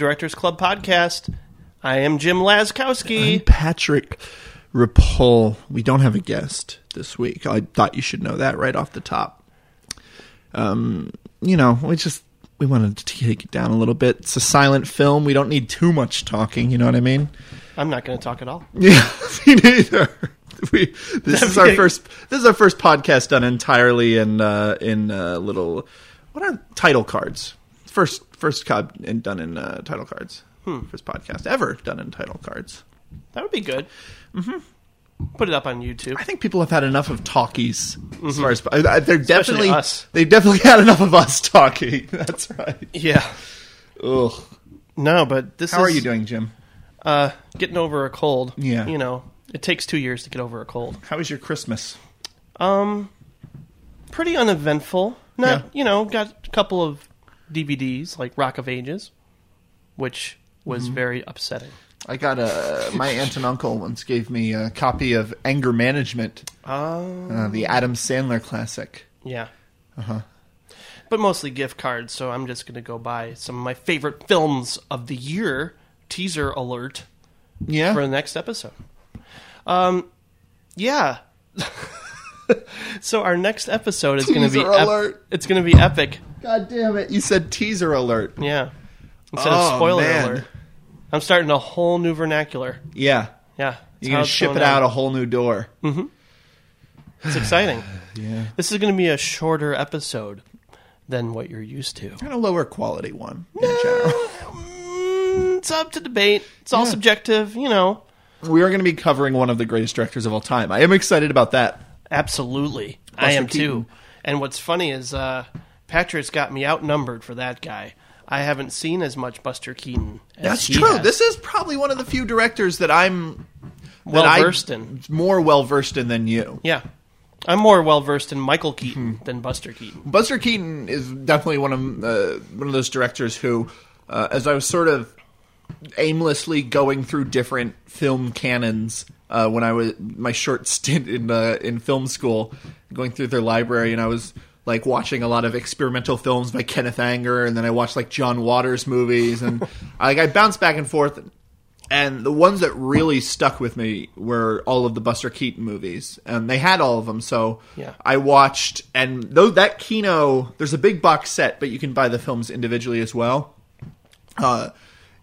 Directors Club podcast. I am Jim Laskowski. I'm Patrick Rapol. We don't have a guest this week. I thought you should know that right off the top. Um, you know, we just we wanted to take it down a little bit. It's a silent film. We don't need too much talking. You know what I mean? I'm not going to talk at all. Yeah, me neither. We, this is our first. This is our first podcast done entirely in uh, in uh, little what are title cards. First first cod and done in uh, title cards. Hmm. First podcast ever done in title cards. That would be good. Mm-hmm. Put it up on YouTube. I think people have had enough of talkies. As far as I- they're definitely us. They've definitely had enough of us talking. That's right. Yeah. Ugh. No, but this How is are you doing, Jim? Uh, getting over a cold. Yeah. You know, it takes two years to get over a cold. How was your Christmas? Um, pretty uneventful. Not, Yeah. you know, got a couple of DVDs like Rock of Ages, which was Mm-hmm. very upsetting. I got a. My aunt and uncle once gave me a copy of Anger Management, Um, uh, the Adam Sandler classic. yeah. Uh huh. But mostly gift cards, so I'm just going to go buy some of my favorite films of the year. Teaser alert Yeah. for the next episode. Um, yeah. so our next episode is going to be alert. it's going to be epic. God damn it! You said teaser alert. Yeah. Instead Oh, of spoiler man. alert. I'm starting a whole new vernacular. Yeah. Yeah. You're gonna ship it out a whole new door. It's exciting. Yeah. this is going to be a shorter episode than what you're used to. Kind of lower quality one in general. Mm, it's up to debate. It's all Yeah. subjective, you know. We are going to be covering one of the greatest directors of all time. I am excited about that. Absolutely. I am Keaton. too. And what's funny is uh, Patrick's got me outnumbered for that guy. I haven't seen as much Buster Keaton. As That's true. has. This is probably one of the few directors that I'm Well versed in. more well versed in than you. Yeah. I'm more well versed in Michael Keaton Hmm. than Buster Keaton. Buster Keaton is definitely one of uh, one of those directors who, uh, as I was sort of aimlessly going through different film canons uh, when I was my short stint in uh, in film school, going through their library, and I was like watching a lot of experimental films by Kenneth Anger, and then I watched like John Waters movies, and like I bounced back and forth. And the ones that really stuck with me were all of the Buster Keaton movies, and they had all of them. So Yeah. I watched, and though that Kino, there's a big box set, but you can buy the films individually as well. Uh,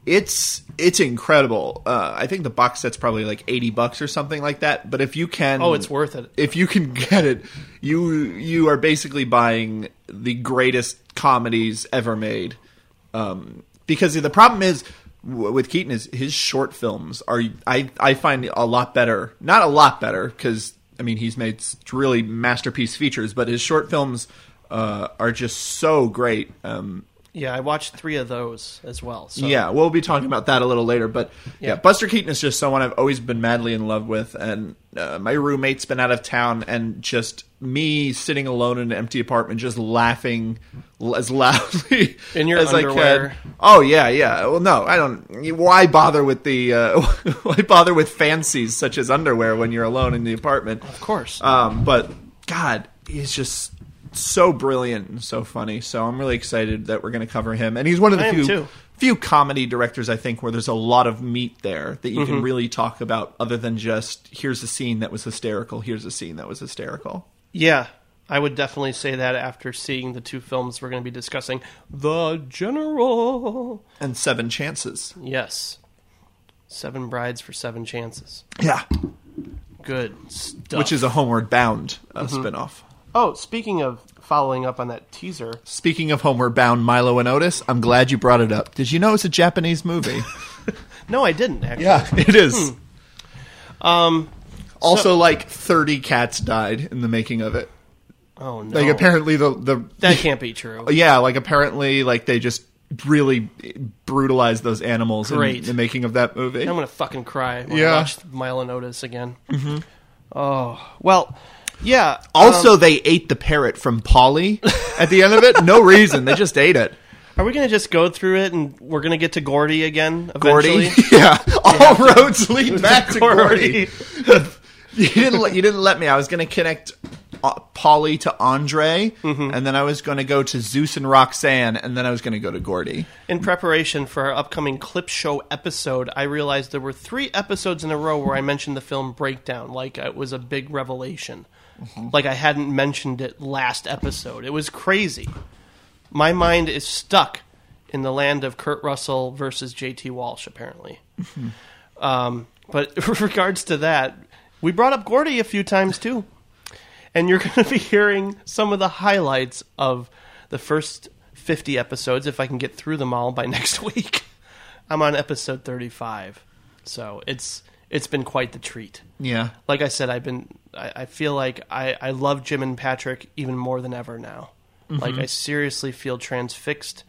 it's it's incredible. Uh, I think the box set's probably like eighty bucks or something like that. But if you can, Oh, it's worth it. If you can get it, you you are basically buying the greatest comedies ever made. Um, because the problem is with Keaton is his short films are I I find a lot better. Not a lot better because I mean he's made really masterpiece features, but his short films uh, are just so great. Um, Yeah, I watched three of those as well. So yeah, we'll be talking about that a little later. But yeah, Yeah. Buster Keaton is just someone I've always been madly in love with, and uh, my roommate's been out of town, and just me sitting alone in an empty apartment, just laughing as loudly In your as I underwear. can. Oh yeah, yeah. Well, no, I don't. Why bother with the? Uh, why bother with fancies such as underwear when you're alone in the apartment? Of course. Um, but God, he's just so brilliant and so funny. So I'm really excited that we're going to cover him. And he's one of the I few few comedy directors I think where there's a lot of meat there that you Mm-hmm. can really talk about, other than just here's a scene that was hysterical, here's a scene that was hysterical. yeah, I would definitely say that after seeing the two films we're going to be discussing. The General. And Seven Chances. Yes. Seven Brides for Seven Chances. Yeah, Good stuff. which is a Homeward Bound uh, Mm-hmm. spinoff. Oh, speaking of following up on that teaser, Speaking of Homeward Bound, Milo and Otis, I'm glad you brought it up. Did you know it's a Japanese movie? no, I didn't actually. Yeah, it is. Um. Also, like 30 cats died in the making of it. Oh no. Like apparently the the that can't be true. yeah, like apparently like they just really brutalized those animals in Great. the making of that movie. I'm gonna fucking cry when Yeah. I watch Milo and Otis again. Mm-hmm. Oh well, yeah. Also, um, they ate the parrot from Polly at the end of it. No reason, they just ate it. are we gonna just go through it and we're gonna get to Gordy again Gordy, eventually? yeah, all roads lead back to Gordy. Gordy. you didn't let you didn't let me. I was going to connect uh, Polly to Andre, Mm-hmm. and then I was going to go to Zeus and Roxanne, and then I was going to go to Gordy. In preparation for our upcoming clip show episode, I realized there were three episodes in a row where I mentioned the film Breakdown, like it was a big revelation. Like I hadn't mentioned it last episode. It was crazy. My mind is stuck in the land of Kurt Russell versus JT Walsh, apparently. Um, but regards to that, we brought up Gordy a few times too. And you're going to be hearing some of the highlights of the first 50 episodes if I can get through them all by next week. I'm on episode 35. So it's it's been quite the treat. Yeah, Like I said, I've been I, I feel like I, I love Jim and Patrick even more than ever now. Like I seriously feel transfixed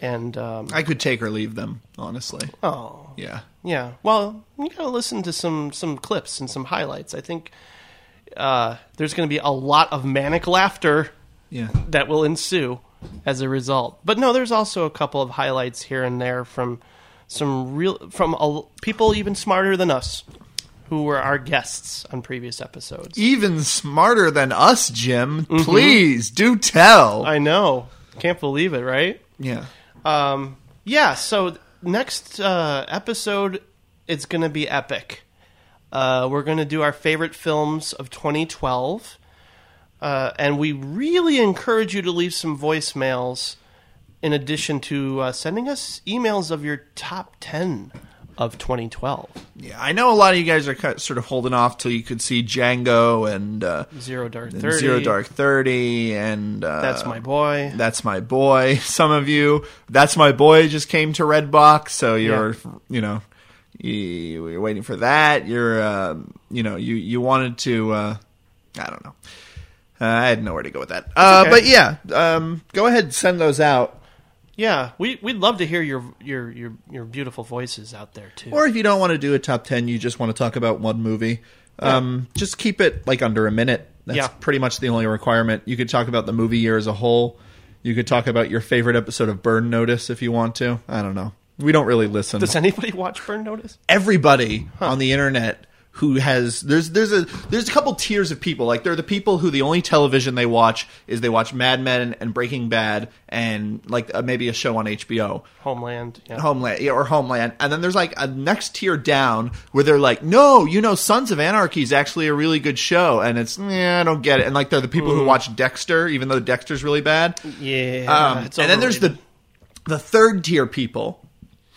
and um, I could take or leave them, honestly. oh Yeah, yeah. Well, you gotta listen to some some clips and some highlights. I think uh, there's going to be a lot of manic laughter yeah. that will ensue as a result. But no, there's also a couple of highlights here and there from some real from a, people even smarter than us who were our guests on previous episodes. Even smarter than us, Jim. Please do tell. I know. Can't believe it, right? yeah. Um, yeah, so next uh, episode, it's going to be epic. Uh, we're going to do our favorite films of 2012. Uh, and we really encourage you to leave some voicemails in addition to uh, sending us emails of your top 10 of 2012. Yeah, I know a lot of you guys are kind of sort of holding off till you could see Django and, uh, Zero Dark and 30. Zero Dark Thirty, and uh, That's my boy. That's my boy. Some of you, that's my boy, just came to Redbox, so you're, you know, you, you're waiting for that. You're, um, you know, you you wanted to, uh, I don't know. Uh, I had nowhere to go with that. Uh, okay. But yeah, um, go ahead send those out. Yeah, we, we'd love to hear your, your, your, your beautiful voices out there, too. Or if you don't want to do a top ten, you just want to talk about one movie. Um, just keep it like under a minute. That's Yeah. pretty much the only requirement. You could talk about the movie year as a whole. You could talk about your favorite episode of Burn Notice if you want to. I don't know. We don't really listen. Does anybody watch Burn Notice? Everybody on the internet who has there's there's a there's a couple tiers of people. Like there are the people who the only television they watch is they watch Mad Men and Breaking Bad and like uh, maybe a show on HBO. Homeland. Yeah. Homeland yeah, or Homeland, and then there's like a next tier down where they're like, no, you know, Sons of Anarchy is actually a really good show, and it's yeah, I don't get it. And like they're the people who watch Dexter, even though Dexter's really bad. Yeah. Um, and then there's the the third tier people,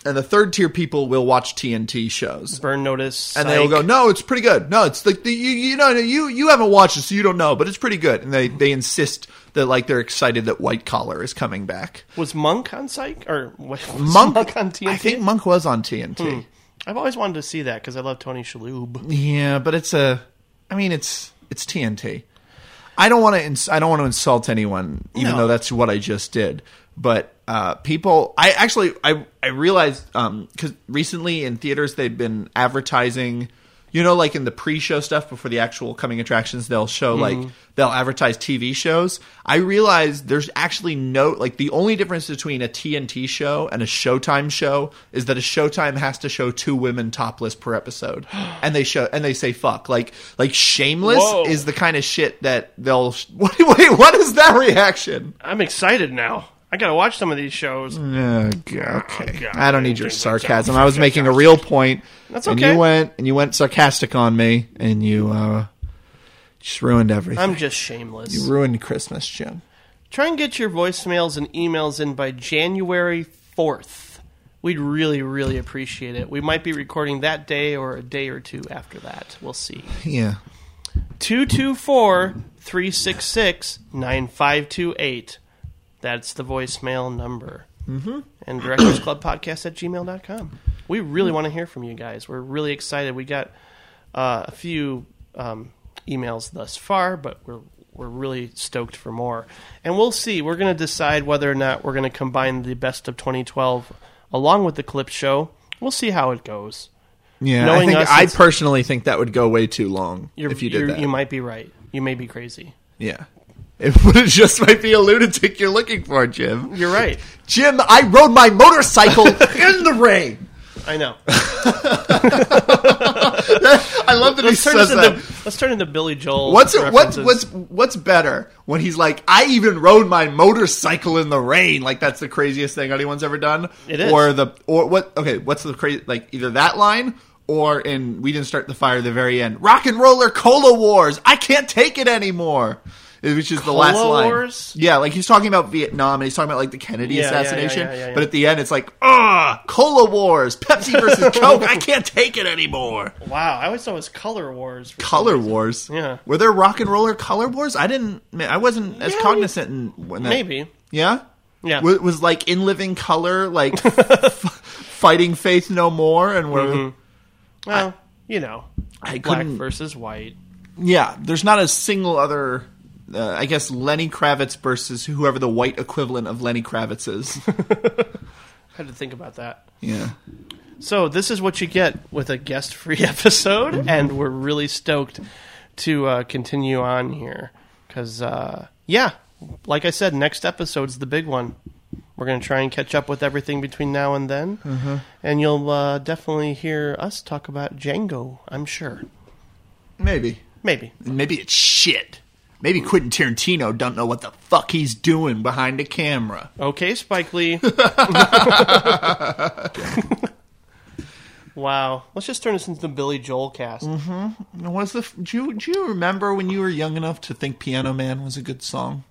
and the third tier people will watch TNT shows. Burn Notice. And they'll go, no, it's pretty good. No, it's like the, you, you know, you you haven't watched it, so you don't know, but it's pretty good. And they they insist that like they're excited that White Collar is coming back. Was Monk on Psych or was Monk, Monk on TNT? I think Monk was on TNT. Hmm. I've always wanted to see that because I love Tony Shalhoub. Yeah, but it's a. I mean, it's it's TNT. I don't want to. Ins- I don't want to insult anyone, even No. though that's what I just did. But uh, people, I actually, I I realized because recently in theaters they've been advertising. You know, like in the pre-show stuff before the actual coming attractions, they'll show like they'll advertise TV shows. I realized there's actually no like the only difference between a TNT show and a Showtime show is that a Showtime has to show two women topless per episode, and they show and they say fuck like like Shameless Whoa. is the kind of shit that they'll. Wait, wait, what is that reaction? I'm excited now. I gotta watch some of these shows. Uh, okay, God. I don't need your sarcasm. I was making a real point. That's okay. And you went and you went sarcastic on me, and you uh, just ruined everything. I'm just shameless. you ruined Christmas, Jim. Try and get your voicemails and emails in by January 4th. We'd really, really appreciate it. We might be recording that day or a day or two after that. We'll see. Yeah. 224 366 9528. That's the voicemail number. Mm-hmm. And Directors Club Podcast at gmail.com. We really want to hear from you guys. We're really excited. We got uh, a few um, emails thus far, but we're we're really stoked for more. And we'll see. We're going to decide whether or not we're going to combine the best of 2012 along with the clip show. We'll see how it goes. Yeah, I Knowing think us, I personally think that would go way too long You're, if you did that. You might be right. You may be crazy. yeah, it would just might be a lunatic you're looking for, Jim. You're right. Jim, I rode my motorcycle in the rain. I know. I love that he Let's turn, says this that. into, let's turn into Billy Joel. What's it, what's what's what's better when he's like, I even rode my motorcycle in the rain. Like that's the craziest thing anyone's ever done. It is. Or the or what? Okay, what's the crazy? Like either that line or in we didn't start the fire. at The very end, rock and roller cola wars. I can't take it anymore. Which is the Cola last line. wars? Yeah, like he's talking about Vietnam and he's talking about like the Kennedy Yeah, assassination. yeah, yeah. But at the end, it's like, ah, cola wars, Pepsi versus Coke. I can't take it anymore. Wow, I always thought it was Color Wars. Color wars. Yeah. Were there rock and roller color wars? I didn't. I wasn't as cognizant in when that. Maybe. Yeah. Yeah. Was, was like in living color, like f- fighting faith no more, and we're Mm-hmm. Well, you know, I black versus white. Yeah. There's not a single other. Uh, I guess Lenny Kravitz versus whoever the white equivalent of Lenny Kravitz is. I had to think about that. yeah. So this is what you get with a guest-free episode, Mm-hmm. and we're really stoked to uh, continue on here because, uh, yeah, like I said, next episode's the big one. We're going to try and catch up with everything between now and then, Mm-hmm. and you'll uh, definitely hear us talk about Django. I'm sure, Maybe. maybe. Maybe it's shit. Maybe Quentin Tarantino don't know what the fuck he's doing behind the camera. Okay, Spike Lee. wow, let's just turn this into the Billy Joel cast. Mm-hmm. Was the do you, do you remember when you were young enough to think Piano Man was a good song?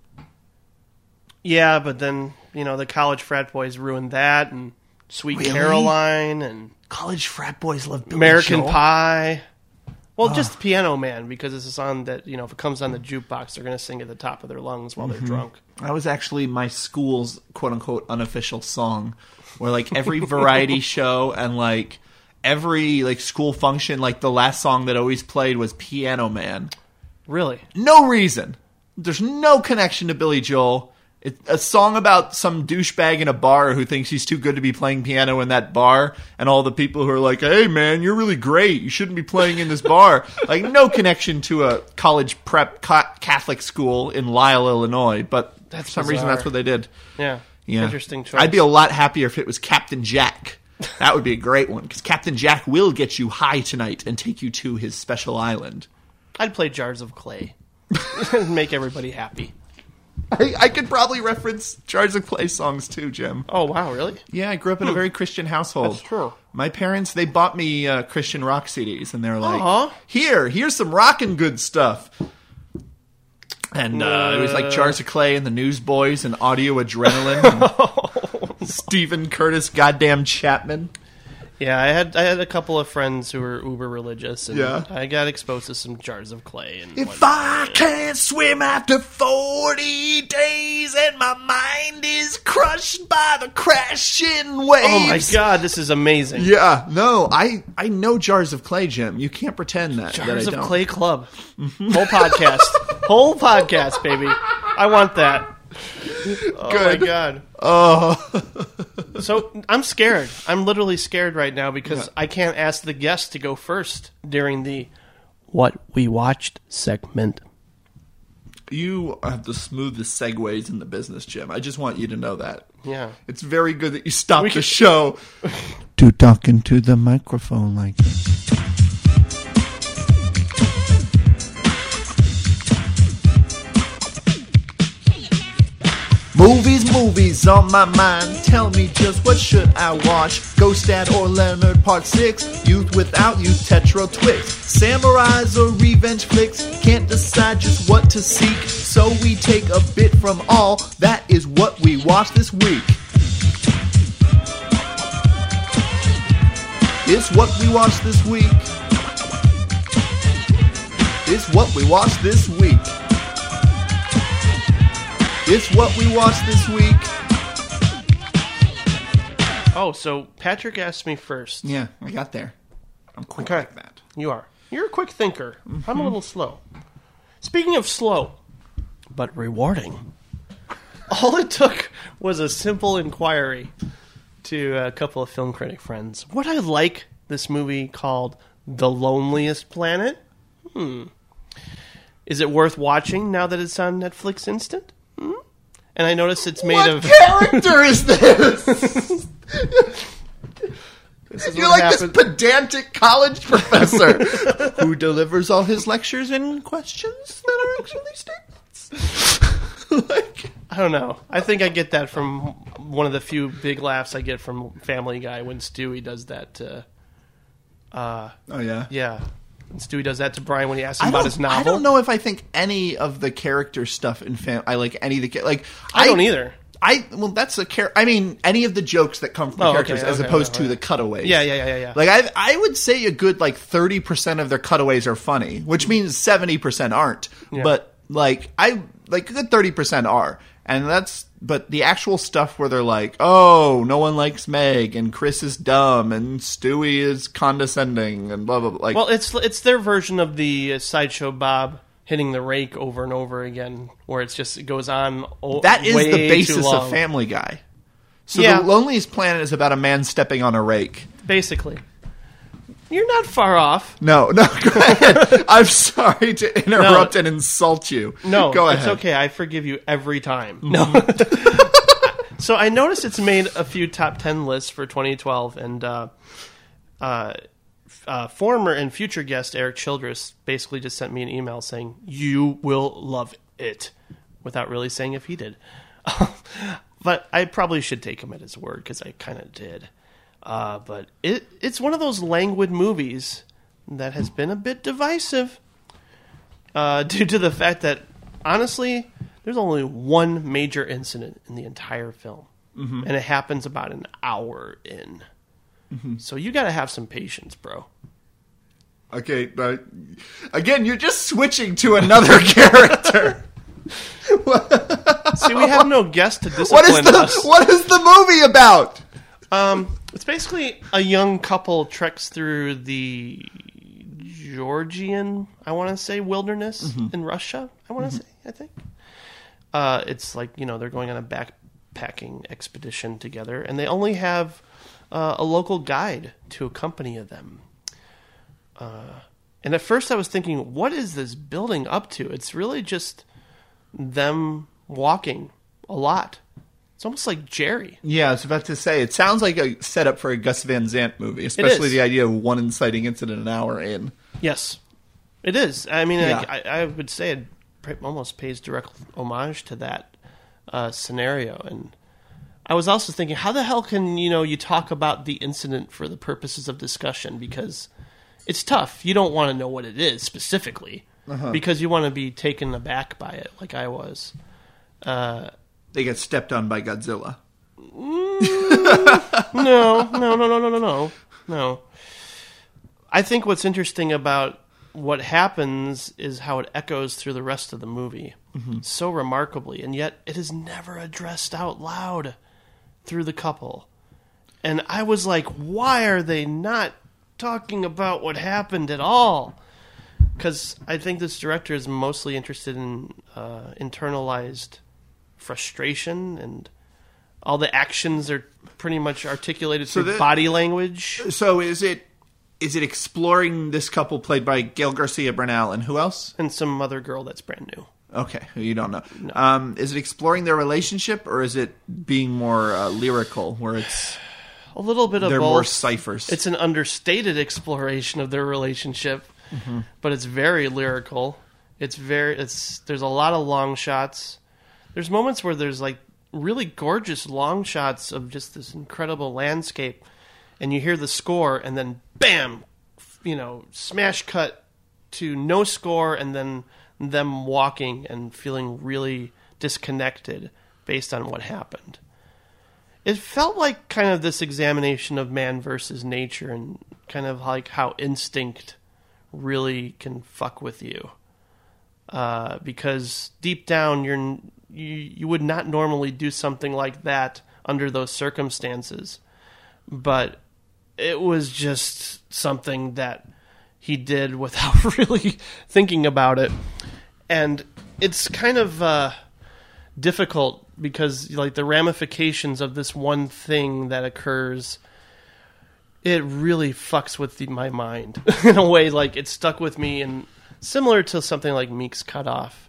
Yeah, but then you know the college frat boys ruined that, and Sweet Really? Caroline, and College frat boys love Billy American Joel. Pie. Well, ah. just Piano Man because it's a song that you know if it comes on the jukebox, they're going to sing at the top of their lungs while they're mm-hmm. drunk. That was actually my school's quote unquote unofficial song, where like every variety show and like every like school function, like the last song that always played was Piano Man. Really? No reason. There's no connection to Billy Joel. It's a song about some douchebag in a bar who thinks he's too good to be playing piano in that bar, and all the people who are like, "Hey, man, you're really great. You shouldn't be playing in this bar." like, no connection to a college prep ca- Catholic school in Lisle, Illinois. But That's for some reason, that's what they did. Yeah. Yeah, Interesting choice. I'd be a lot happier if it was Captain Jack. That would be a great one because Captain Jack will get you high tonight and take you to his special island. I'd play Jars of Clay. and Make everybody happy. I, I could probably reference Jars of Clay songs too, Jim. Oh wow, really? Yeah, I grew up in a very Christian household. That's true. My parents they bought me uh, Christian rock CDs, and they're like, Aw. "Here, here's some rockin' good stuff." And uh, it was like Jars of Clay and the Newsboys and Audio Adrenaline. and Steven Curtis, goddamn Chapman. Yeah, I had I had a couple of friends who were uber religious, and Yeah. I got exposed to some Jars of Clay. And If whatnot. I can't swim after 40 days and my mind is crushed by the crashing waves. oh my god, this is amazing. Yeah, no, I I know Jars of Clay, Jim. You can't pretend that. that Jars I of don't. Clay Club. Whole podcast. Whole podcast, baby. I want that. Oh my Good. god. Oh, So I'm scared. I'm literally scared right now because I can't ask the guest to go first during the what we watched segment. you have the smoothest segues in the business, Jim. I just want you to know that. Yeah. It's very good that you stopped We the could- show to talk into the microphone like this. Movies, movies on my mind. Tell me just what should I watch? Ghost Dad or Leonard Part 6? Youth Without Youth, Tetro Twixt. Samurais or revenge flicks? Can't decide just what to seek. So we take a bit from all. That is what we watch this week. It's what we watch this week. It's what we watch this week. It's what we watched this week. Oh, so Patrick asked me first. Yeah, I got there. I'm quick Okay. like that. You are. You're a quick thinker. I'm a little slow. Speaking of slow, but rewarding, all it took was a simple inquiry to a couple of film critic friends. Would I like this movie called The Loneliest Planet? Hmm. Is it worth watching now that it's on Netflix Instant? And I notice it's made of what of. character is this? This is You're like happened. this pedantic college professor who delivers all his lectures in questions that are actually statements. like, I don't know. I think I get that from one of the few big laughs I get from Family Guy when Stewie does that. To, uh, oh yeah. yeah, when Stewie does that to Brian when he asks him about his novel. I don't know if I think any of the character stuff in fam. I like any of the like. I don't either. I well, that's a char- I mean, any of the jokes that come from the Oh, okay, characters as okay, opposed okay, to okay. the cutaways. Yeah, yeah, yeah, yeah, yeah. Like I, I would say a good like thirty percent of their cutaways are funny, which means seventy percent aren't. But like I like a good thirty percent are, and that's but the actual stuff where they're like, oh, no one likes Meg, and Chris is dumb, and Stewie is condescending, and blah blah blah. Like, Well, it's it's their version of the uh, sideshow Bob hitting the rake over and over again, where it's just it goes on. O- that is the basis of Family Guy. So Yeah. the Loneliest Planet is about a man stepping on a rake. Basically, you're not far off. No, no, go ahead. I'm sorry to interrupt and insult you. No, go ahead. it's okay. I forgive you every time. No. so I noticed it's made a few top ten lists for 2012, and uh, uh, f- uh, former and future guest Erik Childress basically just sent me an email saying you will love it, without really saying if he did. but I probably should take him at his word because I kind of did. Uh, but it it's one of those languid movies that has been a bit divisive uh, due to the fact that honestly, there's only one major incident in the entire film, and it happens about an hour in. So you got to have some patience, bro. Okay, but again, you're just switching to another character. See, we have no guest to discipline what is the us. What is the movie about? Um, it's basically a young couple treks through the Georgian, I want to say, wilderness in Russia. I want to say, I think. Uh, it's like you know they're going on a backpacking expedition together, and they only have uh, a local guide to accompany them. Uh, and at first, I was thinking, what is this building up to? It's really just them walking a lot. It's almost like Gerry. Yeah, I was about to say. It sounds like a setup for a Gus Van Sant movie, especially the idea of one inciting incident an hour in. Yes, it is. I mean, Yeah. I, I would say it almost pays direct homage to that uh, scenario. And I was also thinking, how the hell can you know you talk about the incident for the purposes of discussion? Because it's tough. You don't want to know what it is specifically because you want to be taken aback by it, like I was. Uh, They get stepped on by Godzilla. no, no, no, no, no, no, no, no. I think what's interesting about what happens is how it echoes through the rest of the movie so remarkably, and yet it is never addressed out loud through the couple. And I was like, why are they not talking about what happened at all? Because I think this director is mostly interested in uh, internalized frustration and all the actions are pretty much articulated through the- body language. So is it is it exploring this couple played by Gael Garcia Bernal and who else? and some other girl that's brand new. Okay, who you don't know. Um, is it exploring their relationship or is it being more uh, lyrical, where it's A little bit of they're both. more ciphers? It's an understated exploration of their relationship, Mm-hmm. but it's very lyrical. It's very it's there's a lot of long shots. There's moments where there's like really gorgeous long shots of just this incredible landscape and you hear the score and then bam, you know, smash cut to no score and then them walking and feeling really disconnected based on what happened. It felt like kind of this examination of man versus nature and kind of like how instinct really can fuck with you. Uh, because deep down you're you, you would not normally do something like that under those circumstances. But it was just something that he did without really thinking about it. And it's kind of uh, difficult because like the ramifications of this one thing that occurs it really fucks with the, my mind in a way like it stuck with me and similar to something like Meek's Cutoff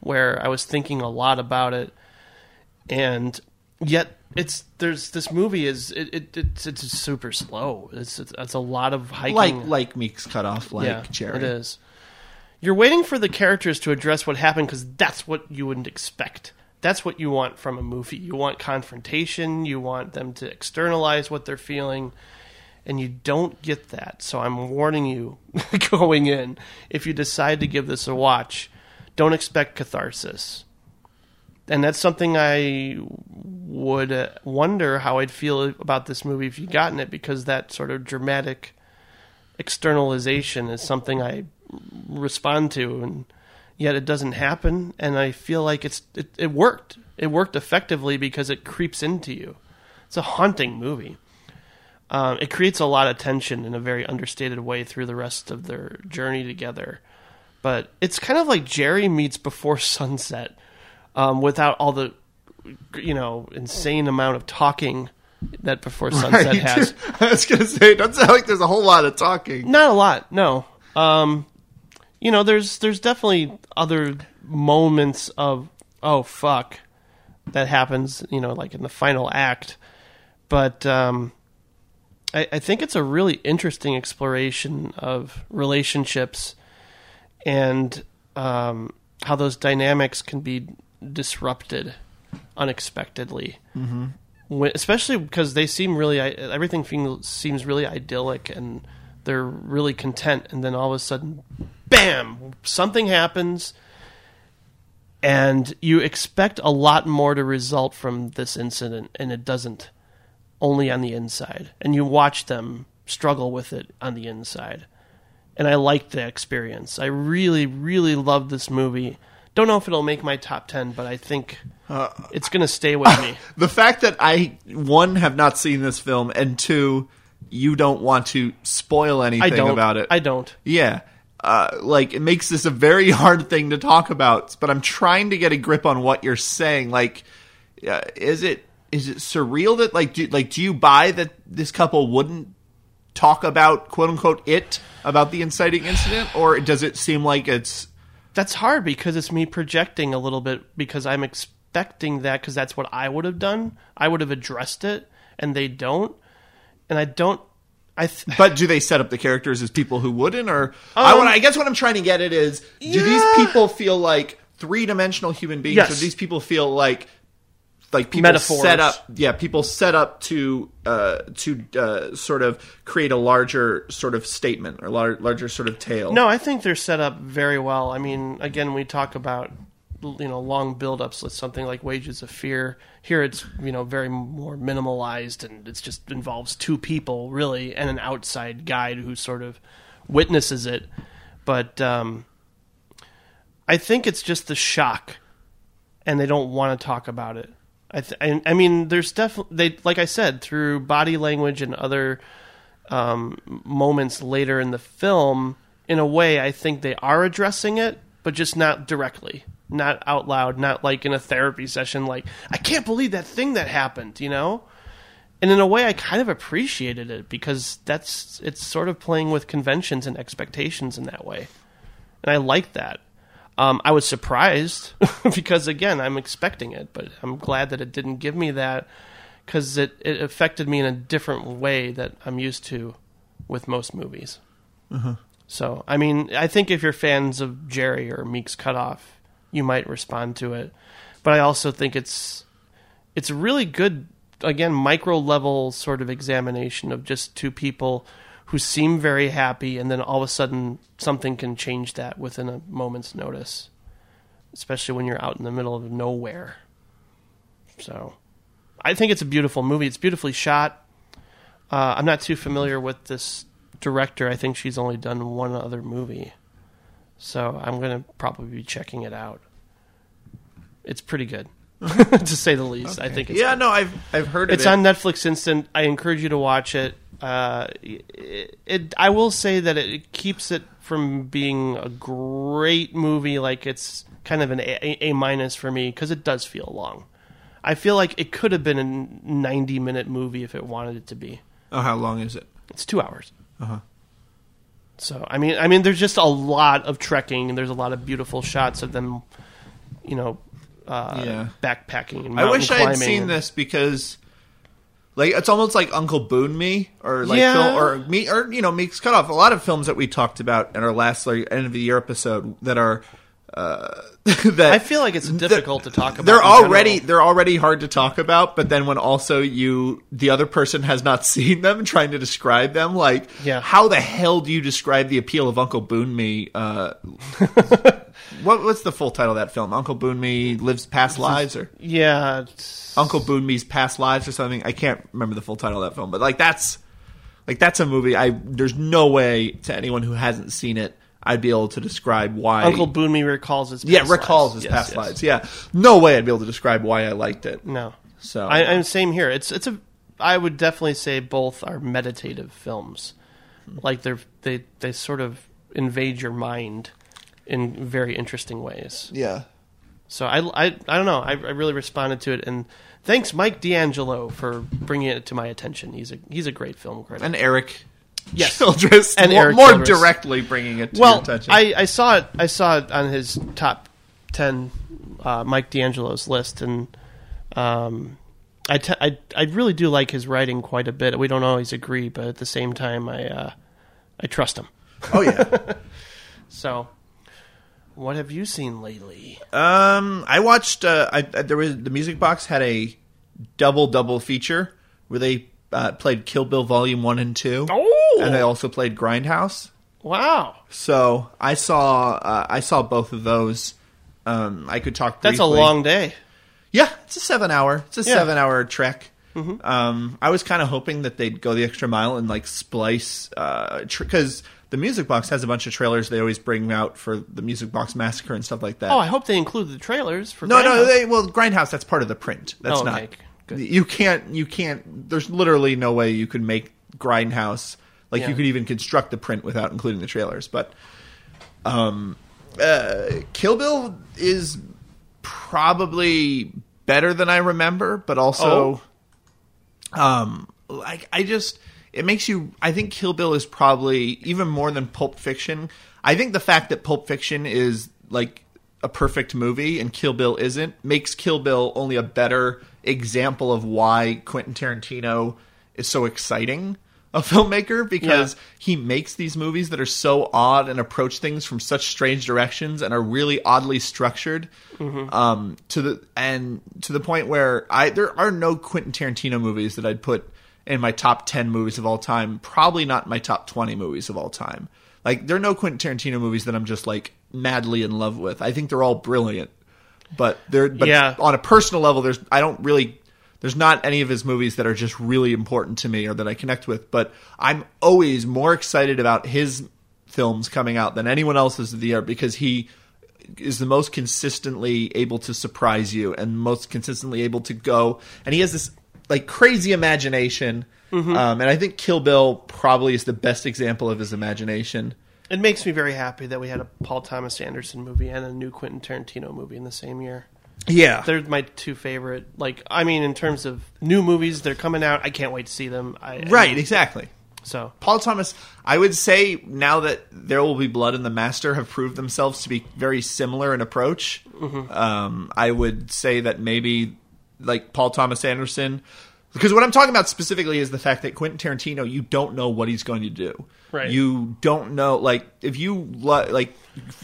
where i was thinking a lot about it and yet it's there's this movie is it, it it's it's super slow. It's it's, it's a lot of hiking. Like like Meek's Cutoff, like yeah, Gerry. it is. You're waiting for the characters to address what happened because that's what you wouldn't expect. That's what you want from a movie. You want confrontation. You want them to externalize what they're feeling, and you don't get that. So I'm warning you going in. If you decide to give this a watch, don't expect catharsis. And that's something I would uh, wonder how I'd feel about this movie if you'd gotten it, because that sort of dramatic externalization is something I respond to, and yet it doesn't happen. And I feel like it's it, it worked. It worked effectively because it creeps into you. It's a haunting movie. Um, it creates a lot of tension in a very understated way through the rest of their journey together. But it's kind of like Gerry meets Before Sunset, um, without all the, you know, insane amount of talking that Before Sunset Right. has. I was gonna say, it doesn't sound like there's a whole lot of talking. Not a lot, no. Um, you know, there's there's definitely other moments of oh fuck that happens. You know, like in the final act, but um, I, I think it's a really interesting exploration of relationships and um, how those dynamics can be disrupted unexpectedly. Mm-hmm. When, especially because they seem really everything seems really idyllic and they're really content, and then all of a sudden, bam, something happens, and you expect a lot more to result from this incident, and it doesn't. Only on the inside, and you watch them struggle with it on the inside and I liked the experience. I really, really loved this movie. Don't know if it'll make my top ten, but I think it's going to stay with me. The fact that I one have not seen this film, and two, you don't want to spoil I anything don't about it. I don't. Yeah. Uh, like it makes this a very hard thing to talk about, but I'm trying to get a grip on what you're saying. Like, uh, is it is it surreal that like do, like do you buy that this couple wouldn't talk about quote unquote it about the inciting incident, or does it seem like it's That's hard because it's me projecting a little bit because I'm expecting that because that's what I would have done. I would have addressed it, and they don't, and I don't. I th- But do they set up the characters as people who wouldn't, or I Um, want? I guess what I'm trying to get at is, do Yeah. these people feel like three dimensional human beings, Yes. or do these people feel like like people Metaphors. set up? Yeah, people set up to uh, to uh, sort of create a larger sort of statement or lar- larger sort of tale. No, I think they're set up very well. I mean, again, we talk about you know long build-ups with something like Wages of Fear. Here, it's you know very more minimalized, and it's just involves two people really and an outside guide who sort of witnesses it. But um, I think it's just the shock, and they don't want to talk about it. I, th- I, I mean, there's definitely they like I said through body language and other um, moments later in the film, in a way, I think they are addressing it, but just not directly, not out loud, not like in a therapy session. Like, I can't believe that thing that happened, you know. And in a way, I kind of appreciated it because that's it's sort of playing with conventions and expectations in that way, and I like that. Um, I was surprised because again, I'm expecting it, but I'm glad that it didn't give me that because it, it affected me in a different way that I'm used to with most movies. So, I mean, I think if you're fans of Gerry or Meek's Cutoff, you might respond to it. But I also think it's it's a really good, again, micro level sort of examination of just two people who seem very happy, and then all of a sudden something can change that within a moment's notice, especially when you're out in the middle of nowhere. So, I think it's a beautiful movie. It's beautifully shot. Uh, I'm not too familiar with this director. I think she's only done one other movie, so I'm gonna probably be checking it out. It's pretty good, to say the least. I think it's yeah, no, I've I've heard of it's it. on Netflix Instant. I encourage you to watch it. Uh, it, it. I will say that it keeps it from being a great movie. Like it's kind of an A, a minus for me because it does feel long. I feel like it could have been a ninety minute movie if it wanted it to be. oh, how long is it? It's two hours. Uh-huh. So I mean, I mean, there's just a lot of trekking, and there's a lot of beautiful shots of them, you know, uh, Yeah. backpacking. And I wish I had seen and- this because, like, it's almost like Uncle Boonmee or like Yeah. Phil, or me or you know Meek's Cutoff. A lot of films that we talked about in our last like, end of the year episode that are uh, that I feel like it's difficult to talk about. they're already general. they're already hard to talk about. But then when also you the other person has not seen them, trying to describe them, like Yeah. how the hell do you describe the appeal of Uncle Boonmee? Uh, what what's the full title of that film? Uncle Boonmee lives past lives or yeah. it's- Uncle Boonmee's Past Lives or something. I can't remember the full title of that film, but like that's like that's a movie. I there's no way to anyone who hasn't seen it, I'd be able to describe why Uncle Boonmee recalls his yeah past recalls lives. his Yes, past yes. lives. Yeah, no way I'd be able to describe why I liked it. No, So I, I'm same here. It's it's a. I would definitely say both are meditative films. Like they're they they sort of invade your mind in very interesting ways. yeah, So I, I, I don't know. I, I really responded to it, and thanks Mike D'Angelo for bringing it to my attention. He's a he's a great film critic. and Erik Yes. Childress And more, Erik more Childress. directly bringing it to your well, attention. I, I saw it. I saw it on his top ten, uh, Mike D'Angelo's list, and um, I, I I really do like his writing quite a bit. We don't always agree, but at the same time, I uh, I trust him. oh yeah. So, what have you seen lately? Um, I watched. Uh, I, I- there was the Music Box had a double double feature where they uh, played Kill Bill Volume One and Two, Oh, and they also played Grindhouse. wow! So I saw uh, I saw both of those. Um, I could talk. That's a long day. Yeah, it's a seven hour. It's a Yeah. seven hour trek. Um, I was kind of hoping that they'd go the extra mile and like splice because the Music Box has a bunch of trailers they always bring out for the Music Box Massacre and stuff like that. Oh, I hope they include the trailers for. No, no, they, well, Grindhouse. That's part of the print. That's Oh, not. Good. You can't. You can't. There's literally no way you could make Grindhouse like Yeah. you could even construct the print without including the trailers. But, um, uh, Kill Bill is probably better than I remember, but also, um, like I just it makes you. I think Kill Bill is probably even more than Pulp Fiction. I think the fact that Pulp Fiction is like a perfect movie and Kill Bill isn't makes Kill Bill only a better example of why Quentin Tarantino is so exciting a filmmaker because Yeah. he makes these movies that are so odd and approach things from such strange directions and are really oddly structured um, to the and to the point where I there are no Quentin Tarantino movies that I'd put in my top 10 movies of all time probably not my top 20 movies of all time like there are no Quentin Tarantino movies that I'm just like madly in love with I think they're all brilliant but they're but Yeah. on a personal level there's I don't really there's not any of his movies that are just really important to me or that I connect with but I'm always more excited about his films coming out than anyone else's of the year because he is the most consistently able to surprise you and most consistently able to go. And he has this like crazy imagination um, and I think Kill Bill probably is the best example of his imagination. It makes me very happy that we had a Paul Thomas Anderson movie and a new Quentin Tarantino movie in the same year. Yeah They're my two favorite. Like, I mean, in terms of new movies, they're coming out. I can't wait to see them. I, right exactly So, Paul Thomas, I would say now that There Will Be Blood and The Master have proved themselves to be very similar in approach, um, I would say that maybe like Paul Thomas Anderson, because what I'm talking about specifically is the fact that Quentin Tarantino, you don't know what he's going to do. Right. You don't know, like if you like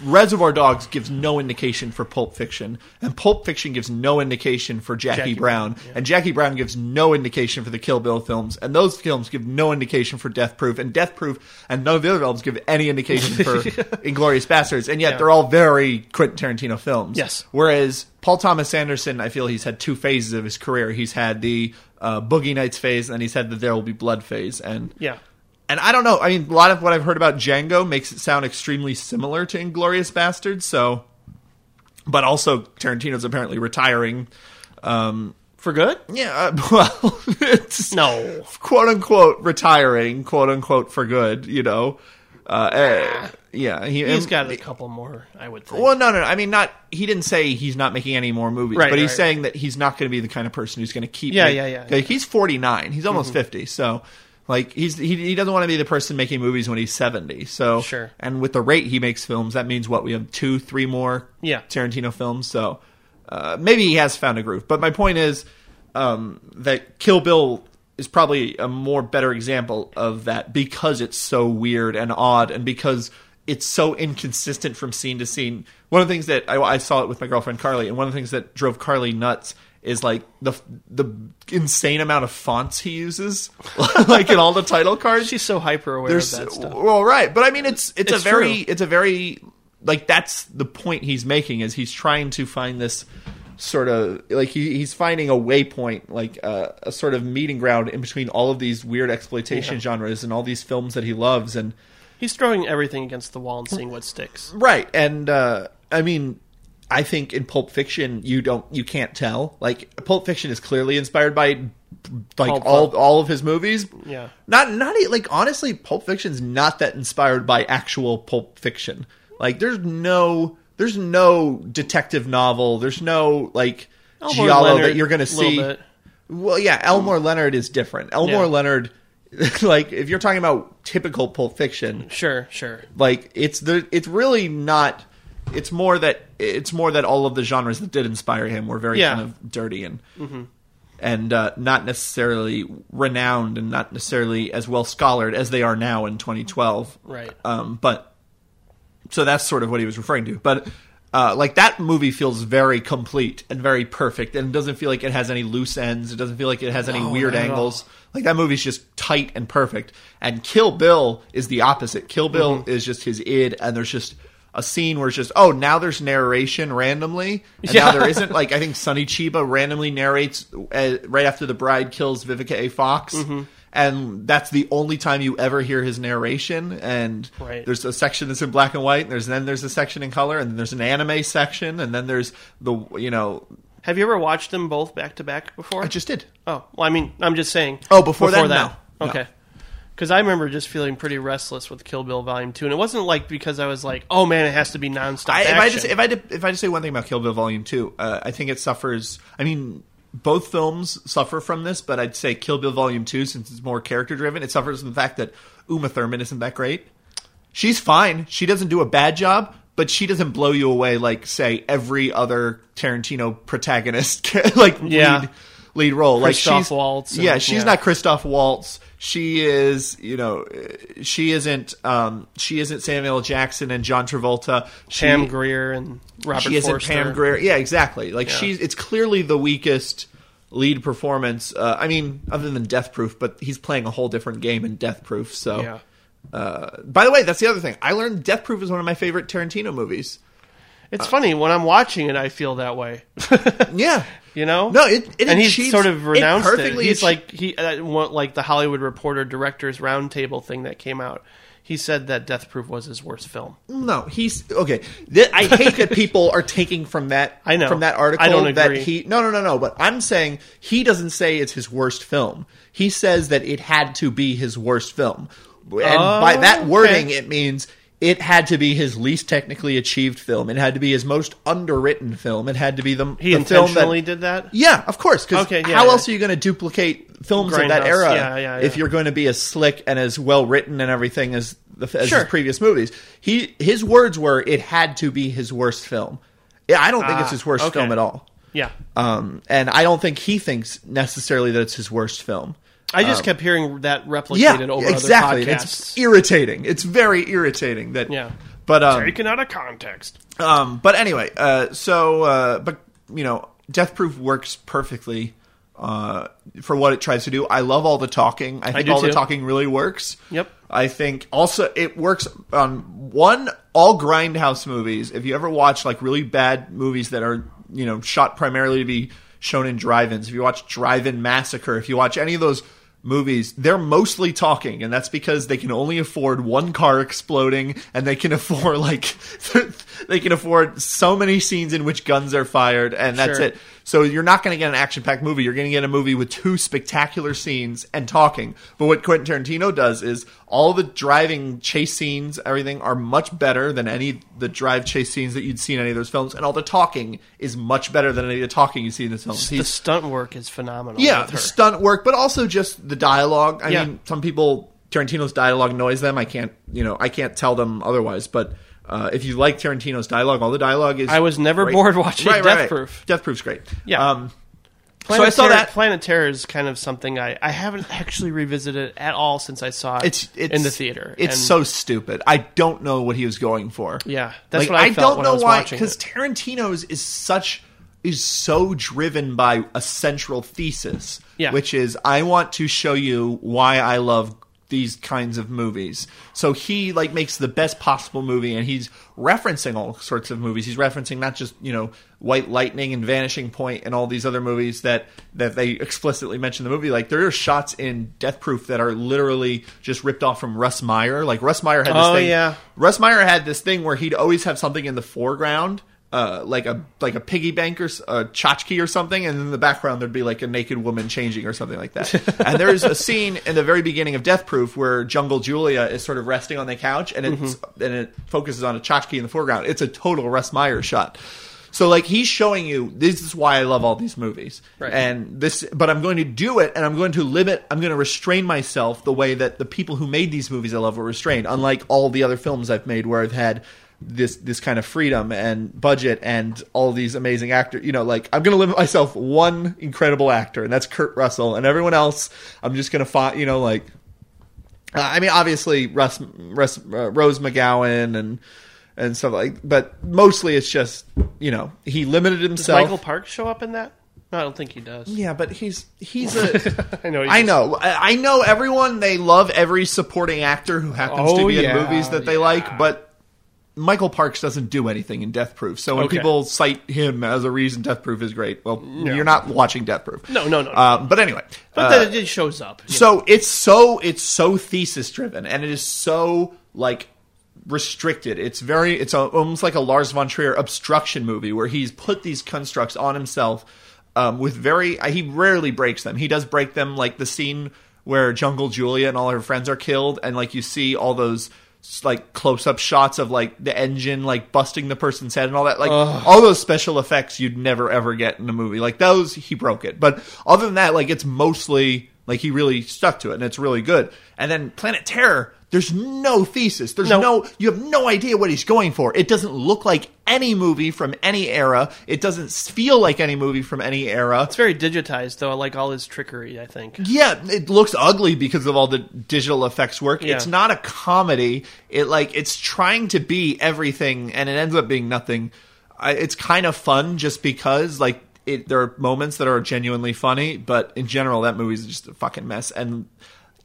Reservoir Dogs gives no indication for Pulp Fiction, and Pulp Fiction gives no indication for Jackie, Jackie Brown, Brown, yeah. and Jackie Brown gives no indication for the Kill Bill films, and those films give no indication for Death Proof, and Death Proof and none of the other films give any indication for Inglourious Basterds, and yet Yeah. they're all very Quentin Tarantino films. Yes. Whereas Paul Thomas Anderson, I feel he's had two phases of his career. He's had the uh, Boogie Nights phase, and he said that There Will Be Blood phase, and yeah. and I don't know. I mean, a lot of what I've heard about Django makes it sound extremely similar to Inglourious Basterds. So, but also Tarantino's apparently retiring. Um, For good? yeah, uh, well, it's No. quote unquote retiring, quote unquote for good. You know, uh, eh, yeah, he, He's and- got a couple more, I would think. Well, no, no, no. I mean, not. He didn't say he's not making any more movies, Right, but he's right. saying that he's not going to be the kind of person who's going to keep. Yeah, yeah, yeah. Like, he's forty nine. He's almost fifty. So, like, he's he, he doesn't want to be the person making movies when he's seventy. So, Sure. And with the rate he makes films, that means what we have two, three more Yeah. Tarantino films. So, uh, maybe he has found a groove. But my point is um, that Kill Bill is probably a more better example of that because it's so weird and odd, and because it's so inconsistent from scene to scene. One of the things that I, I saw it with my girlfriend Carly, and one of the things that drove Carly nuts is like the the insane amount of fonts he uses, like in all the title cards. She's so hyper aware There's of that stuff. well, right, but I mean, it's it's, It's a very true. it's a very like that's the point he's making is he's trying to find this sort of like he, he's finding a waypoint, like uh, a sort of meeting ground in between all of these weird exploitation Yeah. genres and all these films that he loves and. He's throwing everything against the wall and seeing what sticks. Right, and uh, I mean, I think in Pulp Fiction you don't you can't tell. Like Pulp Fiction is clearly inspired by like Pulp all Fic- all of his movies. Yeah. Not not like honestly, Pulp Fiction's not that inspired by actual Pulp Fiction. Like there's no there's no detective novel. There's no like Elmore giallo Leonard, that you're going to see. Well, yeah, Elmore Leonard is different. Elmore Yeah. Leonard, like if you're talking about typical Pulp Fiction, Sure, sure. like it's the it's really not it's more that it's more that all of the genres that did inspire him were very Yeah. kind of dirty and and uh, not necessarily renowned and not necessarily as well scholared as they are now in 2012 Right. um, but so that's sort of what he was referring to but uh, like that movie feels very complete and very perfect and it doesn't feel like it has any loose ends it doesn't feel like it has any No, weird angles. like that movie's just tight and perfect. And kill bill is the opposite. Kill bill Mm-hmm. is just his id and there's just a scene where it's just oh now there's narration randomly and now Yeah. there isn't. Like i think sonny chiba randomly narrates uh, right after the bride kills vivica a. Fox. Mm-hmm. And that's the only time you ever hear his narration and Right. there's a section that's in black and white and there's then there's a section in color and then there's an anime section and then there's the you know Have you ever watched them both back to back before? i just did Oh, well, I mean, I'm just saying. Oh, before that? No. No. Okay. Because I remember just feeling pretty restless with Kill Bill Volume Two, and it wasn't like because I was like, "Oh man, it has to be nonstop I, if action." I just if I did, if I just say one thing about Kill Bill Volume Two, uh, I think it suffers. I mean, both films suffer from this, but I'd say Kill Bill Volume Two, since it's more character driven, it suffers from the fact that Uma Thurman isn't that great. She's fine. She doesn't do a bad job, but she doesn't blow you away like say every other Tarantino protagonist, like Yeah. lead lead role. like she's Waltz and- yeah, she's yeah. not Christoph Waltz. She is, you know, she isn't. Um, she isn't Samuel Jackson and John Travolta. She, Pam Grier and Robert she isn't Forster. Pam Grier. Yeah, exactly. Like Yeah. she's. It's clearly the weakest lead performance. Uh, I mean, other than Death Proof, but he's playing a whole different game in Death Proof. So, Yeah. uh, by the way, that's the other thing. I learned Death Proof is one of my favorite Tarantino movies. It's funny when I'm watching it, I feel that way. Yeah. You know, No, it- it and he's sort of renounced it. perfectly He's like he uh, like the Hollywood Reporter Directors Roundtable thing that came out. He said that Death Proof was his worst film. No, he's okay. Th- I hate that people are taking from that. I know. from that article. I don't that agree. he. No, no, no, no. But I'm saying he doesn't say it's his worst film. He says that it had to be his worst film, and by that okay. wording, it means it had to be his least technically achieved film. It had to be his most underwritten film. It had to be the He the film that- intentionally did that. yeah, of course. Because Okay, yeah, how yeah. else are you going to duplicate films of that era yeah, yeah, if you're going to be as slick and as well written and everything as the as Sure. his previous movies? He his words were it had to be his worst film. Yeah, I don't think it's Ah, his worst okay. film at all. Yeah, Um, and I don't think he thinks necessarily that it's his worst film. I just kept hearing that replicated Yeah, over exactly. other And podcasts. It's irritating. It's very irritating that. Yeah. But um, Taken out of context. um, but anyway, uh, so uh, but you know, Death Proof works perfectly uh, for what it tries to do. I love all the talking. I think do all the talking really works. Yep. I think also it works on one all grindhouse movies. If you ever watch like really bad movies that are you know shot primarily to be shown in drive-ins, if you watch Drive-In Massacre, if you watch any of those movies, they're mostly talking, and that's because they can only afford one car exploding, and they can afford like they can afford so many scenes in which guns are fired, and that's Sure. it. So you're not going to get an action-packed movie. You're going to get a movie with two spectacular scenes and talking. But what Quentin Tarantino does is all the driving chase scenes, everything are much better than any the drive chase scenes that you'd see in any of those films, and all the talking is much better than any of the talking you see in the films. The He's- stunt work is phenomenal. yeah, the stunt work, but also just the dialogue. I Yeah. mean, some people Tarantino's dialogue annoys them. I can't, you know, I can't tell them otherwise. But Uh, if you like Tarantino's dialogue, all the dialogue is. I was never great. bored watching Right, right, Death right. Proof. Death Proof's great. Yeah. Um, Planet I saw Terror, that- Planet Terror is kind of something I, I haven't actually revisited at all since I saw it it's, it's in the theater. It's And, so stupid. I don't know what he was going for. yeah. That's like, what I, felt don't when know I was why because. Tarantino's is such is so driven by a central thesis, Yeah. which is I want to show you why I love these kinds of movies. So he like makes the best possible movie, and he's referencing all sorts of movies. He's referencing not just you know White Lightning and Vanishing Point and all these other movies that that they explicitly mention in the movie. Like there are shots in Death Proof that are literally just ripped off from Russ Meyer. Like Russ Meyer had this Oh, thing. yeah. Russ Meyer had this thing where he'd always have something in the foreground, uh, like a like a piggy bank or a tchotchke or something, and in the background there'd be like a naked woman changing or something like that. and there's a scene in the very beginning of Death Proof where Jungle Julia is sort of resting on the couch, and it's and it focuses on a tchotchke in the foreground. It's a total Russ Meyer shot. So like he's showing you this is why I love all these movies. Right. And this but I'm going to do it and I'm going to limit I'm going to restrain myself the way that the people who made these movies I love were restrained. Unlike all the other films I've made where I've had this this kind of freedom and budget and all these amazing actors. You know, like I'm going to limit myself one incredible actor and that's Kurt Russell and everyone else I'm just going to find, you know, like uh, I mean, obviously Russ, Russ uh, Rose McGowan and and stuff like, but mostly it's just you know he limited Does himself. Michael Parks show up in that? No, I don't think he does. yeah, but he's he's a. I know. I know, I know everyone. They love every supporting actor who happens to Oh, be yeah, in movies that they yeah. like, but Michael Parks doesn't do anything in Death Proof. So when Okay. people cite him as a reason Death Proof is great, well, No. you're not watching Death Proof. No, no, no. Um, but anyway, but uh, then it shows up. you know. so it's so it's so thesis driven and it is so like restricted it's very it's a, almost like a lars von trier obstruction movie where he's put these constructs on himself um, with very he rarely breaks them he does break them like the scene where jungle julia and all her friends are killed and like you see all those like close-up shots of like the engine like busting the person's head and all that like all those special effects you'd never ever get in a movie. Like those he broke it. But other than that like it's mostly like he really stuck to it and it's really good and then planet terror there's no thesis there's No. no you have no idea what he's going for it doesn't look like any movie from any era it doesn't feel like any movie from any era it's very digitized, though. I like all his trickery. I think. yeah, it looks ugly because of all the digital effects work. Yeah. It's not a comedy. It like it's trying to be everything, and it ends up being nothing. I, it's kind of fun just because like it. There are moments that are genuinely funny, but in general, that movie is just a fucking mess. And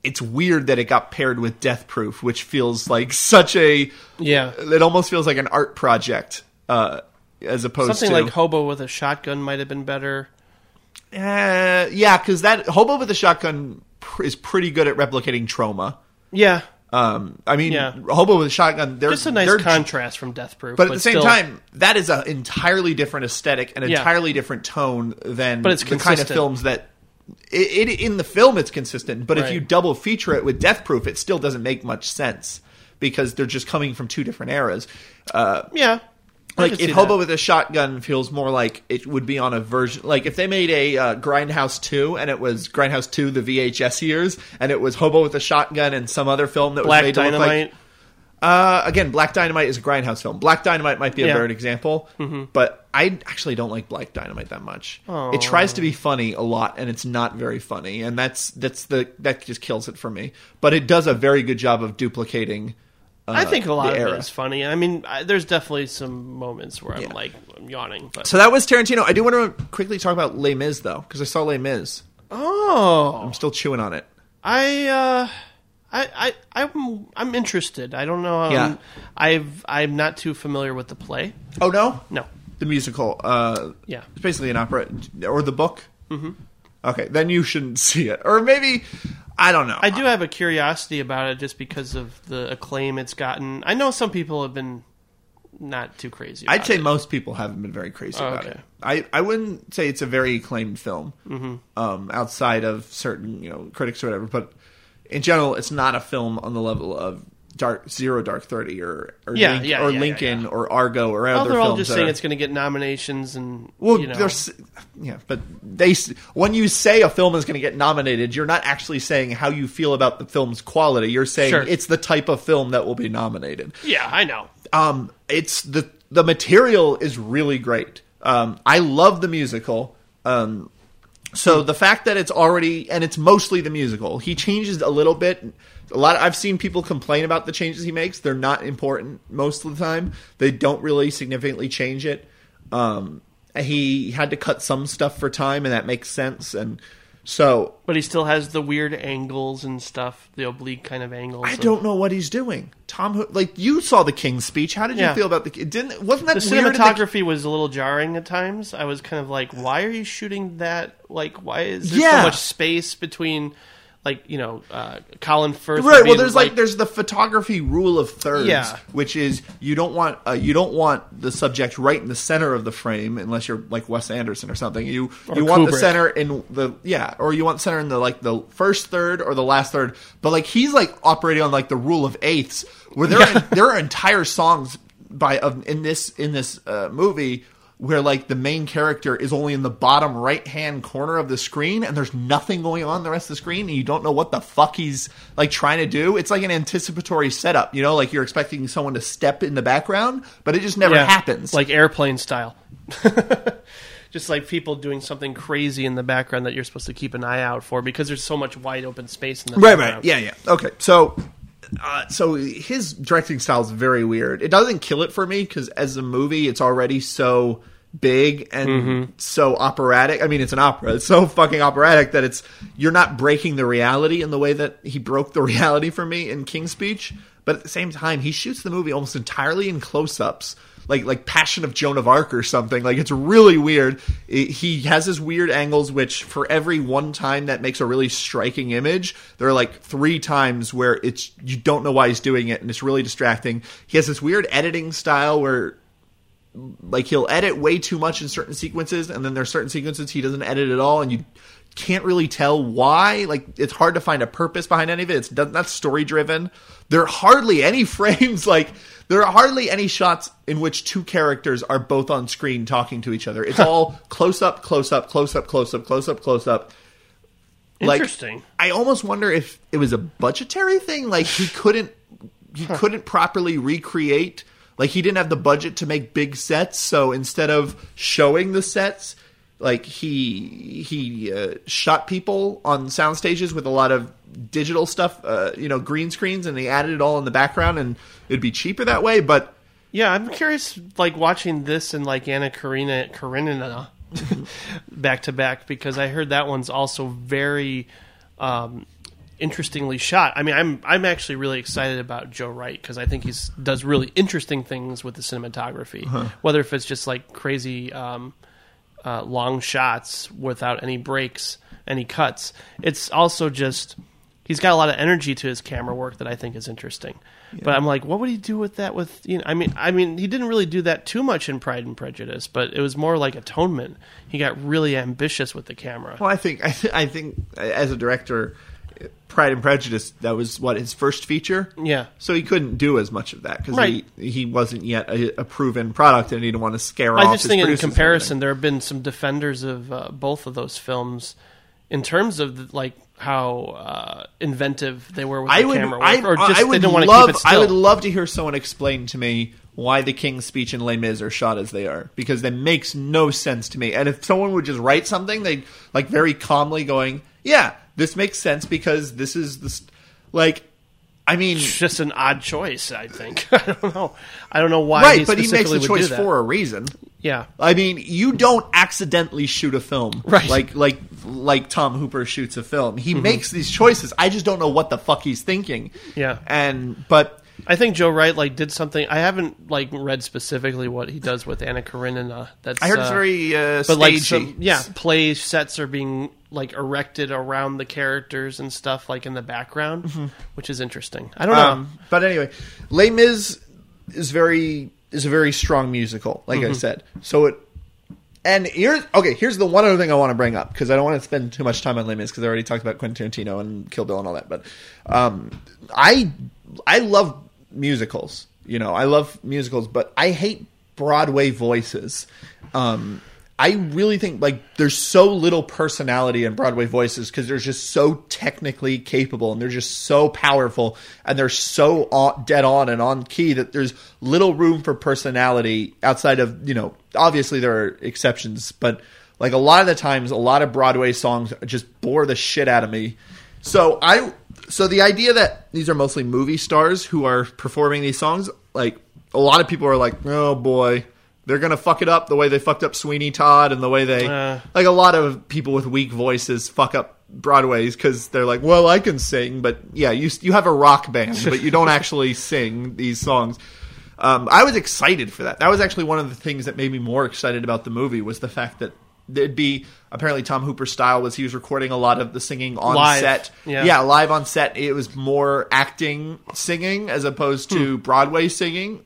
it's weird that it got paired with Death Proof, which feels like such a. Yeah. It almost feels like an art project, uh, as opposed Something to like Hobo with a shotgun might have been better. Uh, yeah, because that hobo with a shotgun pr- is pretty good at replicating trauma. Yeah, Um, I mean, Yeah. hobo with a shotgun. They're, just a nice contrast from Death Proof. But at the same still- time, that is an entirely different aesthetic and Yeah. entirely different tone than But it's the kind of films that. It, it in the film it's consistent, but if you double feature it with Death Proof, it still doesn't make much sense because they're just coming from two different eras. Uh, yeah, like if Hobo that. with a Shotgun feels more like it would be on a version like if they made a uh, Grindhouse 2 and it was Grindhouse 2 the VHS years and it was Hobo with a Shotgun and some other film that was Black made to look Dynamite. like uh, again Black Dynamite is a Grindhouse film. Black Dynamite might be a Yeah. better example, but I actually don't like Black Dynamite that much. Oh. It tries to be funny a lot and it's not very funny and that's that's the that just kills it for me. But it does a very good job of duplicating uh, I think a lot of era. it is funny. I mean, I, there's definitely some moments where I'm Yeah. like I'm yawning. But So that was Tarantino. I do want to quickly talk about Les Mis though, because I saw Les Mis. oh, I'm still chewing on it. I uh, I I I'm I'm interested. I don't know. Um, Yeah. I've I'm not too familiar with the play. Oh no, No. the musical. Uh, Yeah. it's basically an opera or the book. Mm-hmm. Okay, then you shouldn't see it, or maybe I don't know. I do have a curiosity about it just because of the acclaim it's gotten. I know some people have been not too crazy. I'd say it. most people haven't been very crazy Oh, about okay. it. I, I wouldn't say it's a very acclaimed film, mm-hmm. um, outside of certain you know critics or whatever. But in general, it's not a film on the level of Dark Zero Dark Thirty or or, Yeah, Link- yeah, or yeah, Lincoln or Argo or Well, other they're all just that saying are- it's going to get nominations and Well, you know. there's yeah, but they when you say a film is going to get nominated, you're not actually saying how you feel about the film's quality. You're saying Sure. it's the type of film that will be nominated. Yeah, I know. Um, it's the the material is really great. Um, I love the musical. Um, so the fact that it's already and it's mostly the musical, he changes a little bit. A lot. I've seen people complain about the changes he makes. They're not important most of the time. They don't really significantly change it. Um, he had to cut some stuff for time, and that makes sense. And so But he still has the weird angles and stuff, the oblique kind of angles. I of- don't know what he's doing. Tom, like you saw the King's speech. How did you feel about the? Didn't wasn't that The in the- cinematography was a little jarring at times. I was kind of like, why are you shooting that? Like, why is there Yeah. so much space between, like, you know, uh, Colin Firth? Right. Well, there's like, there's the photography rule of thirds, Yeah. which is you don't want uh, you don't want the subject right in the center of the frame unless you're like Wes Anderson or something. You you want the center in the yeah, or you want center in the like the first third or the last third. But like he's like operating on like the rule of eighths, where there are, there are entire songs by of in this in this uh, movie. Where like the main character is only in the bottom right hand corner of the screen, and there's nothing going on the rest of the screen, and you don't know what the fuck he's like trying to do. It's like an anticipatory setup, you know, like you're expecting someone to step in the background, but it just never Yeah, happens. like airplane style. Just like people doing something crazy in the background that you're supposed to keep an eye out for because there's so much wide open space in the right, background. right, yeah, yeah. Okay, so uh, so his directing style is very weird. It doesn't kill it for me because as a movie, it's already so big and Mm-hmm. so operatic. I mean, it's an opera. It's so fucking operatic that it's you're not breaking the reality in the way that he broke the reality for me in King's Speech. But at the same time, he shoots the movie almost entirely in close-ups. Like like Passion of Joan of Arc or something. Like it's really weird. It- he has his weird angles, which for every one time that makes a really striking image, there are like three times where it's you don't know why he's doing it, and it's really distracting. He has this weird editing style where like he'll edit way too much in certain sequences and then there's certain sequences he doesn't edit at all and you can't really tell why like it's hard to find a purpose behind any of it it's not story driven there are hardly any frames like there are hardly any shots in which two characters are both on screen talking to each other it's all close up close up close up close up close up close up like, Interesting. I almost wonder if it was a budgetary thing. Like he couldn't he couldn't properly recreate. Like he didn't have the budget to make big sets, so instead of showing the sets, like he he uh, shot people on sound stages with a lot of digital stuff, uh, you know, green screens, and they added it all in the background, and it'd be cheaper that way. But Yeah, I'm curious, like watching this and like Anna Karina Karenina back to back because I heard that one's also very um, interestingly shot. I mean, I'm I'm actually really excited about Joe Wright because I think he does really interesting things with the cinematography. Whether if it's just like crazy um, uh, long shots without any breaks, any cuts, it's also just he's got a lot of energy to his camera work that I think is interesting. But I'm like, what would he do with that? With you know, I mean, I mean, he didn't really do that too much in Pride and Prejudice, but it was more like atonement. He got really ambitious with the camera. well, I think I, th- I think as a director, Pride and Prejudice that was what his first feature. Yeah, So he couldn't do as much of that because Right. he, he wasn't yet a, a proven product, and he didn't want to scare I off. I just think in comparison, there have been some defenders of uh, both of those films in terms of the, like how uh, inventive they were with I the would, camera work, I, or just I would they didn't want to love, keep it still. I would love to hear someone explain to me why the King's Speech and Les Mis are shot as they are because that makes no sense to me. And if someone would just write something, they like very calmly going, "Yeah, this makes sense because this is the st-" like." I mean, it's just an odd choice. I think I don't know. I don't know why. right, he but he makes the choice for a reason. Yeah, I mean, you don't accidentally shoot a film, Right. Like like like Tom Hooper shoots a film. He Mm-hmm. makes these choices. I just don't know what the fuck he's thinking. Yeah. and but I think Joe Wright like did something. I haven't like read specifically what he does with Anna Karenina. That's I heard uh, it's very uh, but like stagey. some, yeah, play sets are being like erected around the characters and stuff like in the background, which is interesting. I don't know. Mm-hmm. Um, but anyway, Les Mis is very is a very strong musical, like Mm-hmm. I said. So it and here's okay. Here's the one other thing I want to bring up because I don't want to spend too much time on Les Mis because I already talked about Quentin Tarantino and Kill Bill and all that. But um, I I love musicals. You know, I love musicals, but I hate Broadway voices. Um, I really think like there's so little personality in Broadway voices because they're just so technically capable and they're just so powerful and they're so dead on and on key that there's little room for personality outside of you know obviously there are exceptions but like a lot of the times a lot of Broadway songs just bore the shit out of me. So I so the idea that these are mostly movie stars who are performing these songs like a lot of people are like oh boy they're gonna fuck it up the way they fucked up Sweeney Todd and the way they Uh. like a lot of people with weak voices fuck up Broadways because they're like, well, I can sing, but yeah, you you have a rock band, but you don't actually sing these songs. Um, I was excited for that. That was actually one of the things that made me more excited about the movie was the fact that there'd be apparently Tom Hooper's style was he was recording a lot of the singing on Live. set. Yeah. live on set. It was more acting singing as opposed to Hmm. Broadway singing.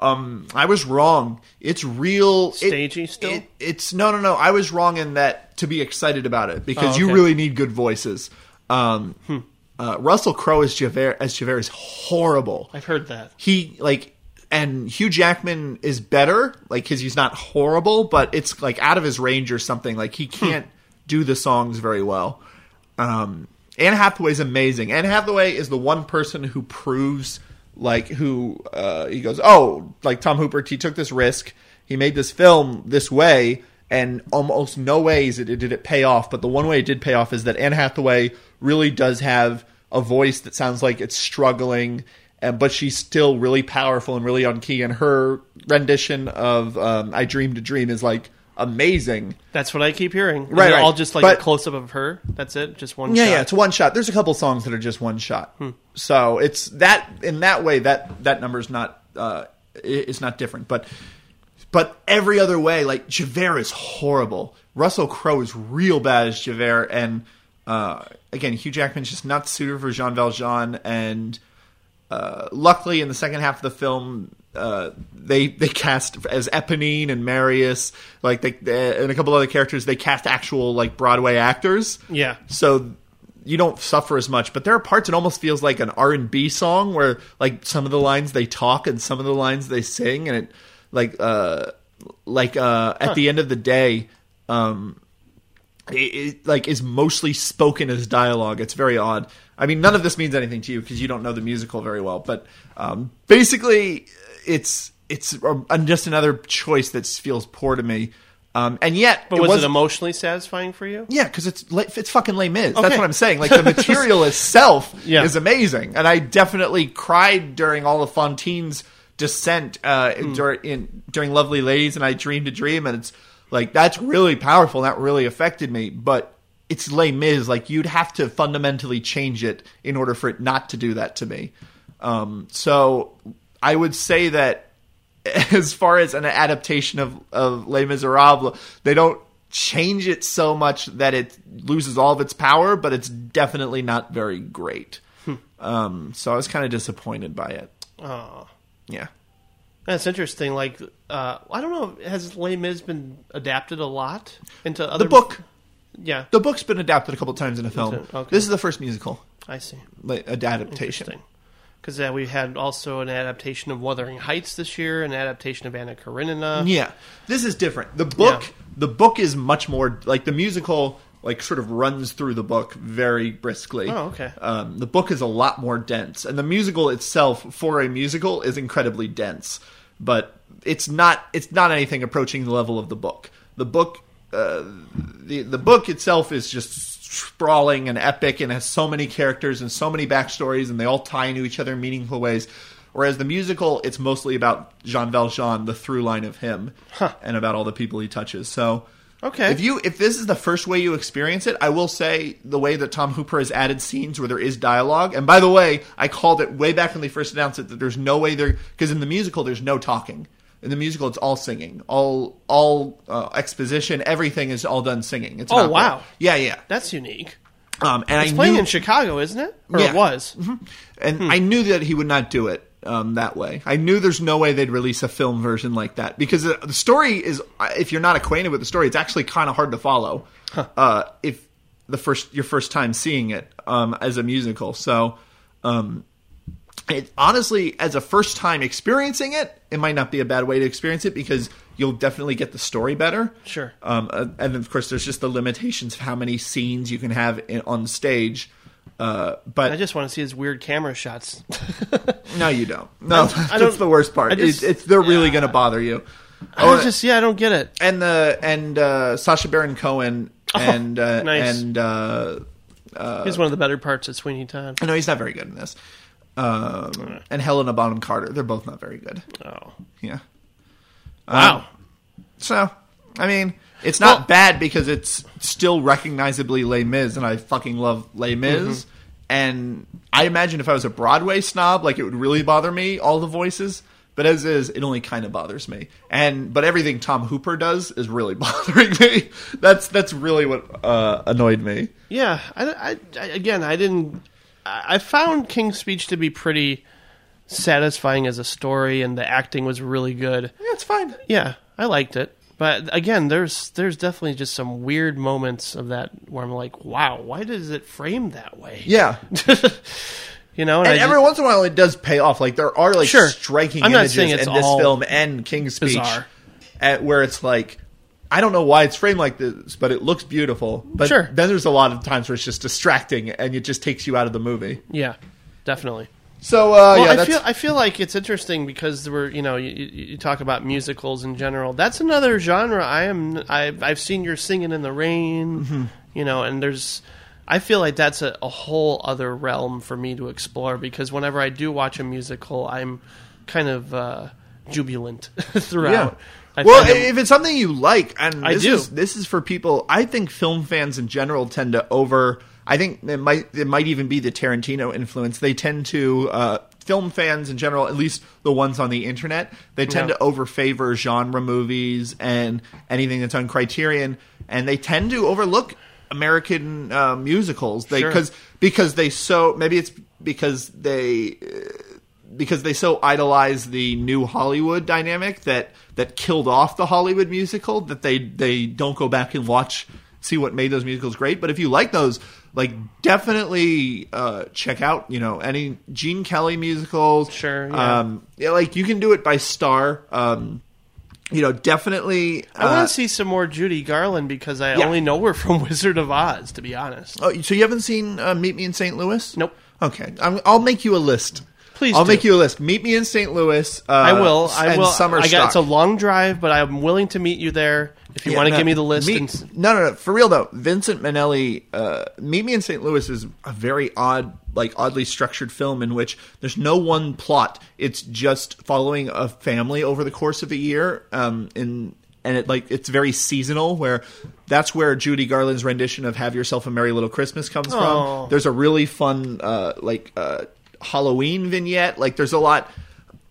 Um, I was wrong. It's real. it- Stagey still? it- it's no, no, no. I was wrong in that to be excited about it because Oh, you really need good voices. Um, Hmm. uh, Russell Crowe as Javert as Javert is horrible. I've heard that. He like and Hugh Jackman is better, like because he's not horrible, but it's like out of his range or something. Like he can't do the songs very well. Um, Anne Hathaway's amazing. Anne Hathaway is the one person who proves like who uh, he goes, oh, like Tom Hooper, he took this risk, he made this film this way, and almost no ways did it, did it pay off. But the one way it did pay off is that Anne Hathaway really does have a voice that sounds like it's struggling. And, but she's still really powerful and really on key, and her rendition of um, "I Dreamed a Dream" is like amazing. That's what I keep hearing. Right, right. all just like But- a close up of her. That's it. Just one. Yeah, shot. yeah, it's one shot. There's a couple songs that are just one shot. So it's that in that way that that number's not uh, is not different. But but every other way, like Javert is horrible. Russell Crowe is real bad as Javert, and uh, again, Hugh Jackman's just not suited for Jean Valjean. And uh, luckily, in the second half of the film. Uh, they they cast as Eponine and Marius, like they, they and a couple other characters. They cast actual like Broadway actors Yeah. so you don't suffer as much but there are parts it almost feels like an r&b song where like some of the lines they talk and some of the lines they sing and it like uh like uh at the end of the day um it, it like is mostly spoken as dialogue it's very odd i mean none of this means anything to you because you don't know the musical very well but um basically it's it's um, just another choice that feels poor to me um and yet But was, it emotionally satisfying for you? yeah, because it's it's fucking Les Mis. That's what I'm saying. Like the material itself Yeah. is amazing, and I definitely cried during all of Fantine's descent uh, Hmm. during in, during Lovely Ladies, and I dreamed a dream, and it's like that's really powerful. and That really affected me, but. It's Les Mis. Like you'd have to fundamentally change it in order for it not to do that to me. Um, so I would say that as far as an adaptation of, of Les Miserables, they don't change it so much that it loses all of its power, but it's definitely not very great. um, so I was kind of disappointed by it. Oh, Yeah. that's interesting. Like, uh, I don't know. Has Les Mis been adapted a lot into other The book, Yeah, the book's been adapted a couple times in a film. Okay. This is the first musical I see. like, adaptation. Interesting. Because uh, we had also an adaptation of Wuthering Heights this year, an adaptation of Anna Karenina. Yeah, this is different. The book, Yeah. the book is much more like the musical. Like sort of runs through the book very briskly. Oh, okay. Um, the book is a lot more dense, and the musical itself, for a musical, is incredibly dense. But it's not. It's not anything approaching the level of the book. The book, uh, the the book itself is just sprawling and epic, and has so many characters and so many backstories, and they all tie into each other in meaningful ways. Whereas the musical, it's mostly about Jean Valjean, the through line of him, and about all the people he touches. So, Okay. if you if this is the first way you experience it, I will say the way that Tom Hooper has added scenes where there is dialogue. And by the way, I called it way back when they first announced it that there's no way there because in the musical there's no talking. In the musical, it's all singing, all all uh, exposition, everything is all done singing. It's Oh, wow. yeah, yeah. That's unique. Um, and It's I playing knew, in Chicago, isn't it? Or Yeah. Mm-hmm. it was. and Hmm. I knew that he would not do it um, that way. I knew there's no way they'd release a film version like that because the the story is, if you're not acquainted with the story, it's actually kind of hard to follow. Uh, if the first your first time seeing it um, as a musical, so um, it honestly, as a first time experiencing it, it might not be a bad way to experience it because you'll definitely get the story better. Sure. Um, uh, and of course, there's just the limitations of how many scenes you can have in, on stage. Uh, but I just want to see his weird camera shots. no, you don't. No, I that's don't- the worst part. Just- it's, it's they're really going to bother you. I was just yeah, I don't get it. and the and uh, Sacha Baron Cohen and uh, Oh, nice. and uh, He's one of the better parts of Sweeney Todd. no, he's not very good in this. Um, and Helena Bonham Carter, they're both not very good. Oh Yeah. wow. Um, So, I mean, it's not Well- bad because it's still recognizably Les Mis, and I fucking love Les Mis. Mm-hmm. And I imagine if I was a Broadway snob, like it would really bother me all the voices. But as is, it only kind of bothers me. And but everything Tom Hooper does is really bothering me. That's that's really what uh, annoyed me. Yeah, I, I- I- again, I didn't. I found King's Speech to be pretty satisfying as a story, and the acting was really good. Yeah, it's fine. Yeah, I liked it. But again, there's there's definitely just some weird moments of that where I'm like, wow, why does it frame that way? Yeah, You know, and, and every just- once in a while it does pay off. Like there are like Sure. striking I'm images in this film and King's Speech, bizarre. at, where it's like. I don't know why it's framed like this, but it looks beautiful. But Sure. then there's a lot of times where it's just distracting and it just takes you out of the movie. yeah, definitely. So uh, Well, yeah, I feel I feel like it's interesting because there were you know you, you talk about musicals in general. That's another genre. I am I've I've seen your singing in the rain, Mm-hmm. you know, and there's. I feel like that's a, a whole other realm for me to explore because whenever I do watch a musical, I'm kind of uh, jubilant throughout. I well, if it's something you like, and I this do. is this is for people. I think film fans in general tend to over. I think it might it might even be the Tarantino influence. They tend to uh, film fans in general, at least the ones on the internet, they tend Yeah. to over favor genre movies and anything that's on Criterion, and they tend to overlook American uh, musicals. They Sure. because because they so maybe it's because they because they so idolize the new Hollywood dynamic that that killed off the Hollywood musical that they they don't go back and watch see what made those musicals great. But if you like those, like definitely uh, check out you know any Gene Kelly musicals. Sure, yeah. Um, yeah, like you can do it by Star. Um, you know, definitely. I uh, want to see some more Judy Garland because I yeah. only know her from Wizard of Oz, to be honest. Oh, so you haven't seen uh, Meet Me in St. Louis? Nope. Okay, I'm, I'll make you a list. Please I'll do. make you a list. Meet me in St. Louis. Uh, I will. I will. Summer I got, it's a long drive, but I'm willing to meet you there if you Yeah, want to no, give me the list. Meet- and, no, no, no. For real though, Vincent Minnelli, uh, Meet Me in St. Louis is a very odd, like oddly structured film in which there's no one plot. It's just following a family over the course of a year. Um, in and it like it's very seasonal. Where that's where Judy Garland's rendition of "Have Yourself a Merry Little Christmas" comes Oh. from. There's a really fun, uh, like uh, Halloween vignette. Like there's a lot.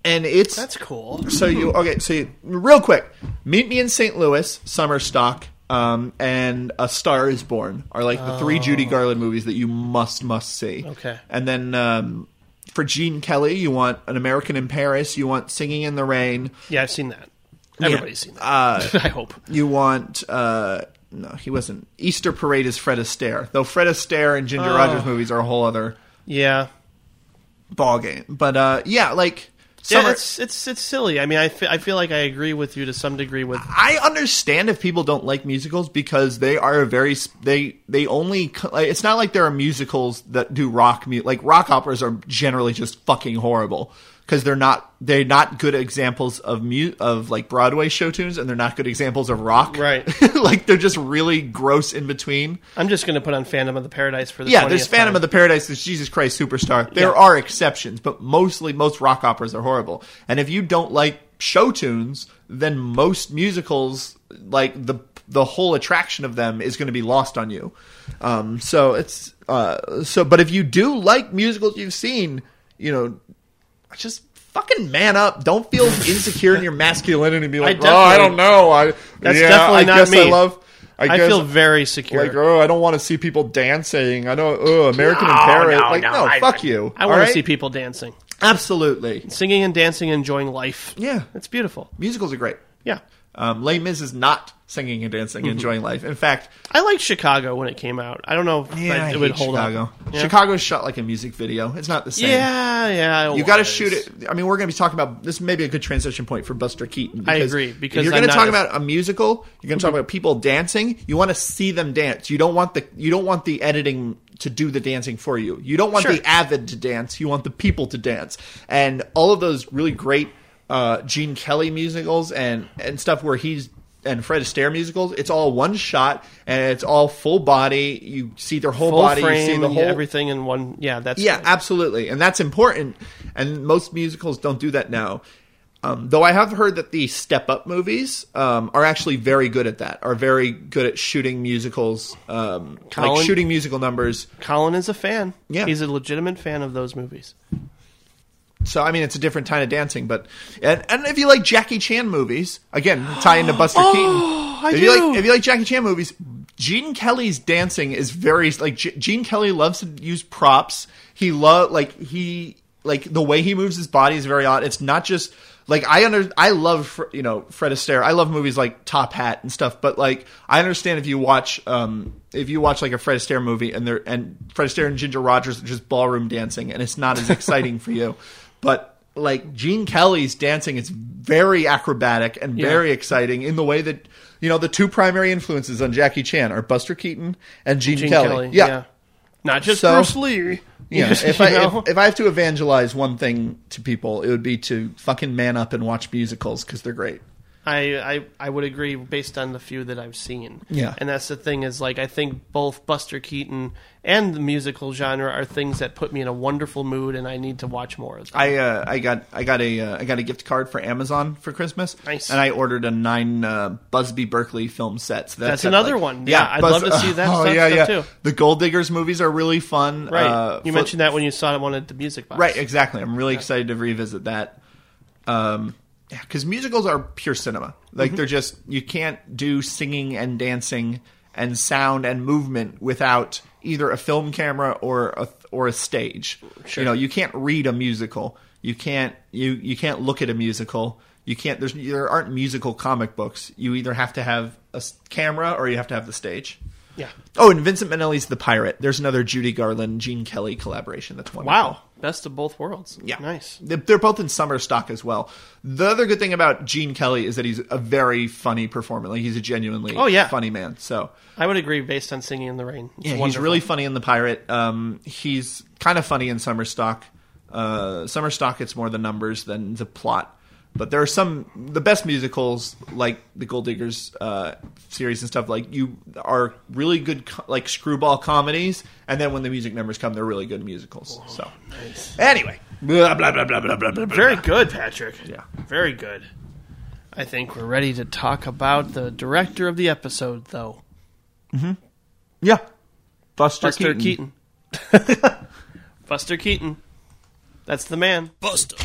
And it's that's cool. so you okay? So you, real quick, meet me in St. Louis, Summer Stock, um, and A Star Is Born are like the three Judy Garland movies that you must must see. Okay. and then um, for Gene Kelly, you want An American in Paris, you want Singing in the Rain, Yeah, I've seen that. Everybody's seen that. Uh, I hope. you want. Uh, no, he wasn't. Easter Parade is Fred Astaire, though Fred Astaire and Ginger Oh. Rogers movies are a whole other Yeah. Ball game. But uh, yeah, like Yeah, Summer, it's it's it's silly. I mean, I fe- I feel like I agree with you to some degree with I understand if people don't like musicals because they are a very they they only it's not like there are musicals that do rock mu- like rock operas are generally just fucking horrible because they're not they're not good examples of mu- of like Broadway show tunes and they're not good examples of rock Right. like they're just really gross in between I'm just going to put on Phantom of the Paradise for the yeah there's Phantom time. of the Paradise there's Jesus Christ Superstar there Yeah. are exceptions but mostly most rock operas are horrible and if you don't like show tunes then most musicals like the the whole attraction of them is going to be lost on you um, so it's uh, so but if you do like musicals you've seen you know just fucking man up don't feel insecure in your masculinity and be like oh I don't know I That's yeah, definitely I not guess I love I, I guess feel very secure. like, oh, I don't want to see people dancing. I don't. Oh, American in No, Paris. no, like, no, no, I- fuck you. I want right? to see people dancing, Absolutely. singing and dancing, enjoying life. Yeah, It's beautiful. musicals are great. Yeah. Um, Les Mis is not singing and dancing, Mm-hmm. enjoying life. In fact, I liked Chicago when it came out. I don't know if yeah, it would hold Chicago. up. Yeah. Chicago's shot like a music video. It's not the same. Yeah, yeah. You got to shoot it. I mean, we're going to be talking about this. May be a good transition point for Buster Keaton. I agree, because you're going to talk as- about a musical, you're going to talk about people dancing. You want to see them dance. You don't want the you don't want the editing to do the dancing for you. You don't want Sure. the avid to dance. You want the people to dance. And all of those really great uh, Gene Kelly musicals and and stuff where he's and Fred Astaire musicals, it's all one shot and it's all full body. You see their whole full body. frame, you see the whole everything in one. Yeah, that's yeah, good. absolutely, and that's important. And most musicals don't do that now. Um, though I have heard that the Step Up movies um, are actually very good at that. Are very good at shooting musicals, um, like shooting musical numbers. Colin is a fan. Yeah. he's a legitimate fan of those movies. So I mean, it's a different kind of dancing. But and, and if you like Jackie Chan movies, again, tie into Buster Keaton. Oh, I if do. you like if you like Jackie Chan movies, Gene Kelly's dancing is very like G- Gene Kelly loves to use props. He love like he like the way he moves his body is very odd. It's not just like I under I love you know Fred Astaire. I love movies like Top Hat and stuff. But like I understand if you watch um if you watch like a Fred Astaire movie and they're and Fred Astaire and Ginger Rogers are just ballroom dancing and it's not as exciting for you. But like Gene Kelly's dancing is very acrobatic and Yeah. very exciting in the way that you know the two primary influences on Jackie Chan are Buster Keaton and Gene, Gene Kelly. Kelly. Yeah. not just So- Bruce Lee. Yeah, if You I if, if I have to evangelize one thing to people, it would be to fucking man up and watch musicals because they're great. I, I I would agree based on the few that I've seen. Yeah. and that's the thing is like I think both Buster Keaton and the musical genre are things that put me in a wonderful mood, and I need to watch more of them. I uh, I got I got a uh, I got a gift card for Amazon for Christmas. Nice. And I ordered a nine uh, Busby Berkeley film set. So That's got, another one. Yeah, I'd love to see that Oh yeah, yeah. too. The Gold Diggers movies are really fun. right, Uh, you for- mentioned that when you saw it one at the music box. Right, exactly. I'm really excited to revisit that. Um, yeah, because musicals are pure cinema. Like Mm-hmm. they're just you can't do singing and dancing and sound and movement without either a film camera or a or a stage. Sure. You know, you can't read a musical. You can't you you can't look at a musical. You can't. There's there aren't musical comic books. You either have to have a camera or you have to have the stage. Yeah. Oh, and Vincent Minnelli's The Pirate. There's another Judy Garland Gene Kelly collaboration. That's wonderful. Wow, best of both worlds. Yeah. nice. They- They're both in summer stock as well. The other good thing about Gene Kelly is that he's a very funny performer. Like he's a genuinely Oh, yeah. funny man. So I would agree based on Singing in the Rain. It's yeah, he's really funny in The Pirate. Um, he's kind of funny in summer stock. Uh, summer stock, it's more the numbers than the plot. But there are some the best musicals like the Gold Diggers uh, series and stuff like you are really good co- like screwball comedies, and then when the music numbers come, they're really good musicals. so anyway, blah blah blah blah blah blah blah. Very good, Patrick. Yeah. Very good. I think we're ready to talk about the director of the episode, though. Yeah. Buster, Buster Keaton. Keaton. Buster Keaton. That's the man. Buster.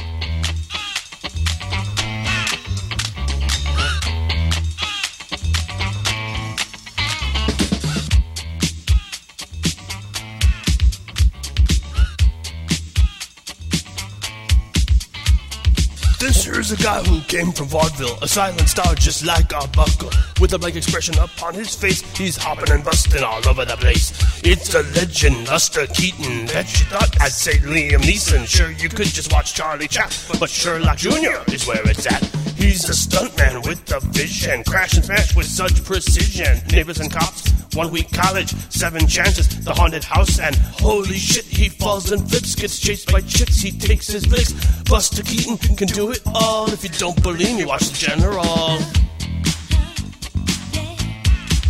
A guy who came from vaudeville, a silent star just like Arbuckle. With a blank expression upon his face, he's hopping and busting all over the place. It's a legend, Buster Keaton. Bet you thought I'd say Liam Neeson. Sure, you could just watch Charlie Chap, but Sherlock Jr. is where it's at. He's a stuntman with a vision, crash and smash with such precision. Neighbors and cops, one week college, seven chances, the haunted house, and holy shit, he falls and flips, gets chased by chicks, he takes his licks. Buster Keaton can do it all. If you don't believe me, watch the general.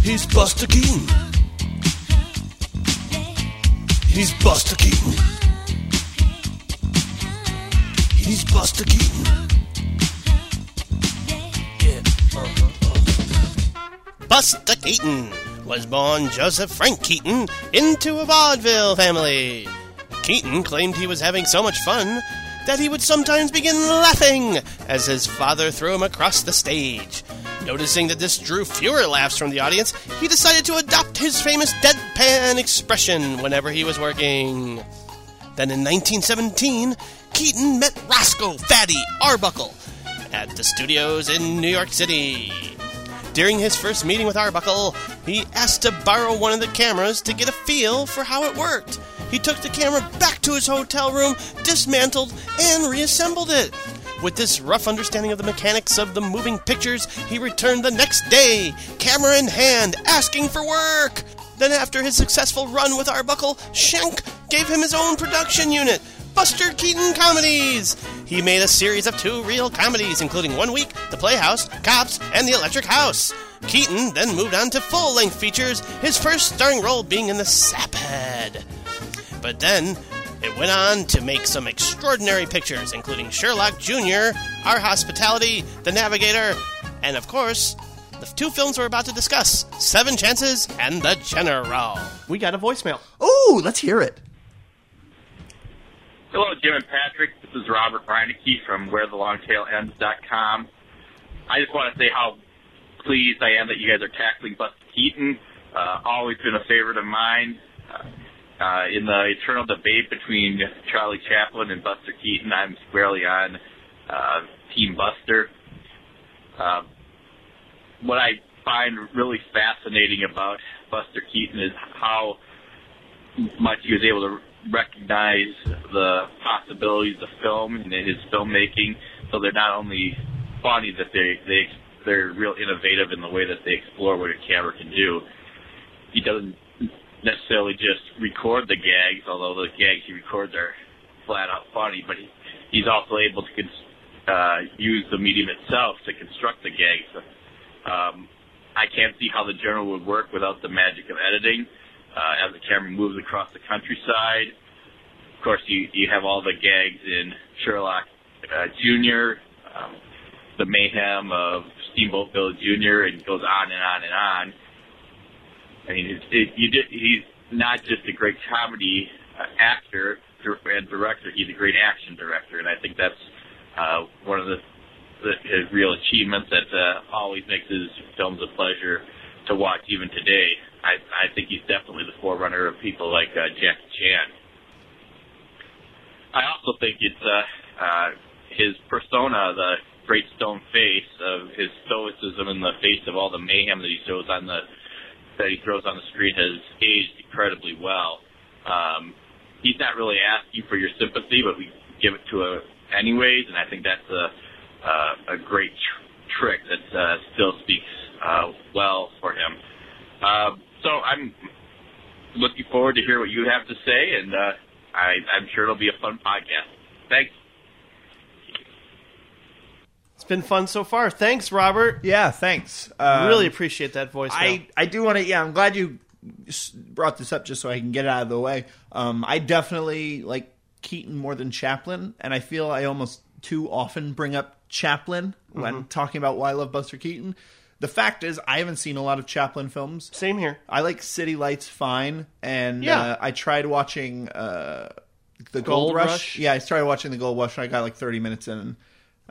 He's Buster Keaton. He's Buster Keaton. He's Buster Keaton. Yeah. uh-huh. Buster Keaton was born Joseph Frank Keaton into a vaudeville family. Keaton claimed he was having so much fun that he would sometimes begin laughing as his father threw him across the stage. Noticing that this drew fewer laughs from the audience, he decided to adopt his famous deadpan expression whenever he was working. Then in 1917, Keaton met Roscoe Fatty Arbuckle at the studios in New York City. During his first meeting with Arbuckle, he asked to borrow one of the cameras to get a feel for how it worked. He took the camera back to his hotel room, dismantled, and reassembled it. With this rough understanding of the mechanics of the moving pictures, he returned the next day, camera in hand, asking for work. Then, after his successful run with Arbuckle, Schenck gave him his own production unit, Buster Keaton Comedies. He made a series of two reel comedies, including One Week, The Playhouse, Cops, and The Electric House. Keaton then moved on to full length features, his first starring role being in The Saphead. But then it went on to make some extraordinary pictures, including Sherlock Jr., Our Hospitality, The Navigator, and of course, the two films we're about to discuss Seven Chances and The General. We got a voicemail. Oh, let's hear it. Hello, Jim and Patrick. This is Robert Reineke from WhereTheLongTailEnds.com. I just want to say how pleased I am that you guys are tackling Buster Keaton. Uh, always been a favorite of mine. Uh, uh, in the eternal debate between Charlie Chaplin and Buster Keaton, I'm squarely on uh, Team Buster. Uh, what I find really fascinating about Buster Keaton is how much he was able to recognize the possibilities of film and his filmmaking. So they're not only funny, that they they they're real innovative in the way that they explore what a camera can do. He doesn't necessarily just record the gags, although the gags he records are flat out funny, but he, he's also able to cons- uh, use the medium itself to construct the gags. Um, I can't see how the General would work without the magic of editing. As the camera moves across the countryside, of course, you you have all the gags in Sherlock uh, Jr., um, the mayhem of Steamboat Bill Jr., and goes on and on and on. I mean, it, it, you did, he's not just a great comedy uh, actor and director; he's a great action director, and I think that's uh, one of the, the his real achievements that uh, always makes his films a pleasure to watch even today. I, I think he's definitely the forerunner of people like uh, Jackie Chan. I also think it's uh, uh, his persona, the great stone face of his stoicism in the face of all the mayhem that he shows on the that he throws on the street has aged incredibly well. Um, he's not really asking for your sympathy, but we give it to him anyways, and I think that's a uh, a great tr- trick that uh, still speaks uh, well for him. Uh, so I'm looking forward to hear what you have to say, and uh, I, I'm sure it'll be a fun podcast. Thanks. It's been fun so far. Thanks, Robert. Yeah, thanks. Um, really appreciate that voice. I, I do want to, yeah, I'm glad you brought this up just so I can get it out of the way. Um, I definitely like Keaton more than Chaplin, and I feel I almost too often bring up Chaplin when Mm-hmm. talking about why I love Buster Keaton. The fact is, I haven't seen a lot of Chaplin films. Same here. I like City Lights fine, and Yeah. uh, I tried watching uh, the Gold, Gold Rush. Rush? Yeah, I started watching the Gold Rush. I got like 30 minutes in,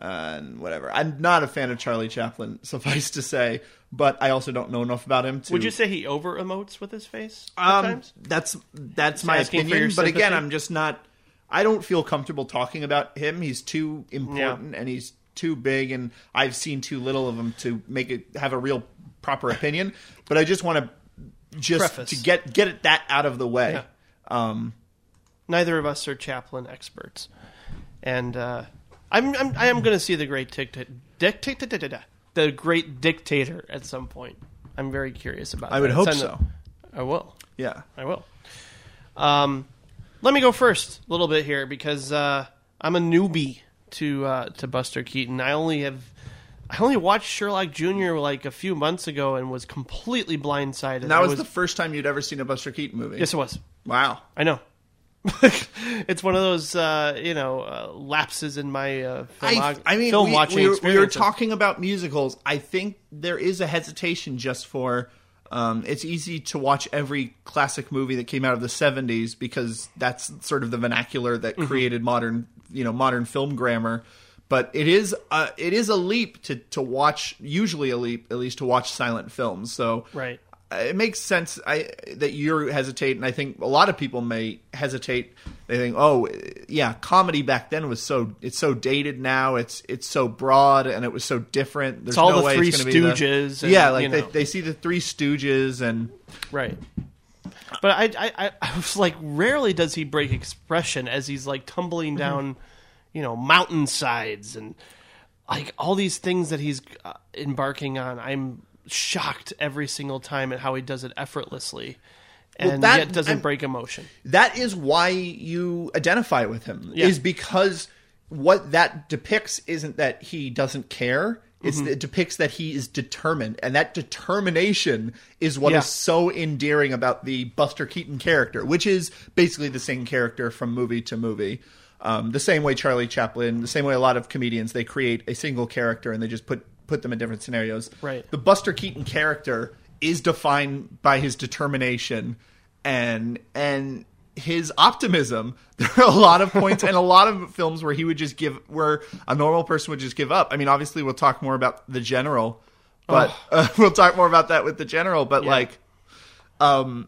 uh, and whatever. I'm not a fan of Charlie Chaplin, suffice to say, but I also don't know enough about him. To, Would you say he over emotes with his face? um, times? that's that's my asking for opinion. But again, sympathy? I'm just not. I don't feel comfortable talking about him. He's too important and he's too big, and I've seen too little of them to make it have a real proper opinion. But I just want to just Preface. to get get it that out of the way. Yeah. Um, Neither of us are Chaplin experts, and uh, I'm, I'm I am going to see the great dictator, the great dictator at some point. I'm very curious about. I would hope so. the- I will. Yeah. I will. Um, let me go first a little bit here because uh, I'm a newbie to uh, to Buster Keaton. I only have I only watched Sherlock Jr. like a few months ago and was completely blindsided. And that I was, the first time you'd ever seen a Buster Keaton movie. yes, it was. Wow. I know. it's one of those uh, you know uh, lapses in my uh, film, I, I mean, film we, watching we, were- we were talking about musicals. I think there is a hesitation just for. Um, it's easy to watch every classic movie that came out of the '70s because that's sort of the vernacular that Mm-hmm. created modern, you know, modern film grammar. But it is a, it is a leap to to watch. Usually a leap, at least to watch silent films. So Right. it makes sense I, that you hesitate, and I think a lot of people may hesitate. They think, "Oh, yeah, comedy back then was so it's so dated now. It's it's so broad and it was so different. There's all no the way Three it's be the- Stooges and, yeah, like they, know. they see the Three Stooges and Right. But I, I, I, was like, rarely does he break expression as he's like tumbling down, you know, mountainsides and like all these things that he's uh, embarking on. I'm shocked every single time at how he does it effortlessly, and that- yet doesn't I'm- break emotion. that is why you identify with him Yeah. is because what that depicts isn't that he doesn't care it's Mm-hmm. it depicts that he is determined and that determination is what is Yeah. so endearing about the buster keaton character which is basically the same character from movie to movie um, the same way charlie chaplin the same way a lot of comedians they create a single character and they just put put them in different scenarios Right. the buster keaton character is defined by his determination and and his optimism. There are a lot of points and a lot of films where he would just give where a normal person would just give up. I mean, obviously we'll talk more about the general, but uh, we'll talk more about that with the general. But Yeah. like, um,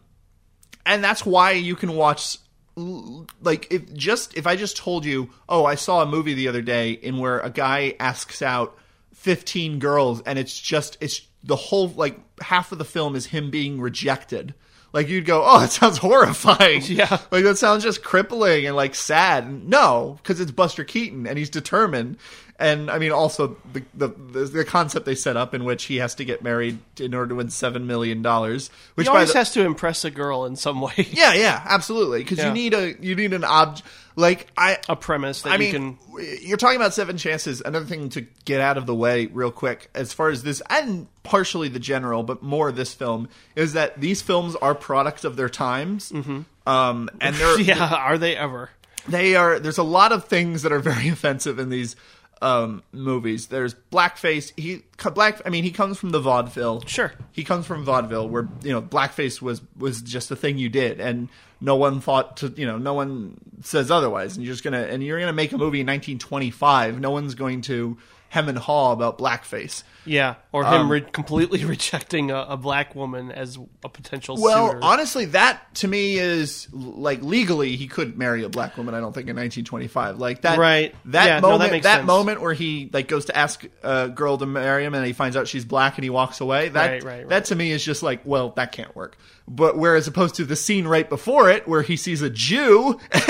and that's why you can watch. Like if just if I just told you, oh, I saw a movie the other day in where a guy asks out fifteen girls, and it's just it's the whole like half of the film is him being rejected. Like you'd go, oh, it sounds horrifying. Yeah. like that sounds just crippling and like sad. No, because it's Buster Keaton and he's determined. And I mean, also the, the the concept they set up in which he has to get married in order to win seven million dollars. Which He by always the, has to impress a girl in some way. yeah, yeah, absolutely. Because Yeah. you need a you need an object. Like I, A premise that I you mean, can. you're talking about Seven Chances. Another thing to get out of the way, real quick, as far as this, and partially the general, but more this film, is that these films are products of their times. Mm-hmm. Um, and they're Yeah, are they ever? they are there's a lot of things that are very offensive in these um, movies. There's blackface. He black. I mean, he comes from the vaudeville. Sure. he comes from vaudeville, where you know blackface was was just a thing you did, and no one thought to you know no one says otherwise. And you're just gonna and you're gonna make a movie in 1925. No one's going to hem and haw about blackface. Yeah, or Um, him re- completely rejecting a, a black woman as a potential Well, suitor. honestly, that to me is like legally he couldn't marry a black woman. I don't think in 1925, like that. Right. That Yeah, no, that moment. makes that sense. moment where he like goes to ask a girl to marry him, and he finds out she's black, and he walks away. That Right, right, right. that to me is just like, well, that can't work. But whereas opposed to the scene right before it, where he sees a Jew,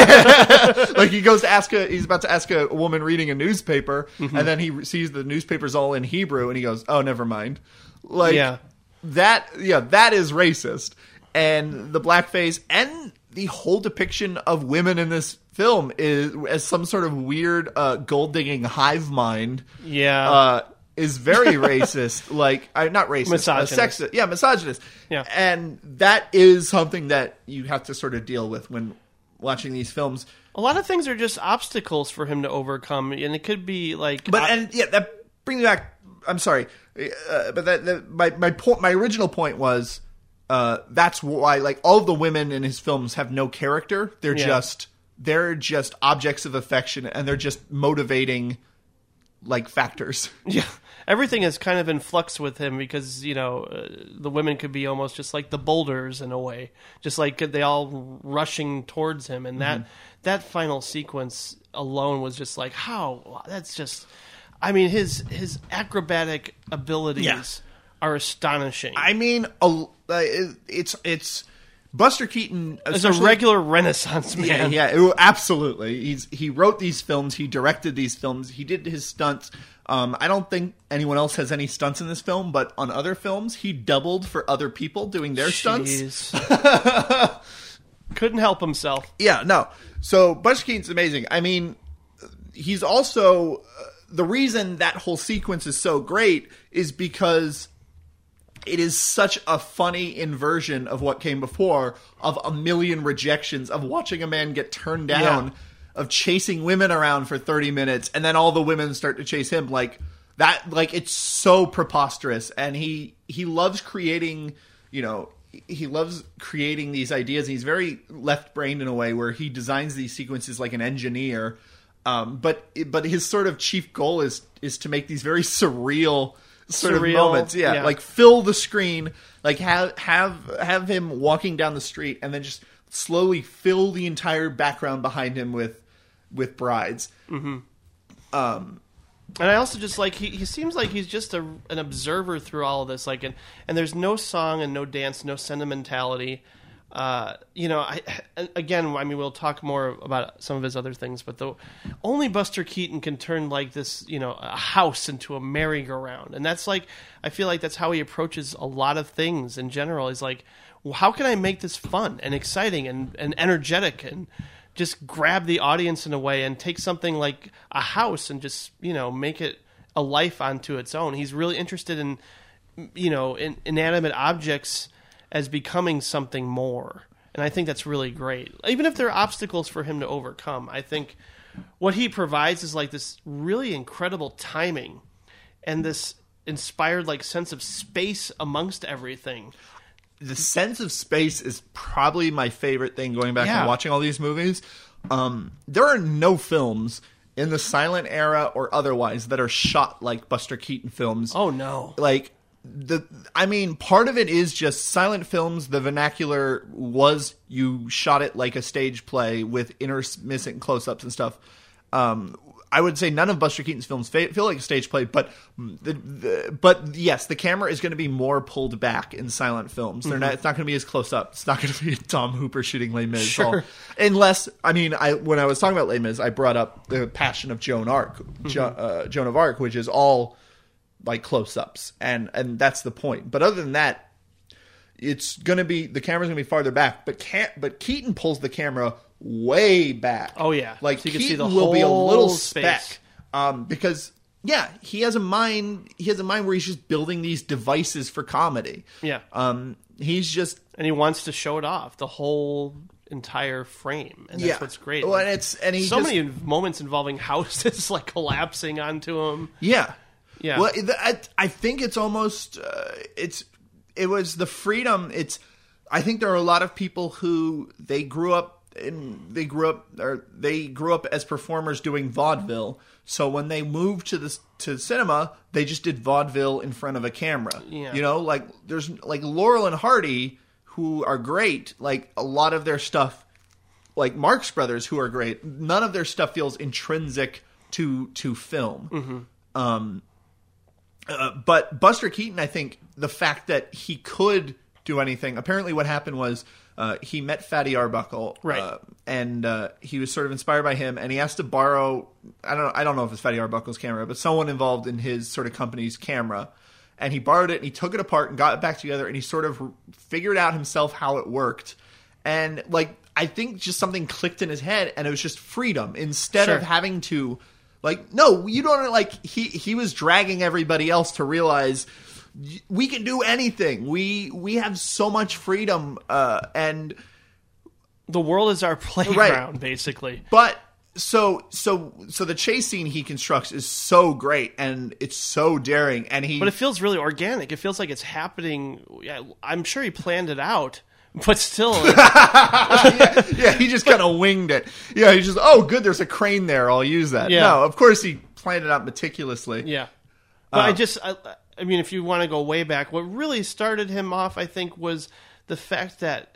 like he goes to ask a, he's about to ask a woman reading a newspaper, Mm-hmm. and then he sees the newspaper's all in Hebrew, and he goes, oh, never mind. Like, Yeah. that yeah that is racist and the blackface and the whole depiction of women in this film is as some sort of weird uh, gold digging hive mind yeah, uh, is very racist like I not racist Misogynist. uh, sexist yeah misogynist Yeah. and that is something that you have to sort of deal with when watching these films a lot of things are just obstacles for him to overcome, and it could be like, But uh, and yeah, that brings me back. I'm sorry, uh, but that, that my my point, my original point was uh, that's why like all the women in his films have no character. They're Yeah. just they're just objects of affection, and they're just motivating like factors. yeah, everything is kind of in flux with him because you know uh, the women could be almost just like the boulders in a way, just like they all rushing towards him, and Mm-hmm. that that final sequence alone was just like how that's just. I mean, his his acrobatic abilities Yeah. are astonishing. I mean, a, uh, it's it's Buster Keaton As a especially- regular Renaissance man, Yeah, yeah, it- absolutely. He's he wrote these films, he directed these films, he did his stunts. Um, I don't think anyone else has any stunts in this film, but on other films, he doubled for other people doing their stunts. Jeez. Couldn't help himself. Yeah, no. So Buster Keaton's amazing. I mean, he's also uh, the reason that whole sequence is so great is because it is such a funny inversion of what came before of a million rejections of watching a man get turned down Yeah. of chasing women around for 30 minutes and then all the women start to chase him. Like that like it's so preposterous. And he he loves creating you know he loves creating these ideas. And he's very left brained in a way where he designs these sequences like an engineer um, but but his sort of chief goal is is to make these very surreal sort Surreal, of moments. Yeah, yeah. like fill the screen, like have have have him walking down the street, and then just slowly fill the entire background behind him with with brides. And I also just like he, he seems like he's just a, an observer through all of this. Like, and, and there's no song and no dance, no sentimentality. Uh, you know, I again, I mean, we'll talk more about some of his other things, but the only Buster Keaton can turn like this, you know, a house into a merry-go-round, and that's like I feel like that's how he approaches a lot of things in general. He's like, well, how can I make this fun and exciting and, and energetic and just grab the audience in a way and take something like a house and just you know make it a life onto its own. He's really interested in you know in, inanimate objects as becoming something more, and I think that's really great. Even if there are obstacles for him to overcome, I think what he provides is like this really incredible timing and this inspired like sense of space amongst everything. the sense of space is probably my favorite thing going back Yeah. and watching all these movies. Um, there are no films in the silent era or otherwise that are shot like Buster Keaton films. Oh no. Like the I mean, part of it is just silent films. The vernacular was you shot it like a stage play with intermittent close-ups and stuff. Um, I would say none of Buster Keaton's films fa- feel like a stage play, but the, the but yes, the camera is going to be more pulled back in silent films. They're not. It's not going to be as close up. It's not going to be Tom Hooper shooting Les Mis. Sure. all- unless I mean, I when I was talking about Les Mis, I brought up the Passion of Joan Arc, jo, uh, Joan of Arc, which is all like close ups, and and that's the point. But other than that, it's going to be the camera's going to be farther back. But can't but Keaton pulls the camera way back. Oh, yeah. like So you can Keaton see the will be a little whole speck, um, because. Yeah, he has a mind. He has a mind where he's just building these devices for comedy. Yeah. Um, he's just and he wants to show it off the whole entire frame and that's Yeah. what's great Well, and it's- and he so just- many moments involving houses like collapsing onto him Yeah, Yeah. Well, I, I think it's almost uh, it's it was the freedom. It's I think there are a lot of people who they grew up in they grew up or they grew up as performers doing vaudeville. So when they moved to this to cinema, they just did vaudeville in front of a camera. Yeah. You know, like there's like Laurel and Hardy who are great. Like a lot of their stuff like Marx Brothers, who are great, none of their stuff feels intrinsic to to film. Um, uh, but Buster Keaton, I think the fact that he could do anything. Apparently, what happened was uh, he met Fatty Arbuckle, Right. uh, and uh, he was sort of inspired by him, and he asked to borrow. I don't. I don't know if it's Fatty Arbuckle's camera, but someone involved in his sort of company's camera. And he borrowed it, and he took it apart and got it back together, and he sort of figured out himself how it worked. And like, I think just something clicked in his head, and it was just freedom instead Sure. of having to like no you don't like he he was dragging everybody else to realize we can do anything. We we have so much freedom uh and the world is our playground basically. But so so so the chase scene he constructs is so great and it's so daring and he but it feels really organic. It feels like it's happening. Yeah, i'm sure he planned it out but still yeah he just kind of winged it yeah he just oh good there's a crane there i'll use that Yeah. no of course he planned it out meticulously Yeah. But Uh, I just, I, I mean, if you want to go way back, what really started him off, I think, was the fact that,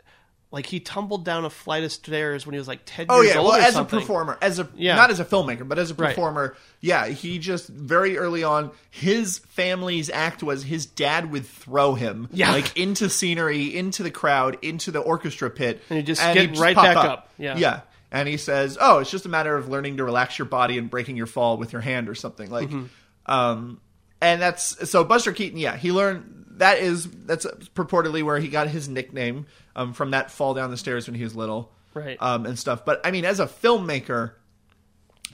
like, he tumbled down a flight of stairs when he was like 10 Oh years yeah, old well, as something. a performer, as a Yeah. not as a filmmaker, but as a Right. performer, yeah, he just very early on, his family's act was his dad would throw him, Yeah. like into scenery, into the crowd, into the orchestra pit, And he'd just he'd get right pop back up. Yeah. yeah. And he says, "Oh, it's just a matter of learning to relax your body and breaking your fall with your hand or something like." Mm-hmm. Um, and that's so Buster Keaton. Yeah, he learned that is that's purportedly where he got his nickname um, from that fall down the stairs when he was little Right. um, and stuff. But I mean, as a filmmaker,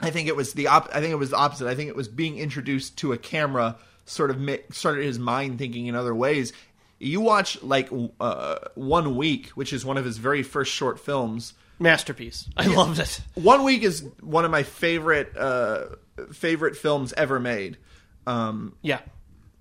I think it was the op- I think it was the opposite. I think it was being introduced to a camera sort of ma- started his mind thinking in other ways. You watch like uh, One Week, which is one of his very first short films. Masterpiece. I loved it. One Week is one of my favorite uh, favorite films ever made. Um, Yeah.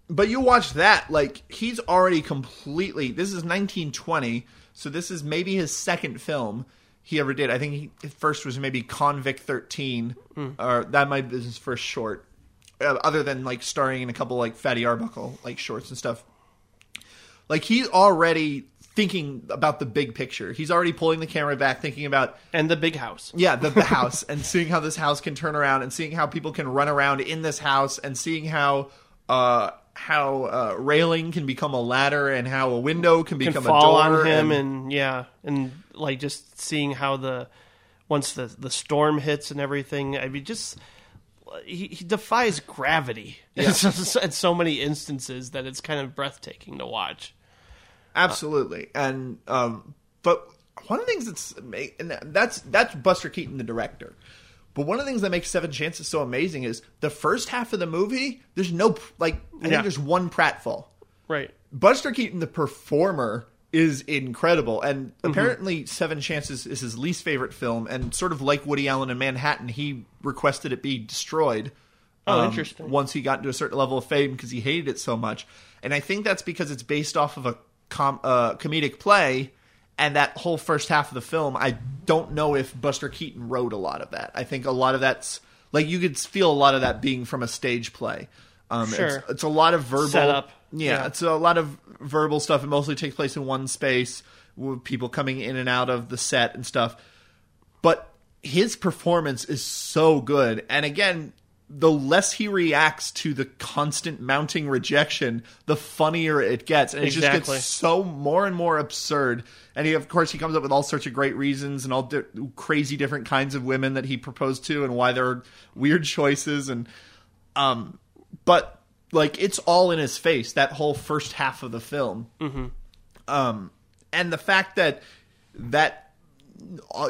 But you watch that, like he's already completely. This is 1920, so this is maybe his second film he ever did. I think he, his first was maybe Convict 13, or that might be his first short. uh, other than like starring in a couple like Fatty Arbuckle like shorts and stuff. Like he's already thinking about the big picture. He's already pulling the camera back, thinking about and the big house. yeah, the, the house and seeing how this house can turn around and seeing how people can run around in this house and seeing how uh how uh, railing can become a ladder and how a window can Can become fall a door on him and, yeah, and like just seeing how the once the the storm hits and everything. I mean, just he, he defies gravity in, so, in so many instances that it's kind of breathtaking to watch. Absolutely, and um, but one of the things that's and that's that's Buster Keaton, the director. But one of the things that makes Seven Chances so amazing is the first half of the movie. There's no like I Yeah. think there's one pratfall. Right. Buster Keaton, the performer, is incredible, and Mm-hmm. apparently Seven Chances is his least favorite film. And sort of like Woody Allen in Manhattan, he requested it be destroyed. Oh, um, interesting. Once he got to a certain level of fame because he hated it so much, and I think that's because it's based off of a com- uh, comedic play, and that whole first half of the film, I don't know if Buster Keaton wrote a lot of that. I think a lot of that's like you could feel a lot of that being from a stage play. Um, Sure. it's, it's a lot of verbal Setup. Yeah, Yeah. it's a lot of verbal stuff. It mostly takes place in one space with people coming in and out of the set and stuff. But his performance is so good. And again, the less he reacts to the constant mounting rejection, the funnier it gets. And it just gets so more and more absurd. And he, of course, he comes up with all sorts of great reasons and all di- crazy different kinds of women that he proposed to and why they're weird choices. And um, but like it's all in his face that whole first half of the film. Mm-hmm. Um, and the fact that that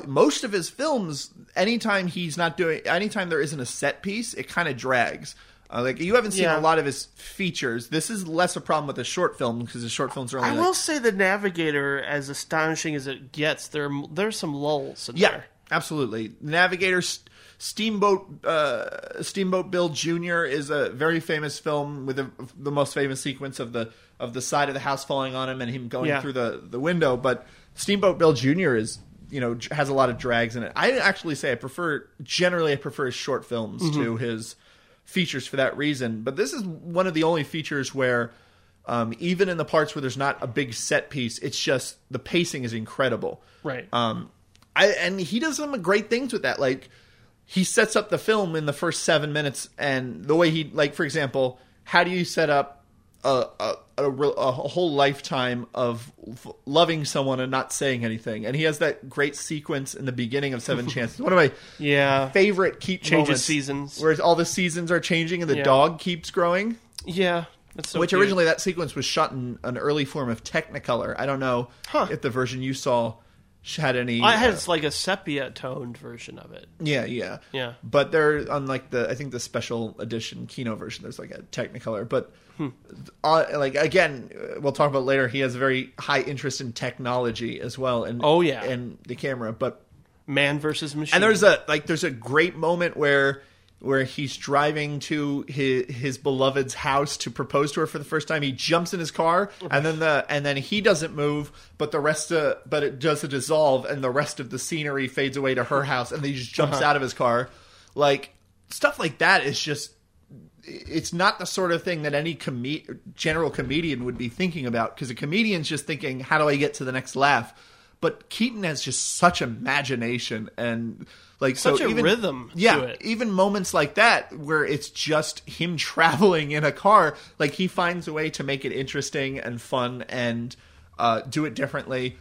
most of his films, anytime he's not doing, anytime there isn't a set piece, it kind of drags. Uh, like you haven't seen Yeah. a lot of his features. This is less a problem with the short film because the short films are only I like, will say the Navigator, as astonishing as it gets, there there's some lulls in Yeah, there. absolutely. Navigator, S- Steamboat, uh, Steamboat Bill Jr. is a very famous film with the the most famous sequence of the of the side of the house falling on him and him going Yeah. through the the window. But Steamboat Bill Jr. is you know has a lot of drags in it. I actually say I prefer generally I prefer his short films Mm-hmm. to his features for that reason. But this is one of the only features where. Um, even in the parts where there's not a big set piece, it's just the pacing is incredible. Right. Um, I and he does some great things with that. Like he sets up the film in the first seven minutes, and the way he like, for example, how do you set up a a, a, a whole lifetime of f- loving someone and not saying anything? And he has that great sequence in the beginning of Seven Chances. One of my yeah. favorite keep Changes seasons. where all the seasons are changing and the Yeah. dog keeps growing. Yeah. So Which cute. originally that sequence was shot in an early form of Technicolor. I don't know Huh. if the version you saw had any. I had uh, like a sepia toned version of it. Yeah, yeah, Yeah. But they're on like the I think the special edition Kino version. There's like a Technicolor, but Hmm. uh, like again, uh, we'll talk about later. He has a very high interest in technology as well, and Oh, yeah. and the camera. But Man versus machine. and there's a like there's a great moment where where he's driving to his his beloved's house to propose to her for the first time. He jumps in his car and then the and then he doesn't move, but the rest of but it does a dissolve and the rest of the scenery fades away to her house and then he just jumps Uh-huh. out of his car. Like stuff like that is just it's not the sort of thing that any com- general comedian would be thinking about because a comedian's just thinking, how do I get to the next laugh? But Keaton has just such imagination and like Such so a even, rhythm to Yeah, it. even moments like that where it's just him traveling in a car, like he finds a way to make it interesting and fun and uh, do it differently.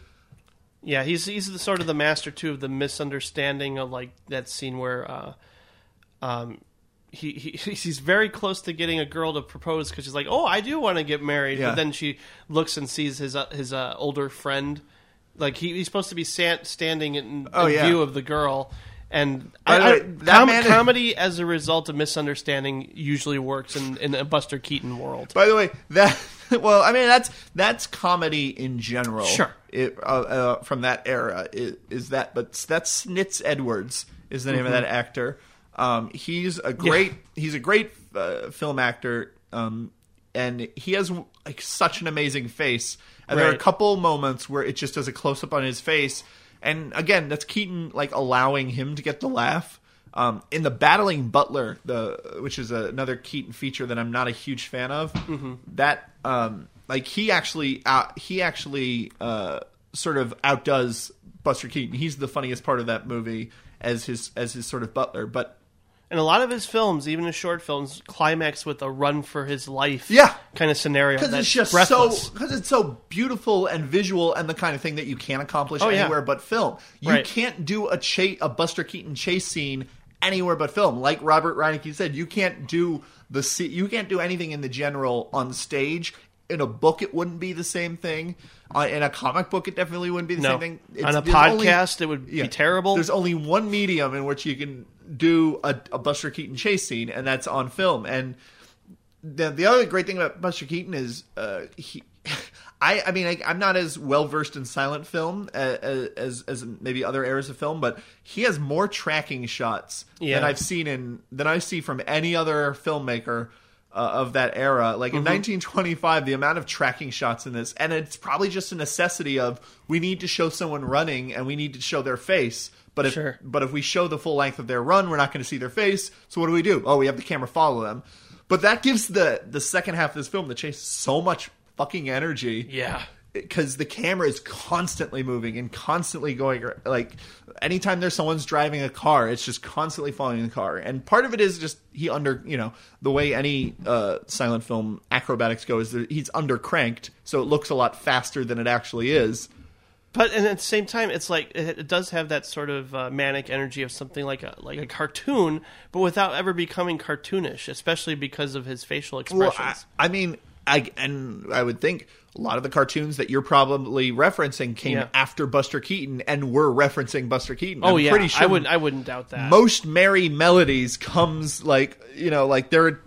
Yeah, he's he's the sort of the master too of the misunderstanding of like that scene where uh, um, he, he he's very close to getting a girl to propose because she's like, oh, I do want to get married, Yeah. but then she looks and sees his uh, his uh, older friend, like he, he's supposed to be stand, standing in, Oh, yeah. view of the girl. And I, I- way, com- is- comedy, as a result of misunderstanding, usually works in, in a Buster Keaton world. By the way, that well, I mean that's that's comedy in general. Sure. It, uh, uh, from that era is, is that, but that's Snitz Edwards is the name of that actor. Um, he's a great he's a great uh, film actor, um, and he has like such an amazing face. And there are a couple moments where it just does a close up on his face, and again, that's Keaton like allowing him to get the laugh. Um, in the Battling Butler, the which is a, another Keaton feature that I'm not a huge fan of, that um, like he actually out, he actually uh, sort of outdoes Buster Keaton. He's the funniest part of that movie as his as his sort of butler, but And a lot of his films, even his short films, climax with a run for his life Yeah. kind of scenario. because it's just breathless. so because it's so beautiful and visual and the kind of thing that you can't accomplish Oh, yeah. anywhere but film. You Right. can't do a chase a Buster Keaton chase scene anywhere but film. Like Robert Reineke said, you can't do the you can't do anything in the general on stage. In a book, it wouldn't be the same thing. Uh, in a comic book, it definitely wouldn't be the No. same thing. On a there's only- podcast, it would be terrible. There's only one medium in which you can do a, a Buster Keaton chase scene, and that's on film. And the the other great thing about Buster Keaton is uh, he. I, I mean, I, I'm not as well versed in silent film as, as as maybe other eras of film, but he has more tracking shots Yeah. than I've seen in than I see from any other filmmaker uh, of that era. Like in Mm-hmm. 1925, the amount of tracking shots in this, and it's probably just a necessity of we need to show someone running and we need to show their face. But if Sure. but if we show the full length of their run, we're not going to see their face. So what do we do? Oh, we have the camera follow them. But that gives the the second half of this film, the chase, so much fucking energy yeah. because the camera is constantly moving and constantly going like anytime there's someone's driving a car it's just constantly following the car and part of it is just he under you know the way any uh, silent film acrobatics go is that he's under cranked so it looks a lot faster than it actually is But and at the same time, it's like it, it does have that sort of uh, manic energy of something like a like a cartoon, but without ever becoming cartoonish, especially because of his facial well expressions. I, I mean I and I would think a lot of the cartoons that you're probably referencing came Yeah. after Buster Keaton and were referencing Buster Keaton. oh I'm yeah, pretty sure I would I wouldn't doubt that. most Merrie Melodies comes like you know like there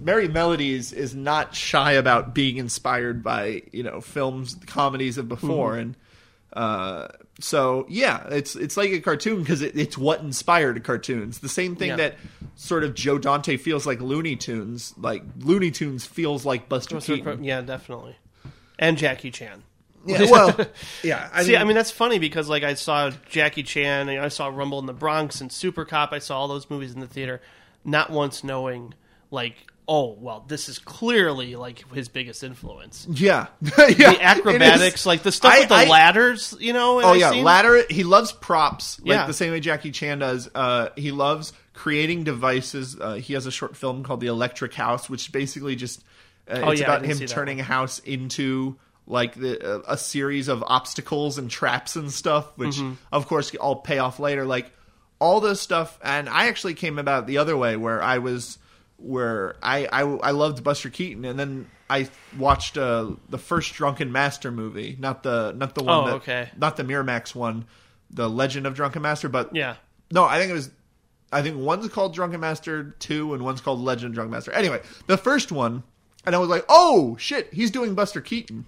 Merrie Melodies is not shy about being inspired by you know films comedies of before Mm-hmm. and uh so yeah it's it's like a cartoon because it, it's what inspired cartoons the same thing Yeah. that sort of joe dante feels like looney tunes like looney tunes feels like buster keaton yeah, definitely. And Jackie Chan. yeah well yeah i See, mean, I mean that's funny because like I saw Jackie Chan, and I saw Rumble in the Bronx and Super Cop. I saw all those movies in the theater, not once knowing like, oh well, this is clearly like his biggest influence. yeah yeah The acrobatics, like the stuff I- with the I- ladders, you know. Oh I've yeah, seen? ladder. He loves props, like Yeah. the same way Jackie Chan does. Uh, he loves creating devices. Uh, he has a short film called The Electric House, which basically just uh, Oh, it's yeah, about him turning a house into like the, uh, a series of obstacles and traps and stuff, which Mm-hmm. of course all pay off later. Like all this stuff, and I actually came about the other way where I was where I I, I loved Buster Keaton, and then I watched uh, the first Drunken Master movie, not the not the one Oh, that okay. not the Miramax one, the Legend of Drunken Master, but Yeah. no, I think it was. I think one's called Drunken Master two, and one's called Legend of Drunken Master. Anyway, the first one, and I was like, oh shit, he's doing Buster Keaton,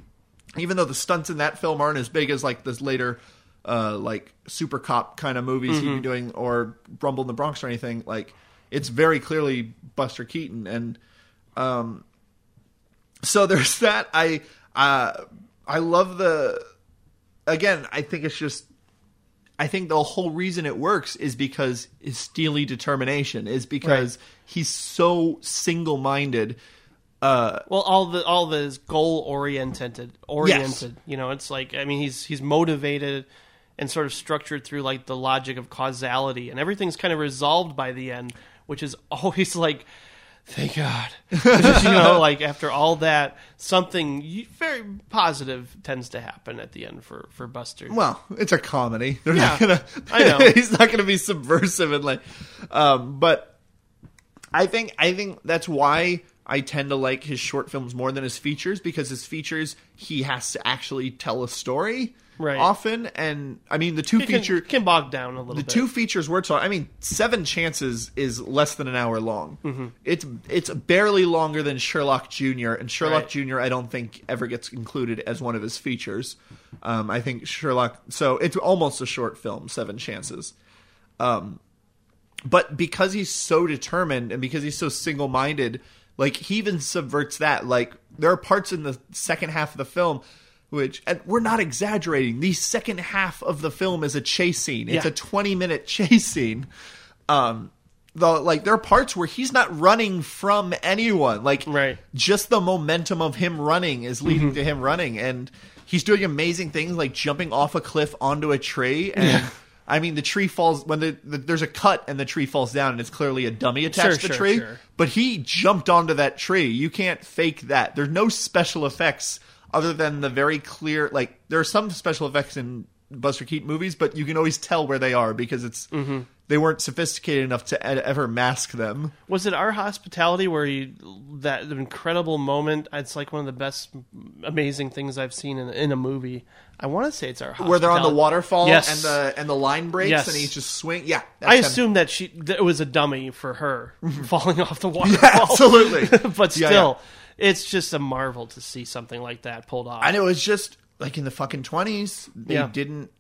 even though the stunts in that film aren't as big as like this later, uh, like super cop kind of movies he'd be doing, or Rumble in the Bronx or anything. Like, it's very clearly Buster Keaton, and um, so there's that. I uh, I love the. Again, I think it's just I think the whole reason it works is because his steely determination is because he's so single-minded. Uh, Well, all the all the is goal oriented oriented. You know, it's like I mean he's he's motivated and sort of structured through like the logic of causality, and everything's kind of resolved by the end, which is always like. Thank God, you know, like after all that, something very positive tends to happen at the end for for Buster. well, it's a comedy. They're Yeah, not gonna. I know. he's not gonna be subversive and like. Um, but I think I think that's why I tend to like his short films more than his features because his features he has to actually tell a story Right. often, and I mean the two It can, can bog down a little the bit. two features we're talking. I mean, Seven Chances is less than an hour long. Mm-hmm. It's it's barely longer than Sherlock Junior, and Sherlock Right. Junior I don't think ever gets included as one of his features. Um, I think Sherlock. So it's almost a short film. Seven Chances. Um, but because he's so determined and because he's so single minded, like he even subverts that. Like there are parts in the second half of the film which and we're not exaggerating. The second half of the film is a chase scene. It's Yeah. a twenty minute chase scene. Um the like there are parts where he's not running from anyone. Like Right. just the momentum of him running is leading Mm-hmm. to him running and he's doing amazing things like jumping off a cliff onto a tree and I mean, the tree falls when the, the, there's a cut and the tree falls down, and it's clearly a dummy attached to the Sure, sure, tree. sure. But he jumped onto that tree. You can't fake that. There's no special effects other than the very clear. Like there are some special effects in Buster Keaton movies, but you can always tell where they are because it's Mm-hmm. they weren't sophisticated enough to e- ever mask them. Was it our hospitality where you that incredible moment? It's like one of the best, amazing things I've seen in, in a movie. I want to say it's our hospitality. Where they're on the waterfall Yes. and the and the line breaks Yes. and he's just swing. Yeah, I him. assumed that she that it was a dummy for her falling off the waterfall. absolutely. but Yeah, still, it's just a marvel to see something like that pulled off. And it was just like in the fucking twenties, they Yeah. didn't.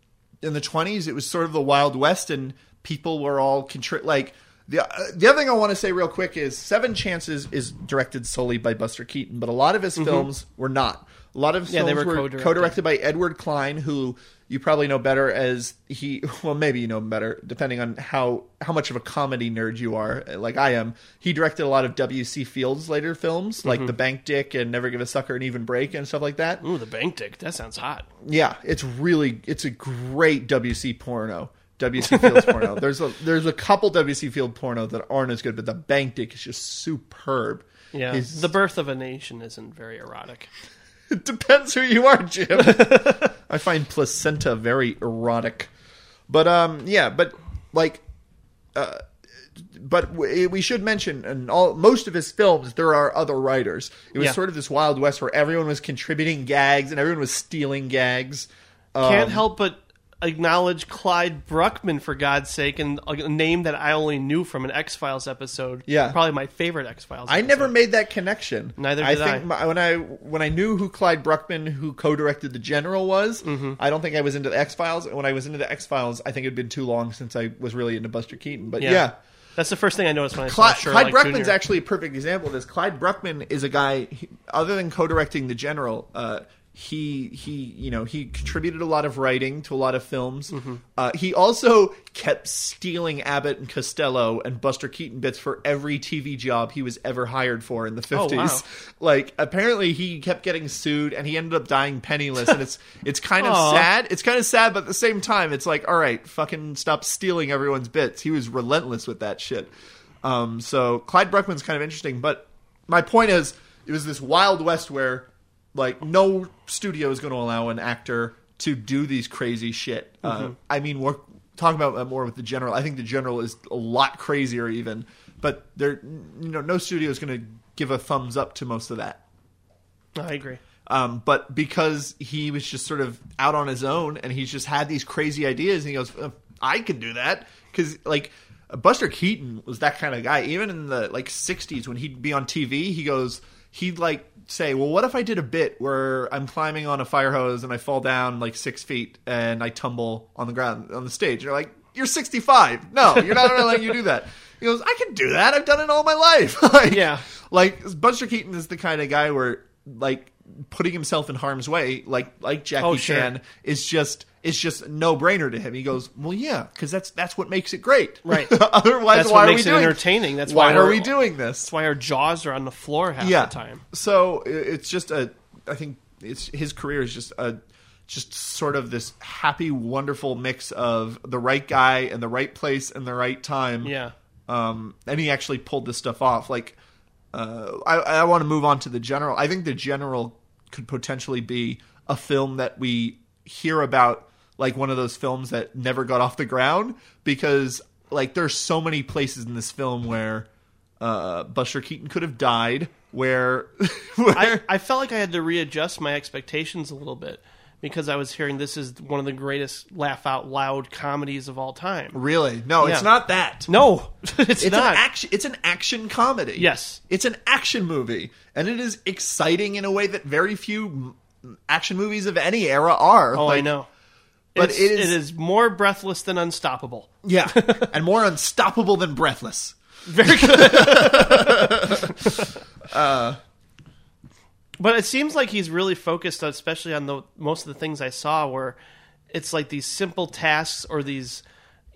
In the twenties, it was sort of the Wild West, and people were all contri- like. The, uh, the other thing I want to say real quick is Seven Chances is directed solely by Buster Keaton, but a lot of his films were not. A lot of Mm-hmm. Yeah, films were were co-directed. co-directed by Edward Cline, who you probably know better as he. Well, maybe you know him better, depending on how how much of a comedy nerd you are, like I am. He directed a lot of W. C. Fields later films, Mm-hmm. like The Bank Dick and Never Give a Sucker an Even Break and stuff like that. Ooh, the bank dick. That sounds hot. Yeah, it's really it's a great WC porno. WC Fields porno. There's a there's a couple WC Field porno that aren't as good, but the Bank Dick is just superb. Yeah, the birth of a nation isn't very erotic. It depends who you are, Jim. I find placenta very erotic, but um, yeah, but like, uh, but w- we should mention in all most of his films there are other writers. It was Yeah. sort of this Wild West where everyone was contributing gags and everyone was stealing gags. Can't Um, help but acknowledge Clyde Bruckman for God's sake, and a name that I only knew from an X Files episode. Yeah. probably my favorite X Files. I never made that connection. Neither I did think I. My, when I when I knew who Clyde Bruckman, who co-directed the General, was, Mm-hmm. I don't think I was into the X Files. And when I was into the X Files, I think it'd been too long since I was really into Buster Keaton. But yeah, Yeah. That's the first thing I noticed when I Clyde, saw Clyde Bruckman's Jr. actually a perfect example of this. Clyde Bruckman is a guy, he, other than co-directing the General, uh, he he you know he contributed a lot of writing to a lot of films. Mm-hmm. Uh, he also kept stealing Abbott and Costello and Buster Keaton bits for every TV job he was ever hired for in the Oh, fifties. wow. Like apparently he kept getting sued and he ended up dying penniless. and it's it's kind of sad. It's kind of sad, but at the same time, it's like all right, fucking stop stealing everyone's bits. He was relentless with that shit. Um, so Clyde Bruckman's kind of interesting, but my point is, it was this wild west where, like, no studio is going to allow an actor to do these crazy shit. Uh, I mean, we're talking about more with the general. I think the general is a lot crazier, even, but there, you know, no studio is going to give a thumbs up to most of that. I agree. Um, but because he was just sort of out on his own and he's just had these crazy ideas, and he goes, "Uh, "I can do that." Because like Buster Keaton was that kind of guy. Even in the like '60s, when he'd be on TV, he goes, he'd like say, "Well, what if I did a bit where I'm climbing on a fire hose and I fall down like six feet and I tumble on the ground on the stage?" You're like, "You're 65. No, you're not going to let you do that." He goes, "I can do that. I've done it all my life." like, Yeah. like Buster Keaton is the kind of guy where like putting himself in harm's way, like like Jackie Oh, sure. Chan, is just is just no brainer to him. He goes, well, yeah, because that's that's what makes it great, Right. Otherwise, That's why what are makes we it doing entertaining. That's why why are we're- doing this? That's why our jaws are on the floor half yeah. the time. So it's just a. I think it's his career is just a. Just sort of this happy, wonderful mix of the right guy and the right place and the right time. Yeah. um, and he actually pulled this stuff off. Like, uh, I, I want to move on to the general. I think the general could potentially be a film that we hear about, like one of those films that never got off the ground, because like there's so many places in this film where uh, Buster Keaton could have died. Where, where I, I felt like I had to readjust my expectations a little bit because I was hearing this is one of the greatest laugh out loud comedies of all time. really no, it's not that. No, it's, It's not. an action. It's an action comedy. Yes. it's an action movie, and it is exciting in a way that very few action movies of any era are. oh, I know. But It's- it is- it is more breathless than unstoppable. Yeah, and more unstoppable than Breathless. Very good. Uh. but it seems like he's really focused, on, especially on the most of the things I saw, where it's like these simple tasks or these,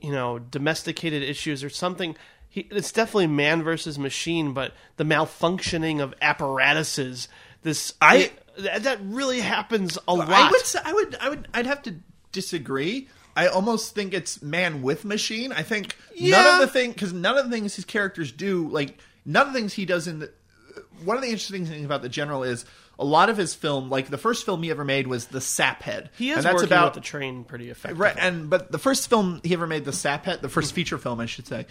you know, domesticated issues or something. he, it's definitely man versus machine, but the malfunctioning of apparatuses. This I- that, that really happens a lot. I would say I would I would I'd have to disagree. I almost think it's man with machine. I think none of the thing because none of the things his characters do, like none of the things he does in. The, one of the interesting things about the general is a lot of his film, like the first film he ever made was the Saphead. he is and that's working about with the train pretty effectively. Right, and but the first film he ever made, the Saphead, the first feature film, I should say,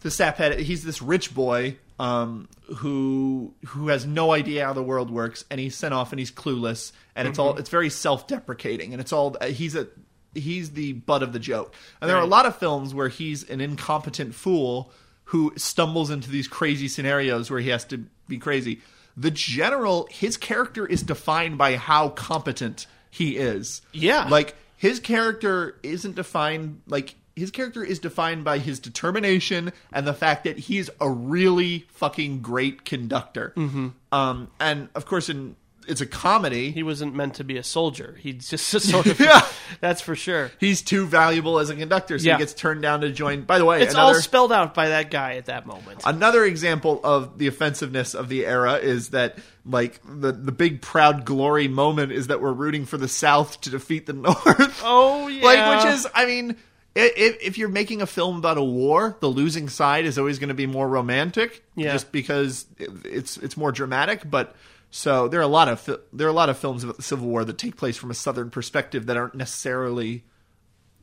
the Saphead. He's this rich boy um, who who has no idea how the world works, and he's sent off and he's clueless, and it's all it's very self deprecating, and it's all he's a he's the butt of the joke. And there are a lot of films where he's an incompetent fool who stumbles into these crazy scenarios where he has to be crazy. The general, his character is defined by how competent he is. Yeah. Like his character isn't defined like his character is defined by his determination and the fact that he's a really fucking great conductor. Mm-hmm. Um, and of course, in it's a comedy. he wasn't meant to be a soldier. He's just a sort of Yeah. That's for sure. he's too valuable as a conductor, so Yeah. he gets turned down to join. By the way, It's another all spelled out by that guy at that moment. another example of the offensiveness of the era is that like the the big proud glory moment is that we're rooting for the South to defeat the North. Oh yeah, like which is i mean if, if you're making a film about a war the losing side is always going to be more romantic Yeah. just because it's it's more dramatic but so there are a lot of there are a lot of films about the civil war that take place from a southern perspective that aren't necessarily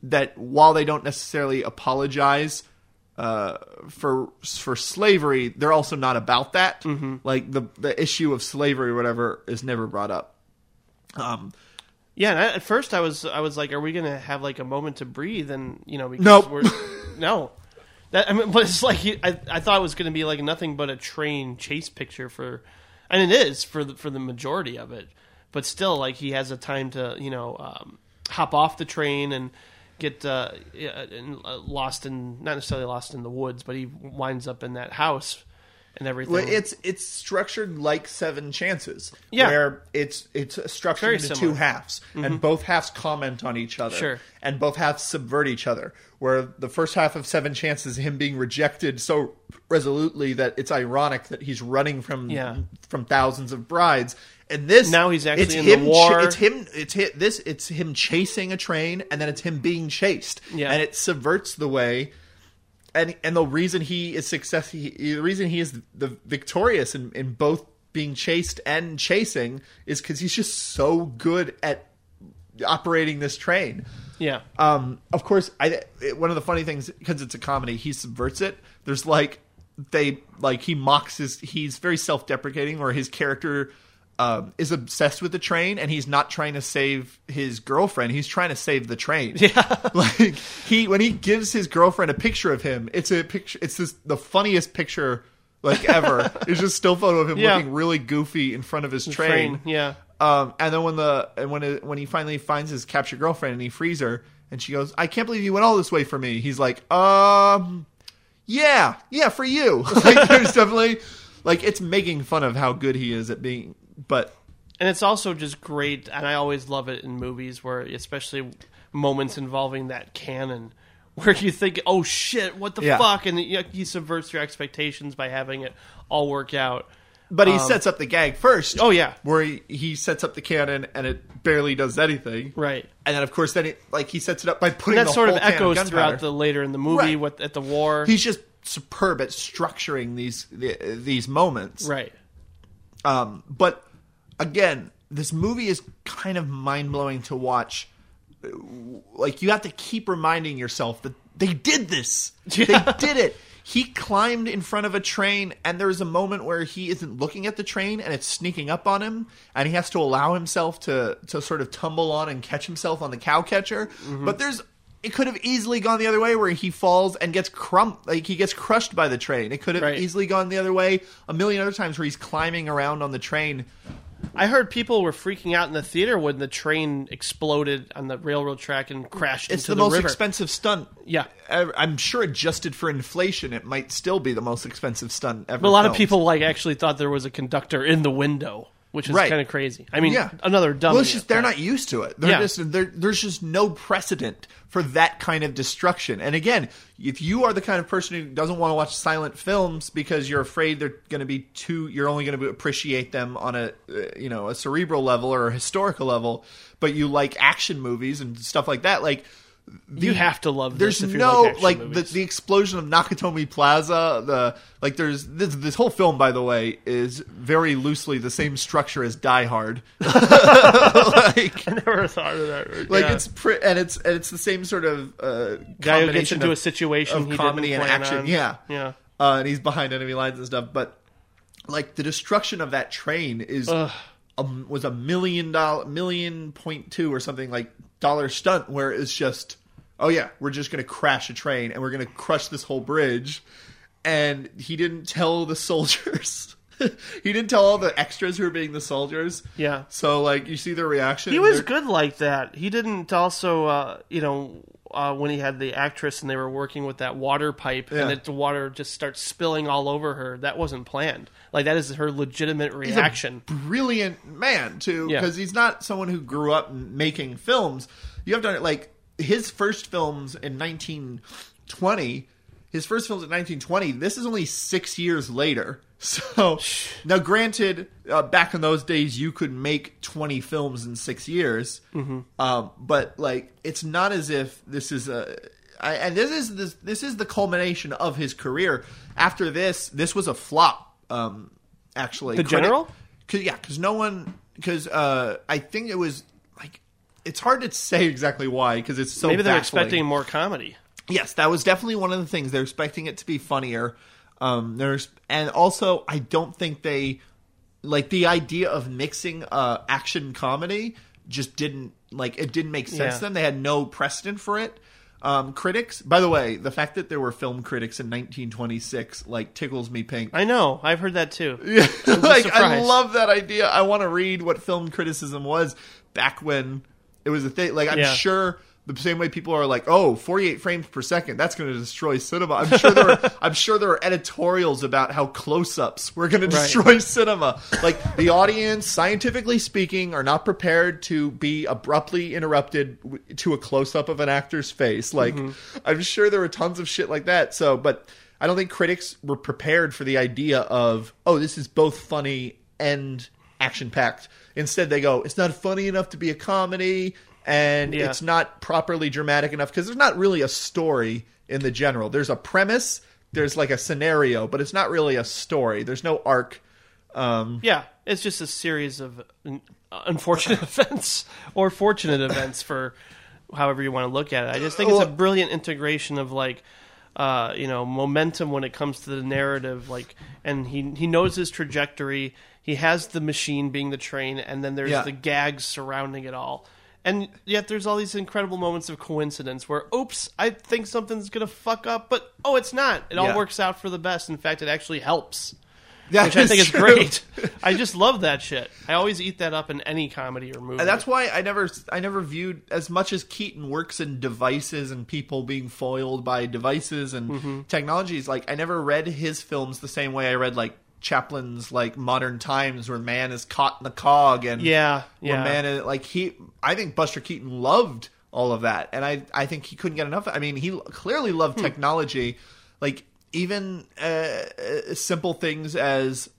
that while they don't necessarily apologize uh, for for slavery, they're also not about that. Mm-hmm. Like the the issue of slavery or whatever is never brought up. Um, Yeah, and I, at first I was I was like, are we gonna have like a moment to breathe? And you know, because Nope. we're no. That I mean, but it's like I I thought it was gonna be like nothing but a train chase picture for, and it is for the for the majority of it. But still, like he has a time to you know um, hop off the train and get uh, uh, lost in not necessarily lost in the woods, but he winds up in that house and everything. Well, it's it's structured like Seven Chances, Yeah. where it's it's structured Very into similar. two halves, and mm-hmm. both halves comment on each other, Sure. and both halves subvert each other. Where the first half of Seven Chances, him being rejected so resolutely that it's ironic that he's running from Yeah. from thousands of brides. And this Now he's actually it's in the him, war. It's him. It's hi this. It's him chasing a train, and then it's him being chased. Yeah. and it subverts the way and and the reason he is success he, the reason he is the victorious in, in both being chased and chasing is because he's just so good at operating this train. Yeah, um of course i it- one of the funny things because it's a comedy he subverts it. There's like they like he mocks his he's very self-deprecating or his character um, is obsessed with the train and he's not trying to save his girlfriend he's trying to save the train yeah like he when he gives his girlfriend a picture of him it's a picture it's this the funniest picture like ever it's just still photo of him Yeah. looking really goofy in front of his train, yeah. um, and then when the and when it, when he finally finds his captured girlfriend and he frees her and she goes, "I can't believe you went all this way for me." He's like, "Um, yeah, yeah, for you." like there's definitely like it's making fun of how good he is at being, but and it's also just great and i always love it in movies where especially moments involving that cannon where you think oh shit what the Yeah. fuck and he, he subverts your expectations by having it all work out but he sets up the gag first. Um, oh yeah where he, he sets up the cannon and it barely does anything. right And then of course then it like he sets it up by and putting that the sort of echoes gunpowder. throughout the later in the movie Right. with at the war He's just superb at structuring these the, these moments. right Um, but again, this movie is kind of mind blowing to watch. Like you have to keep reminding yourself that they did this. Yeah. They did it. He climbed in front of a train, and there's a moment where he isn't looking at the train, and it's sneaking up on him, and he has to allow himself to to sort of tumble on and catch himself on the cow catcher. Mm-hmm. But there's it could have easily gone the other way, where he falls and gets crump, like he gets crushed by the train. It could have Right. easily gone the other way a million other times, where he's climbing around on the train. I heard people were freaking out in the theater when the train exploded on the railroad track and crashed It's into the, the, most river expensive stunt. Yeah. I- I'm sure adjusted for inflation, it might still be the most expensive stunt ever. but a lot of filmed. people like actually thought there was a conductor in the window which is Right. kind of crazy. I mean, Yeah. another dummy. Well, it's just they're not used to it. They're Yeah. just there there's just no precedent for that kind of destruction. And again, if you are the kind of person who doesn't want to watch silent films because you're afraid they're going to be too, you're only going to appreciate them on a uh, you know a cerebral level or a historical level, but you like action movies and stuff like that, like. You have to love There's this if you no like, like the, the explosion of Nakatomi Plaza. The like there's this, this whole film, by the way, is very loosely the same structure as Die Hard. like I never thought of that. like Yeah. it's pre- and it's and it's the same sort of uh, guy who gets into of, a situation of comedy and action. on. Yeah, yeah. uh, and he's behind enemy lines and stuff. But like the destruction of that train is um, was a million dollar million point two or something like dollar stunt where it's just oh yeah we're just gonna crash a train and we're gonna crush this whole bridge and he didn't tell the soldiers. he didn't tell all the extras who were being the soldiers. Yeah. So like you see their reaction. He was They're- good like that. He didn't also, uh, you know, uh, when he had the actress and they were working with that water pipe Yeah. and it, the water just starts spilling all over her. That wasn't planned. Like that is her legitimate reaction. brilliant man too Yeah. because he's not someone who grew up making films you have to like his first films in 1920 his first films in 1920 this is only six years later so now granted uh, back in those days you could make 20 films in six years Mm-hmm. um, but like it's not as if this is a I, and this is this, this is the culmination of his career after this this was a flop um, actually The General? Cause, yeah, because no one. Because uh, I think it was like it's hard to say exactly why because it's so. Maybe they're baffling. expecting more comedy. Yes, that was definitely one of the things they're expecting it to be funnier. Um, there's and also I don't think they like the idea of mixing uh, action comedy just didn't like it didn't make sense Yeah. to them. They had no precedent for it. Um, critics, by the way, the fact that there were film critics in 1926 like tickles me pink. I know. I've heard that too. Yeah. like I love that idea. I want to read what film criticism was back when it was a thing. Like I'm Yeah. sure the same way people are like, "Oh, 48 frames per second, that's going to destroy cinema." I'm sure there are, I'm sure there were editorials about how close-ups were going to destroy cinema. Like the audience, scientifically speaking, are not prepared to be abruptly interrupted w- to a close-up of an actor's face. Like Mm-hmm. I'm sure there were tons of shit like that. So, but I don't think critics were prepared for the idea of, oh, this is both funny and action packed. Instead, they go, it's not funny enough to be a comedy, and Yeah. it's not properly dramatic enough because there's not really a story in the general. There's a premise, there's like a scenario, but it's not really a story. There's no arc. Um, Yeah, it's just a series of unfortunate events or fortunate events for however you want to look at it. I just think it's a brilliant integration of like uh, you know momentum when it comes to the narrative like and he he knows his trajectory. He has the machine being the train and then there's Yeah. the gags surrounding it all. And yet there's all these incredible moments of coincidence where oops, I think something's going to fuck up, but oh, it's not. It all Yeah. works out for the best. In fact, it actually helps that which I think is true. great. I just love that shit. I always eat that up in any comedy or movie. And that's why I never, I never viewed as much as Keaton works in devices and people being foiled by devices and Mm-hmm. technologies. Like I never read his films the same way I read like Chaplin's like Modern Times, where man is caught in the cog and yeah, yeah. man is like he. I think Buster Keaton loved all of that, and I I think he couldn't get enough. I mean, he clearly Hmm. loved technology, like even uh, uh, simple things as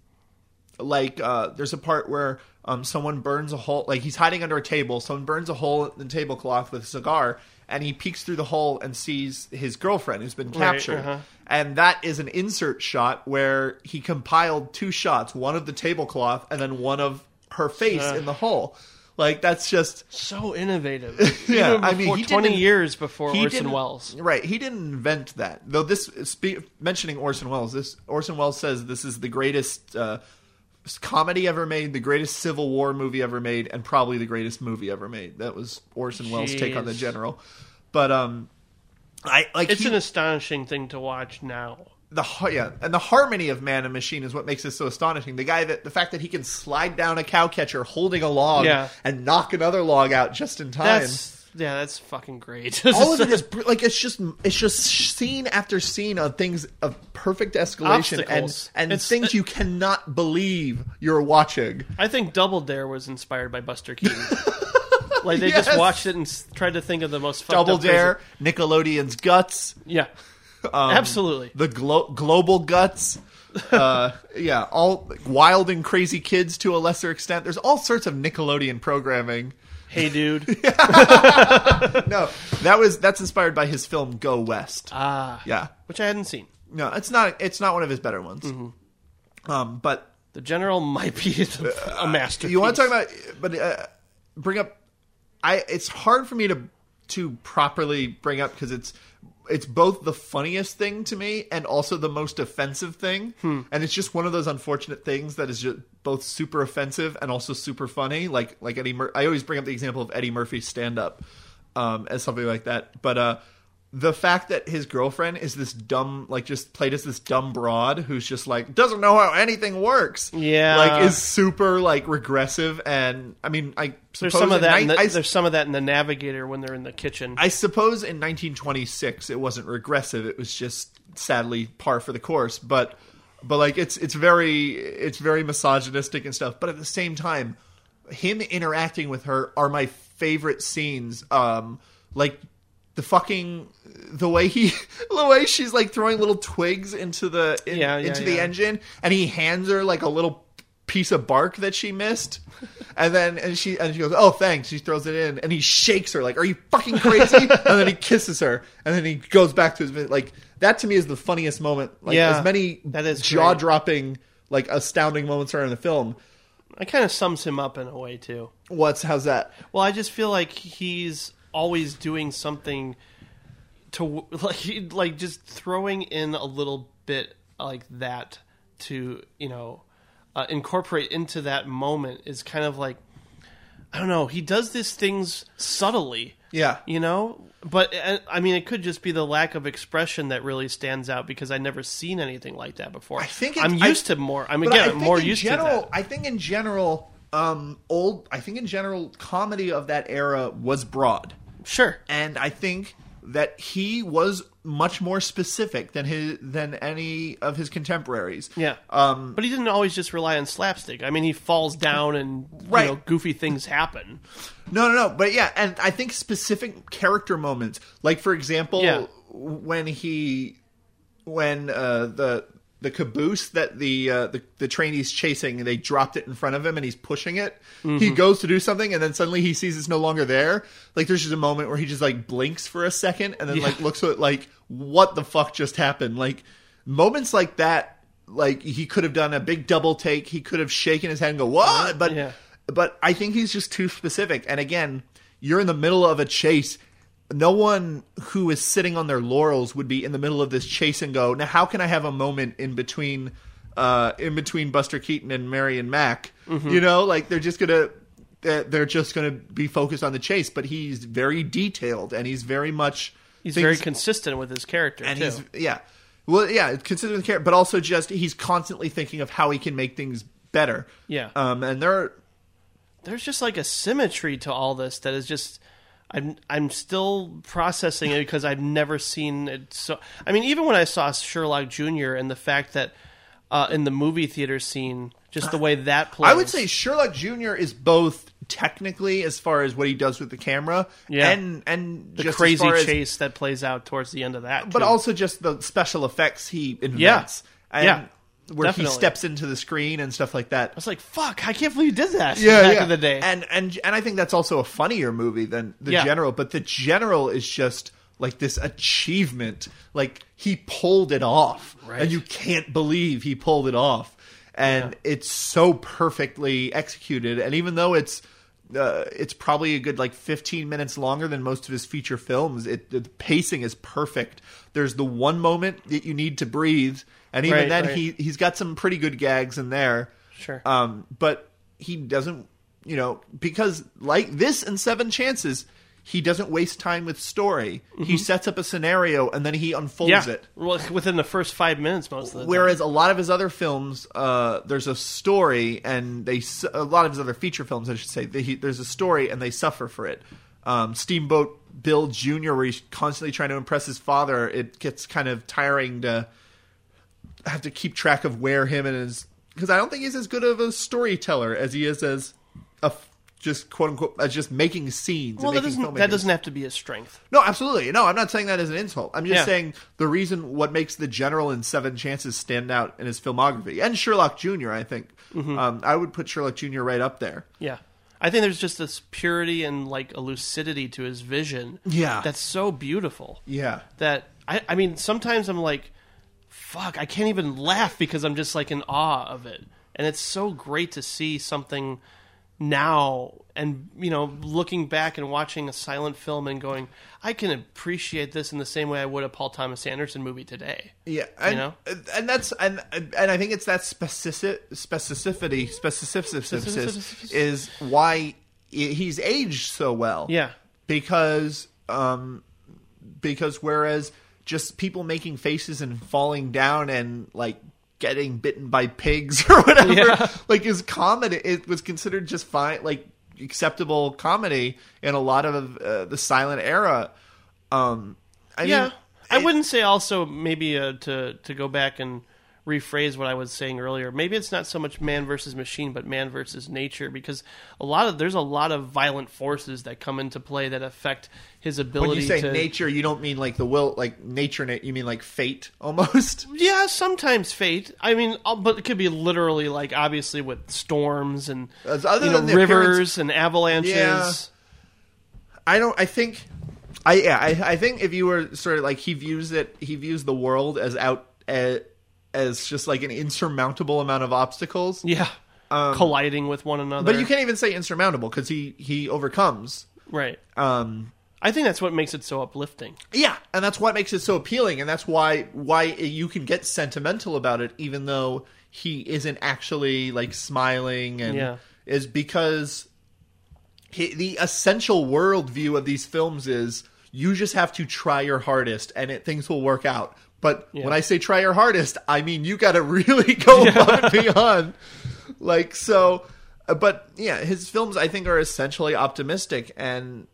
like uh, there's a part where um, someone burns a hole like he's hiding under a table someone burns a hole in the tablecloth with a cigar and he peeks through the hole and sees his girlfriend who's been captured uh-huh. and that is an insert shot where he compiled two shots one of the tablecloth and then one of her face Uh. in the hole like that's just so innovative. Yeah, I mean, he twenty years before Orson Welles. Right, he didn't invent that. Though this spe- mentioning Orson Welles, this Orson Welles says this is the greatest uh, comedy ever made, the greatest Civil War movie ever made, and probably the greatest movie ever made. That was Orson Welles' take on the general. But um, I like It's he- an astonishing thing to watch now. the yeah, and the harmony of Man and Machine is what makes this so astonishing. The guy that the fact that he can slide down a cow catcher holding a log Yeah. and knock another log out just in time. That's yeah, that's fucking great. all of it is br- like it's just it's just scene after scene of things of perfect escalation and Obstacles. and It's- things you cannot believe you're watching. I think Double Dare was inspired by Buster Keaton. like they just watched it and s- tried to think of the most fucked Double up, Dare, Nickelodeon's Guts, Yeah, um, absolutely. the glo- global guts. uh, yeah, all wild and crazy kids to a lesser extent. There's all sorts of Nickelodeon programming. Hey, dude. No, that was that's inspired by his film Go West. Ah, yeah, which I hadn't seen. no, it's not. It's not one of his better ones. Um, but The General might be a masterpiece. you want to talk about, but uh, bring up. I it's hard for me to to properly bring up because it's it's both the funniest thing to me and also the most offensive thing, Hmm. and it's just one of those unfortunate things that is just both super offensive and also super funny. Like like Eddie, Mur- I always bring up the example of Eddie Murphy's stand up um, as something like that, but uh. The fact that his girlfriend is this dumb, like just played as this dumb broad who's just like doesn't know how anything works. Yeah. like is super like regressive, and I mean, I There's some of that. In the, I, there's some of that in the Navigator when they're in the kitchen. I suppose in 1926 it wasn't regressive; it was just sadly par for the course. But but like it's it's very it's very misogynistic and stuff. But at the same time, him interacting with her are my favorite scenes. Um, like the fucking the way he the way she's like throwing little twigs into the in- Yeah, yeah, into the yeah. engine, and he hands her like a little piece of bark that she missed. And then and she and she goes, "Oh, thanks." She throws it in, and he shakes her like, "Are you fucking crazy?" and then he kisses her, and then he goes back to his like that. To me, is the funniest moment. Like Yeah, as many that is jaw dropping, like astounding moments are in the film. it kind of sums him up in a way too. What's how's that? Well, I just feel like he's always doing something to like like just throwing in a little bit like that to you know uh, incorporate into that moment is kind of like I don't know. He does these things subtly. Yeah. You know, but I mean, it could just be the lack of expression that really stands out because I've never seen anything like that before. I think I'm it's- I- used to more. I'm again more used general, to that. I think in general, um, old. I think in general, comedy of that era was broad. Sure. and I think that he was much more specific than his than any of his contemporaries. Yeah. Um, but he didn't always just rely on slapstick. I mean, he falls down and Right. you know, goofy things happen. no, no, no. But yeah, and I think specific character moments, like for example, Yeah. when he, when uh, the the caboose that the, uh, the the trainee's chasing, they dropped it in front of him, and he's pushing it. Mm-hmm. He goes to do something, and then suddenly he sees it's no longer there. Like there's just a moment where he just like blinks for a second, and then Yeah. like looks at it like, what the fuck just happened? Like moments like that. Like he could have done a big double take. He could have shaken his head and go, "What?" But Yeah. but I think he's just too specific. And again, you're in the middle of a chase. No one who is sitting on their laurels would be in the middle of this chase and go, "Now, how can I have a moment in between, uh, in between Buster Keaton and Marion Mack?" Mm-hmm. You know, like they're just gonna, they're just gonna be focused on the chase. But he's very detailed and he's very much He's things- very consistent with his character and too. he's yeah, well, yeah, consider the character, but also just he's constantly thinking of how he can make things better. Yeah. um, and there are There's just like a symmetry to all this that is just. I'm I'm still processing it because I've never seen it. So I mean, even when I saw Sherlock Junior and the fact that uh, in the movie theater scene, just the way that plays, I would say Sherlock Jr. is both technically as far as what he does with the camera, Yeah. and and the crazy far as- chase that plays out towards the end of that. but too. also just the special effects he invents. Yeah. and Yeah. Where Definitely. he steps into the screen and stuff like that. I was like, "Fuck! I can't believe you did that." Yeah, back in the day. and and and I think that's also a funnier movie than the Yeah. general. But the general is just like this achievement. Like he pulled it off, Right. and you can't believe he pulled it off. And it's so perfectly executed. And even though it's uh, it's probably a good like 15 minutes longer than most of his feature films. It the pacing is perfect. There's the one moment that you need to breathe, and even Right, then right. he he's got some pretty good gags in there. Sure. Um, but he doesn't, you know, because like this and Seven Chances, he doesn't waste time with story. He sets up a scenario and then he unfolds Mm-hmm. yeah, it. well, within the first five minutes, most of the time. Whereas a lot of his other films, uh, there's a story, and they a lot of his other feature films, I should say, they, he, there's a story and they suffer for it. um, Steamboat Bill Jr., where he's constantly trying to impress his father, it gets kind of tiring to have to keep track of where him and his because I don't think he's as good of a storyteller as he is as a just quote unquote as just making scenes. Well, and that making doesn't that doesn't have to be a strength. No, absolutely. No, I'm not saying that as an insult. I'm just Yeah. saying the reason what makes the general in Seven Chances stand out in his filmography and Sherlock Jr. I think Mm-hmm. um, I would put Sherlock Jr. right up there. Yeah. I think there's just this purity and like a lucidity to his vision. Yeah. That's so beautiful. Yeah, That I I mean sometimes I'm like fuck, I can't even laugh because I'm just like in awe of it. And it's so great to see something now and you know looking back and watching a silent film and going I can appreciate this in the same way I would a Paul Thomas Anderson movie today. yeah, and, know? and that's and and I think it's that specific specificity specificity is why he's aged so well. Yeah. because um because whereas just people making faces and falling down and like getting bitten by pigs or whatever. Yeah. like is common it was considered just fine like acceptable comedy in a lot of uh, the silent era. Um I yeah, mean, I it- wouldn't say also maybe uh, to to go back and rephrase what I was saying earlier. Maybe it's not so much man versus machine, but man versus nature, because a lot of there's a lot of violent forces that come into play that affect his ability. when you say to, nature you don't mean like the will like nature na- you mean like fate almost yeah, sometimes fate. I mean, uh, but it could be literally like obviously with storms and As- other you know rivers and avalanches. Yeah. I don't. I think. I yeah. I, I think if you were sort of like he views it, he views the world as out as, as just like an insurmountable amount of obstacles. Yeah, colliding with one another. Um, But you can't even say insurmountable because he he overcomes. right. Um, I think that's what makes it so uplifting. yeah, and that's what makes it so appealing, and that's why why you can get sentimental about it, even though he isn't actually like smiling, and Yeah. is because he, the essential worldview of these films is you just have to try your hardest, and it, things will work out. But when I say try your hardest, I mean you got to really go above and beyond. Like so, uh, but yeah, his films I think are essentially optimistic and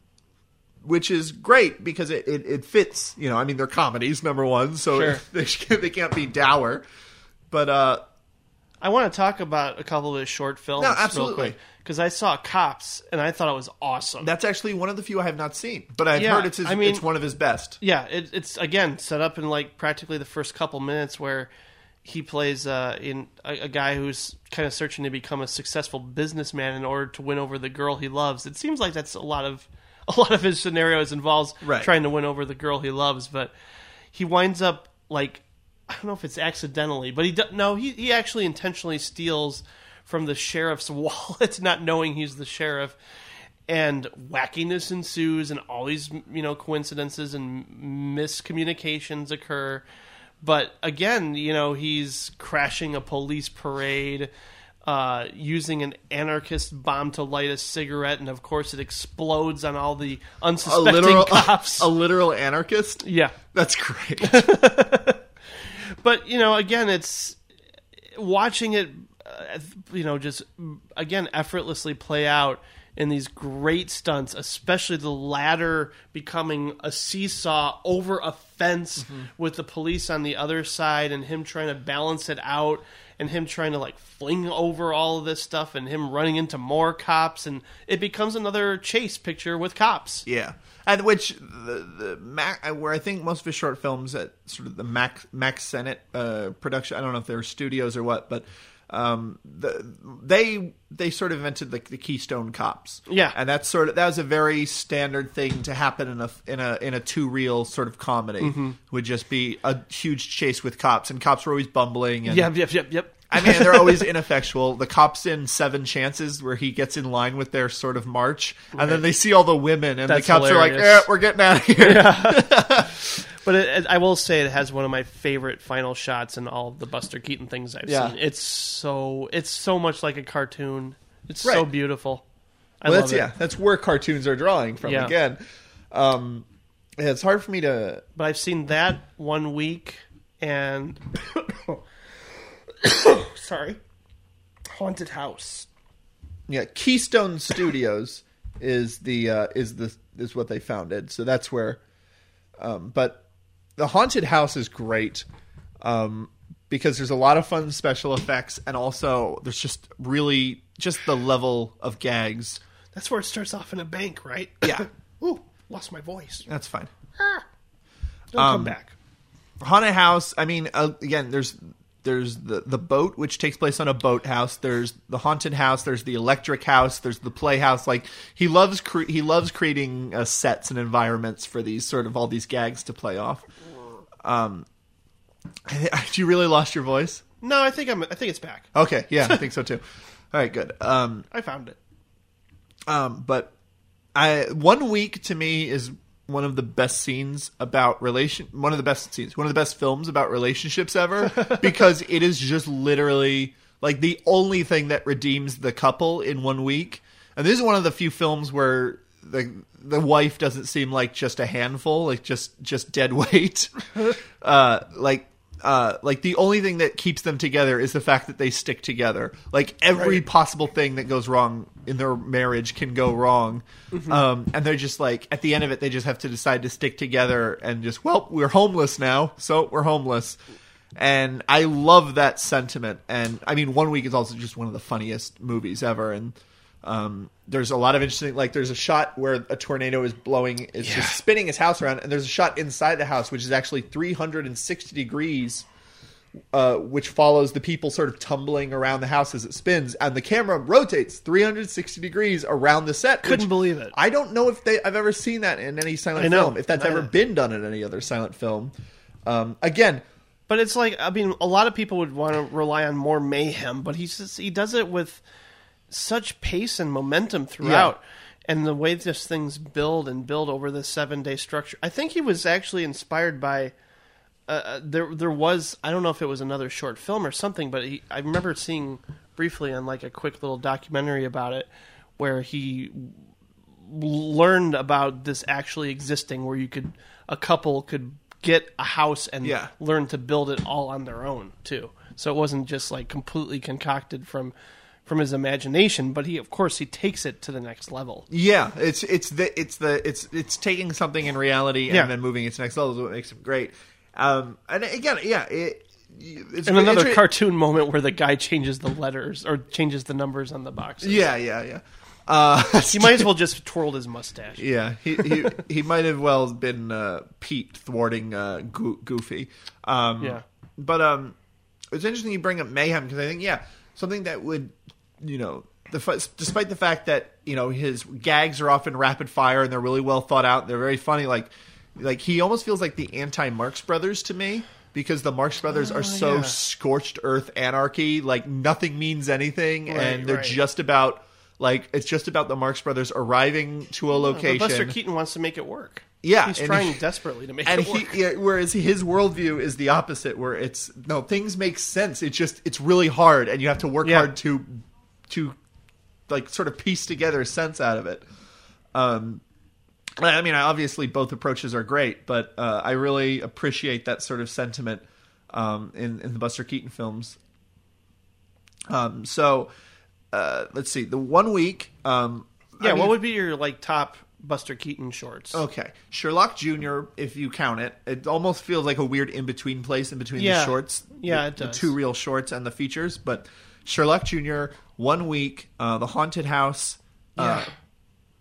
which is great because it, it, it fits. You know, I mean, they're comedies, number one, so Sure. they, they can't be dour. But uh, I want to talk about a couple of his short films. No, absolutely. Because I saw Cops and I thought it was awesome. that's actually one of the few I have not seen. But I've Yeah, heard it's his, I mean- it's one of his best. yeah, it, it's again set up in like practically the first couple minutes where he plays uh, in a, a guy who's kind of searching to become a successful businessman in order to win over the girl he loves. It seems like that's a lot of a lot of his scenarios involves Right. trying to win over the girl he loves, but he winds up like I don't know if it's accidentally, but he do, no, he he actually intentionally steals from the sheriff's wallet, not knowing he's the sheriff. And wackiness ensues, and all these you know coincidences and miscommunications occur. But again, you know he's crashing a police parade, uh, using an anarchist bomb to light a cigarette, and of course it explodes on all the A unsuspecting literal, cops. a literal anarchist. yeah, That's great. but you know again it's watching it uh, you know just again effortlessly play out in these great stunts especially the ladder becoming a seesaw over a fence with the police on the other side and him trying to balance it out and him trying to like fling over all of this stuff and him running into more cops and it becomes another chase picture with cops Yeah, and which the the Mac where I think most of his short films at sort of the Mac Mack Sennett uh, production. I don't know if they're studios or what, but um, the, they they sort of invented like the Keystone Cops. Yeah. and that's sort of that was a very standard thing to happen in a in a in a two reel sort of comedy. Mm-hmm. Would just be a huge chase with cops, and cops were always bumbling. And, yep yep yep yep I mean, they're always ineffectual. The cops in Seven Chances, where he gets in line with their sort of march, and then they see all the women, and That's the cops are like, hilarious. eh, "We're getting out of here." But it, it- I will say it has one of my favorite final shots in all the Buster Keaton things I've Yeah. seen. It's so it's so much like a cartoon. It's so beautiful. I well, love that's it. yeah, that's where cartoons are drawing from Yeah. again. Um, it's hard for me to. But I've seen that one week and sorry, Haunted House. Yeah, Keystone Studios is the uh, is the is what they founded. So that's where. Um, but the haunted house is great um, because there's a lot of fun special effects, and also there's just really just the level of gags. That's where it starts off in a bank, right? Yeah. Ooh, lost my voice. That's fine. Don't Um, come back. haunted house i mean uh, again there's there's the the boat which takes place on a boathouse. There's the haunted house. There's the electric house. There's the playhouse. Like he loves cre- he loves creating uh, sets and environments for these sort of all these gags to play off. Um you really lost your voice? No, I think I'm. I think it's back. okay. Yeah i think so too. All right good. Um I found it. um, but I one week to me is one of the best scenes about relation. One of the best scenes, one of the best films about relationships ever, because it is just literally like the only thing that redeems the couple in one week. And this is one of the few films where the the wife doesn't seem like just a handful, like just just dead weight. uh, like uh, like the only thing that keeps them together is the fact that they stick together. Like every Right. possible thing that goes wrong in their marriage can go wrong, um, and they're just like at the end of it, they just have to decide to stick together and just well, we're homeless now, so we're homeless. And I love that sentiment. And I mean, One Week is also just one of the funniest movies ever. And um, there's a lot of interesting, like there's a shot where a tornado is blowing, it's just spinning his house around, and there's a shot inside the house which is actually 360 degrees uh, which follows the people sort of tumbling around the house as it spins, and the camera rotates 360 degrees around the set. Couldn't believe it. I don't know if they I've ever seen that in any silent know. film. If that's I- ever been done in any other silent film. Um, again, But it's like I mean, a lot of people would want to rely on more mayhem, but he's just, he does it with such pace and momentum throughout, and the way this things build and build over this seven day structure. I think he was actually inspired by. Uh, there, there was I don't know if it was another short film or something, but he, I remember seeing briefly on like a quick little documentary about it, where he learned about this actually existing where you could a couple could get a house and Yeah. learn to build it all on their own too so it wasn't just like completely concocted from from his imagination but he of course he takes it to the next level Yeah, it's it's the it's the it's it's taking something in reality and Yeah. then moving it to the next level is what makes it great. Um, and again, yeah, it, it's and another it's- cartoon moment where the guy changes the letters or changes the numbers on the boxes Yeah, yeah, yeah. Uh, he might as well just twirled his mustache Yeah, he he, he might have well been uh, Pete thwarting uh, Go- Goofy. Um, Yeah. but um, it's interesting you bring up mayhem because I think yeah, something that would you know the f- despite the fact that you know his gags are often rapid fire and they're really well thought out, they're very funny. Like like he almost feels like the anti Marx Brothers to me. Because the Marx Brothers are oh, so Oh, yeah. scorched earth anarchy, like nothing means anything, Right, and they're right. just about like it's just about the Marx Brothers arriving to a oh, But location. Buster Keaton wants to make it work Yeah, he's trying he- desperately to make and it work he, yeah, whereas his worldview is the opposite, where it's no things make sense. It's just it's really hard, and you have to work Yeah. hard to to like sort of piece together sense out of it. Um, I mean, obviously both approaches are great, but uh, I really appreciate that sort of sentiment um, in in the Buster Keaton films. Um, so uh, let's see, the one week. Um, yeah I mean- what would be your like top buster keaton shorts Okay, Sherlock Jr. If you count it, it almost feels like a weird in between place in between the shorts. Yeah, the, the two reel shorts and the features. But Sherlock Jr. One week, uh, the haunted house, uh,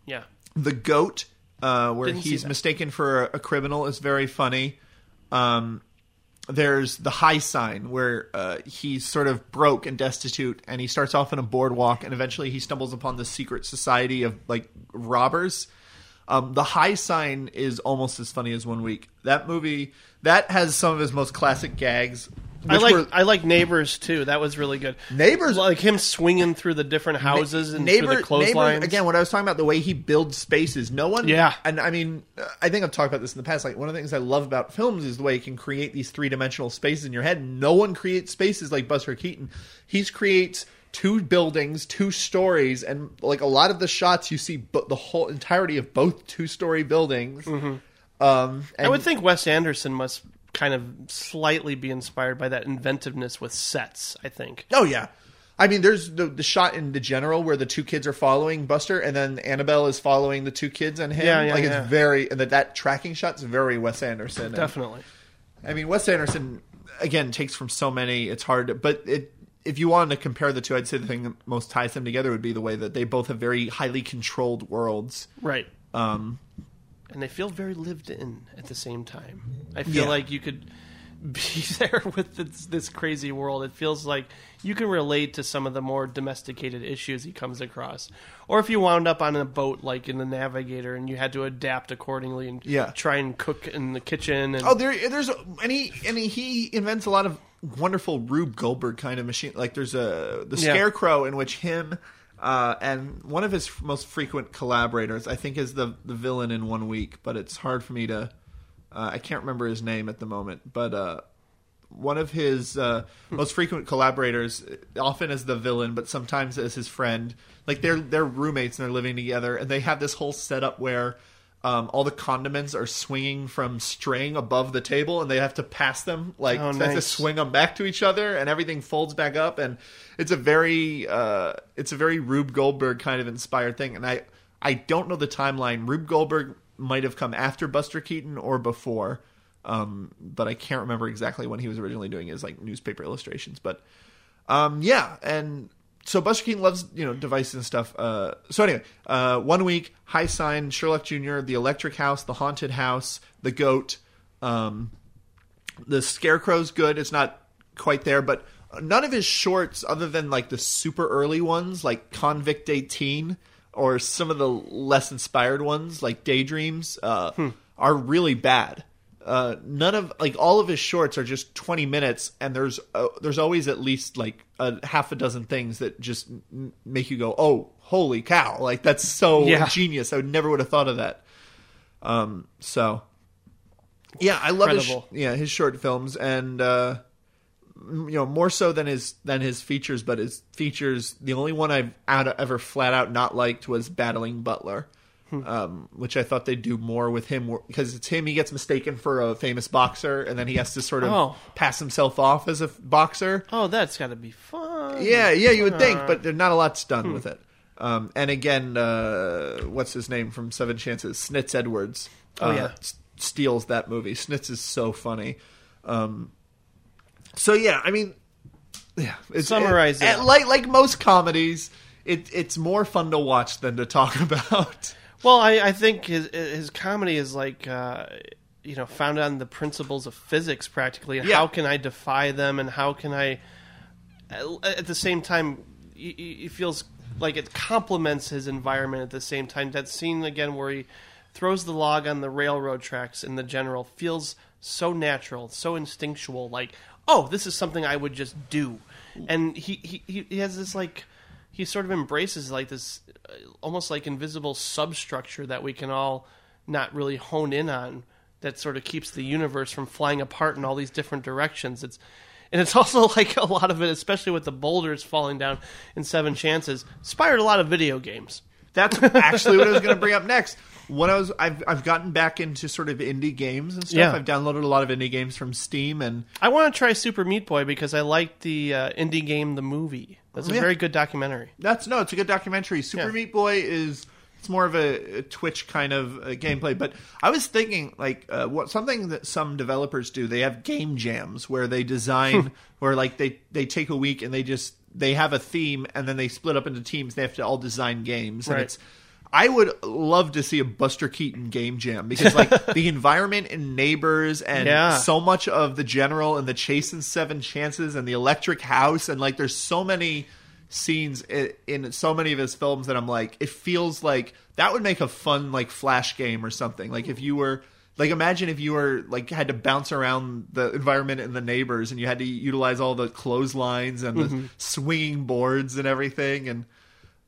yeah the goat, uh, where Didn't he's mistaken for a, a criminal, is very funny. Um, there's the high sign where uh, he's sort of broke and destitute, and he starts off in a boardwalk, and eventually he stumbles upon the secret society of like robbers. Um, the high sign is almost as funny as one week. That movie that has some of his most classic gags. I like were- I like neighbors too. That was really good. Neighbors- like him swinging through the different houses and through the clotheslines. neighbors, again, what I was talking about, the way he builds spaces. No one, Yeah. and I mean, I think I've talked about this in the past. Like one of the things I love about films is the way you can create these three dimensional spaces in your head. No one creates spaces like Buster Keaton. He creates two buildings, two stories, and like a lot of the shots you see, but the whole entirety of both two story buildings. Um, Mm-hmm. I and- would think Wes Anderson must kind of slightly be inspired by that inventiveness with sets. I think. Oh yeah. I mean, there's the, the shot in the general where the two kids are following Buster, and then Annabelle is following the two kids and him. Yeah, yeah, like yeah. it's very and that that tracking shot's very Wes Anderson. And, Definitely. I mean, Wes Anderson again takes from so many. It's hard, to, but it. If you wanted to compare the two, I'd say the thing that most ties them together would be the way that they both have very highly controlled worlds. Right. Um, and they feel very lived in at the same time. I feel Yeah. like you could be there with this, this crazy world. It feels like you can relate to some of the more domesticated issues he comes across. Or if you wound up on a boat like in the Navigator and you had to adapt accordingly and Yeah. try and cook in the kitchen and Oh, there, there's and he and he, invents a lot of wonderful Rube Goldberg kind of machine. Like there's a the Yeah. Scarecrow in which him uh, and one of his most frequent collaborators, I think, is the the villain in One Week. But it's hard for me to. Uh, I can't remember his name at the moment, but uh, one of his uh, most frequent collaborators, often as the villain, but sometimes as his friend. Like they're they're roommates and they're living together, and they have this whole setup where um, all the condiments are swinging from string above the table, and they have to pass them like Oh, they have to swing them back to each other, and everything folds back up, and it's a very uh, it's a very Rube Goldberg kind of inspired thing, and I I don't know the timeline. Rube Goldberg might have come after Buster Keaton or before, um, but I can't remember exactly when he was originally doing his like newspaper illustrations, but um, yeah, and so Buster Keaton loves you know devices and stuff. Uh, so anyway, uh, one week, High Sign, Sherlock Jr., The Electric House, The Haunted House, The Goat. Um, the Scarecrow's good. It's not quite there, but none of his shorts, other than like the super early ones, like Convict 18, or some of the less inspired ones, like Daydreams, uh, are really bad. Uh, none of like all of his shorts are just 20 minutes, and there's uh, there's always at least like a half a dozen things that just m- make you go, oh, holy cow! Like that's so Yeah. genius. I would never would have thought of that. Um, so yeah, I love his, yeah his short films, and uh, you know more so than his than his features. But his features, the only one I've out, ever flat out not liked was Battling Butler, Hmm. um, which I thought they'd do more with him because it's him. He gets mistaken for a famous boxer, and then he has to sort of Oh. pass himself off as a f- boxer. oh, that's got to be fun. Yeah, yeah, you would think, Uh, but there's not a lot's done with it. Um, and again, uh, what's his name from Seven Chances? Snitz Edwards. Oh, uh, yeah. s- steals that movie. Snitz is so funny. Um, so yeah, I mean, yeah. It's, Summarize it, it. like like most comedies, it, it's more fun to watch than to talk about. Well, I, I think his his comedy is like uh, you know founded on the principles of physics practically. And Yeah. How can I defy them, and how can I at the same time? He, feels like it complements his environment at the same time. That scene again where he throws the log on the railroad tracks in the general feels so natural, so instinctual. Like, oh, this is something I would just do, and he, he- he has this like he sort of embraces like this uh, almost like invisible substructure that we can all not really hone in on that sort of keeps the universe from flying apart in all these different directions it's and it's also like a lot of it especially with the boulders falling down in seven chances inspired a lot of video games That's actually what I was going to bring up next. When I was, I've I've gotten back into sort of indie games and stuff. Yeah. I've downloaded a lot of indie games from Steam, and i want to try super meat boy because i liked the uh, indie game the movie that's a Yeah. very good documentary That's no, it's a good documentary. Super Yeah. Meat Boy is it's more of a, a Twitch kind of uh, gameplay. But I was thinking like uh, what something that some developers do. They have game jams where they design where like they they take a week and they just they have a theme and then they split up into teams. They have to all design games and it's. I would love to see a Buster Keaton game jam because like the environment and neighbors and Yeah. so much of the general and the chase and seven chances and the electric house and like there's so many scenes in, in so many of his films that I'm like it feels like that would make a fun like flash game or something like if you were like imagine if you were like had to bounce around the environment and the neighbors and you had to utilize all the clotheslines and the mm-hmm. swinging boards and everything and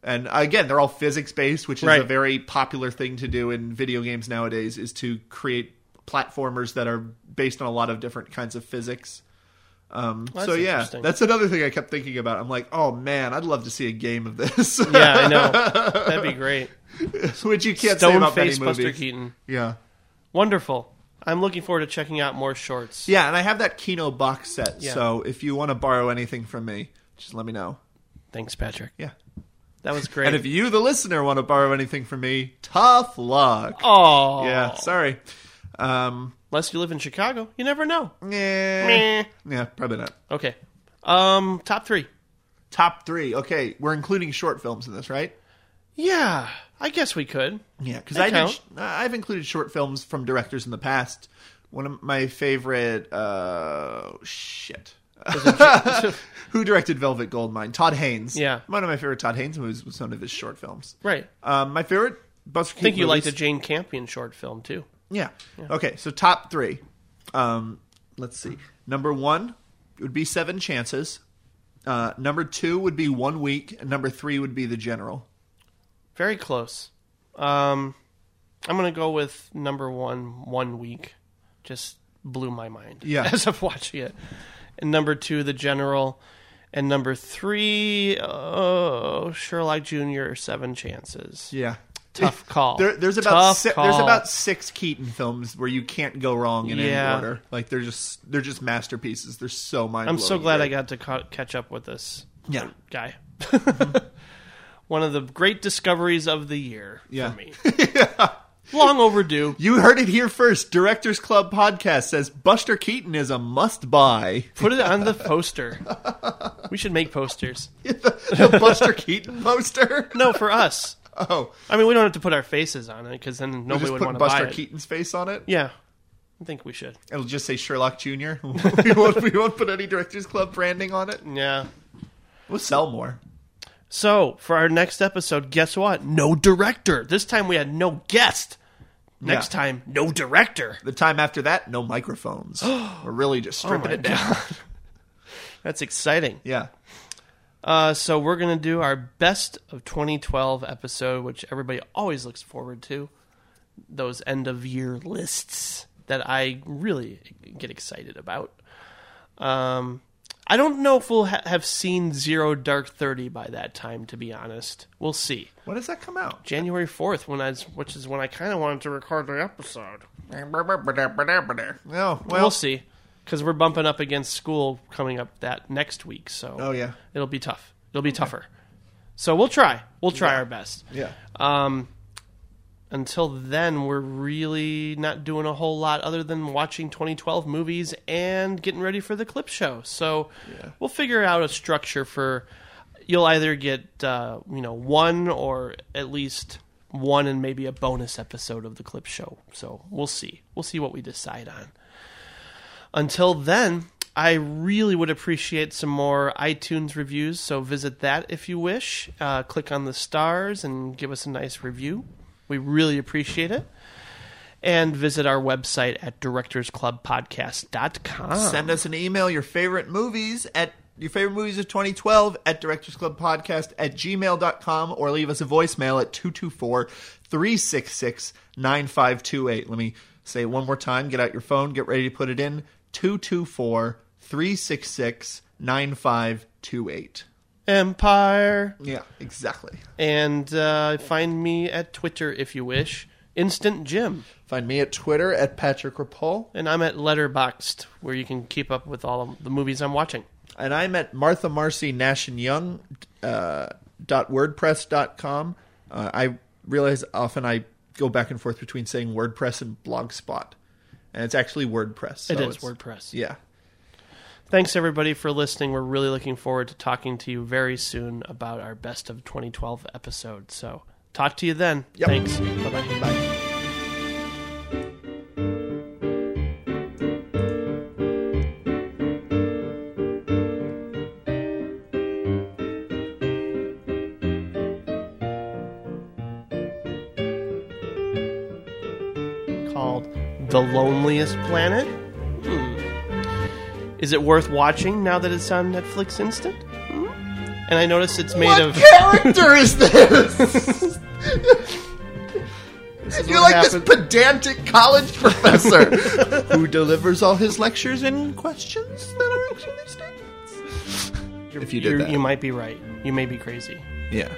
and again they're all physics based which is a very popular thing to do in video games nowadays is to create platformers that are based on a lot of different kinds of physics. Um, Well, so yeah that's another thing i kept thinking about. I'm like oh man i'd love to see a game of this. Yeah i know. That'd be great. Which you can't say stone about many face buster movies. Keaton. Yeah. Wonderful. I'm looking forward to checking out more shorts. Yeah and i have that kino box set Yeah. so if you want to borrow anything from me just let me know. Thanks, Patrick. Yeah. That was great. And if you, the listener, want to borrow anything from me, tough luck. oh, Yeah, sorry. Um, Unless you live in Chicago, you never know. Meh. yeah, probably not. Okay. Um, top three. Top three. Okay, we're including short films in this, right? Yeah, I guess we could. Yeah, because I did, I've included short films from directors in the past. One of my favorite. Uh, shit. Who directed Velvet Goldmine? Todd Haynes. Yeah. one of my favorite Todd Haynes movies was one of his short films. Right. Um, my favorite Buster I think you liked the Jane Campion short film too. Yeah. Okay, so top three. Um, let's see. Number one would be Seven Chances. Uh, number two would be One Week. And number three would be The General. Very close. Um, I'm gonna go with number one. One week, just blew my mind. Yeah. as of watching it. And number two, The General. And number three, oh, Sherlock Junior. Seven Chances. Yeah. Tough call. There, there's about si- there's about six Keaton films where you can't go wrong in Yeah. any order. Like they're just they're just masterpieces. They're so mind. I'm so glad I got to ca- catch up with this Yeah. guy. One of the great discoveries of the year Yeah. for me. Long overdue. You heard it here first. Directors Club podcast says Buster Keaton is a must buy. Put it on the poster. We should make posters. the Buster Keaton poster. No, for us. Oh, I mean, we don't have to put our faces on it because then nobody would want to buy Buster. Keaton's face on it. Yeah, I think we should. It'll just say Sherlock Jr. we, won't, we won't put any Directors Club branding on it. Yeah. We'll sell more. So for our next episode, guess what? No director. This time we had no guest. Next Yeah. time, no director. The time after that, no microphones. We're really just stripping Oh it down. That's exciting. Yeah. Uh, so we're gonna do our best of 2012 episode, which everybody always looks forward to. Those end of year lists that I really get excited about. Um, I don't know if we'll ha- have seen Zero Dark Thirty by that time. To be honest, we'll see. When does that come out? January 4th, when I which is when I kind of wanted to record the episode. No, well, we'll see, because we're bumping up against school coming up that next week. So Oh, yeah. it'll be tough. It'll be tougher. So we'll try. We'll try our best. yeah. Um, until then, we're really not doing a whole lot other than watching 2012 movies and getting ready for the clip show. So we'll figure out a structure for. You'll either get uh, you know one or at least one and maybe a bonus episode of the clip show. So we'll see. We'll see what we decide on. Until then, I really would appreciate some more iTunes reviews. So visit that if you wish. Uh, click on the stars and give us a nice review. We really appreciate it. And visit our website at directorsclubpodcast.com. Send us an email, your favorite movies at your favorite movies of 2012 at directorsclubpodcast Club Podcast at gmail.com or leave us a voicemail at 224 366 9528. Let me say it one more time. Get out your phone, get ready to put it in 224 366 9528. Empire. Yeah, exactly. And uh, find me at Twitter if you wish. Instant Jim. Find me at Twitter at Patrick Rapol. And I'm at Letterboxd, where you can keep up with all of the movies I'm watching. and I'm at Martha Marcy Nash and Young uh, dot WordPress dot com. Uh, I realize often I go back and forth between saying WordPress and Blogspot, and it's actually WordPress. So it's- WordPress. Yeah. Thanks everybody for listening. We're really looking forward to talking to you very soon about our best of 2012 episode. So talk to you then. Yep. Thanks. Bye bye. Bye. Called The Loneliest Planet. Is it worth watching now that it's on Netflix Instant? Hmm? And I notice it's made of What of. character is this? is You're what like happened- this pedantic college professor who delivers all his lectures in questions that are actually statements. If you did You're- that. You might be right. You may be crazy. Yeah.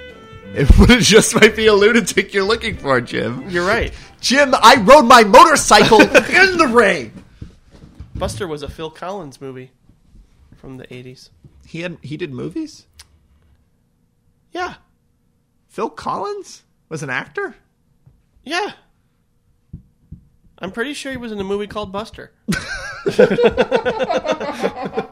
It would just might be a lunatic you're looking for, Jim. You're right. Jim, I rode my motorcycle in the rain. Buster was a Phil Collins movie from the 80s. He had he did movies. Yeah. Phil Collins was an actor. Yeah. I'm pretty sure he was in a movie called Buster.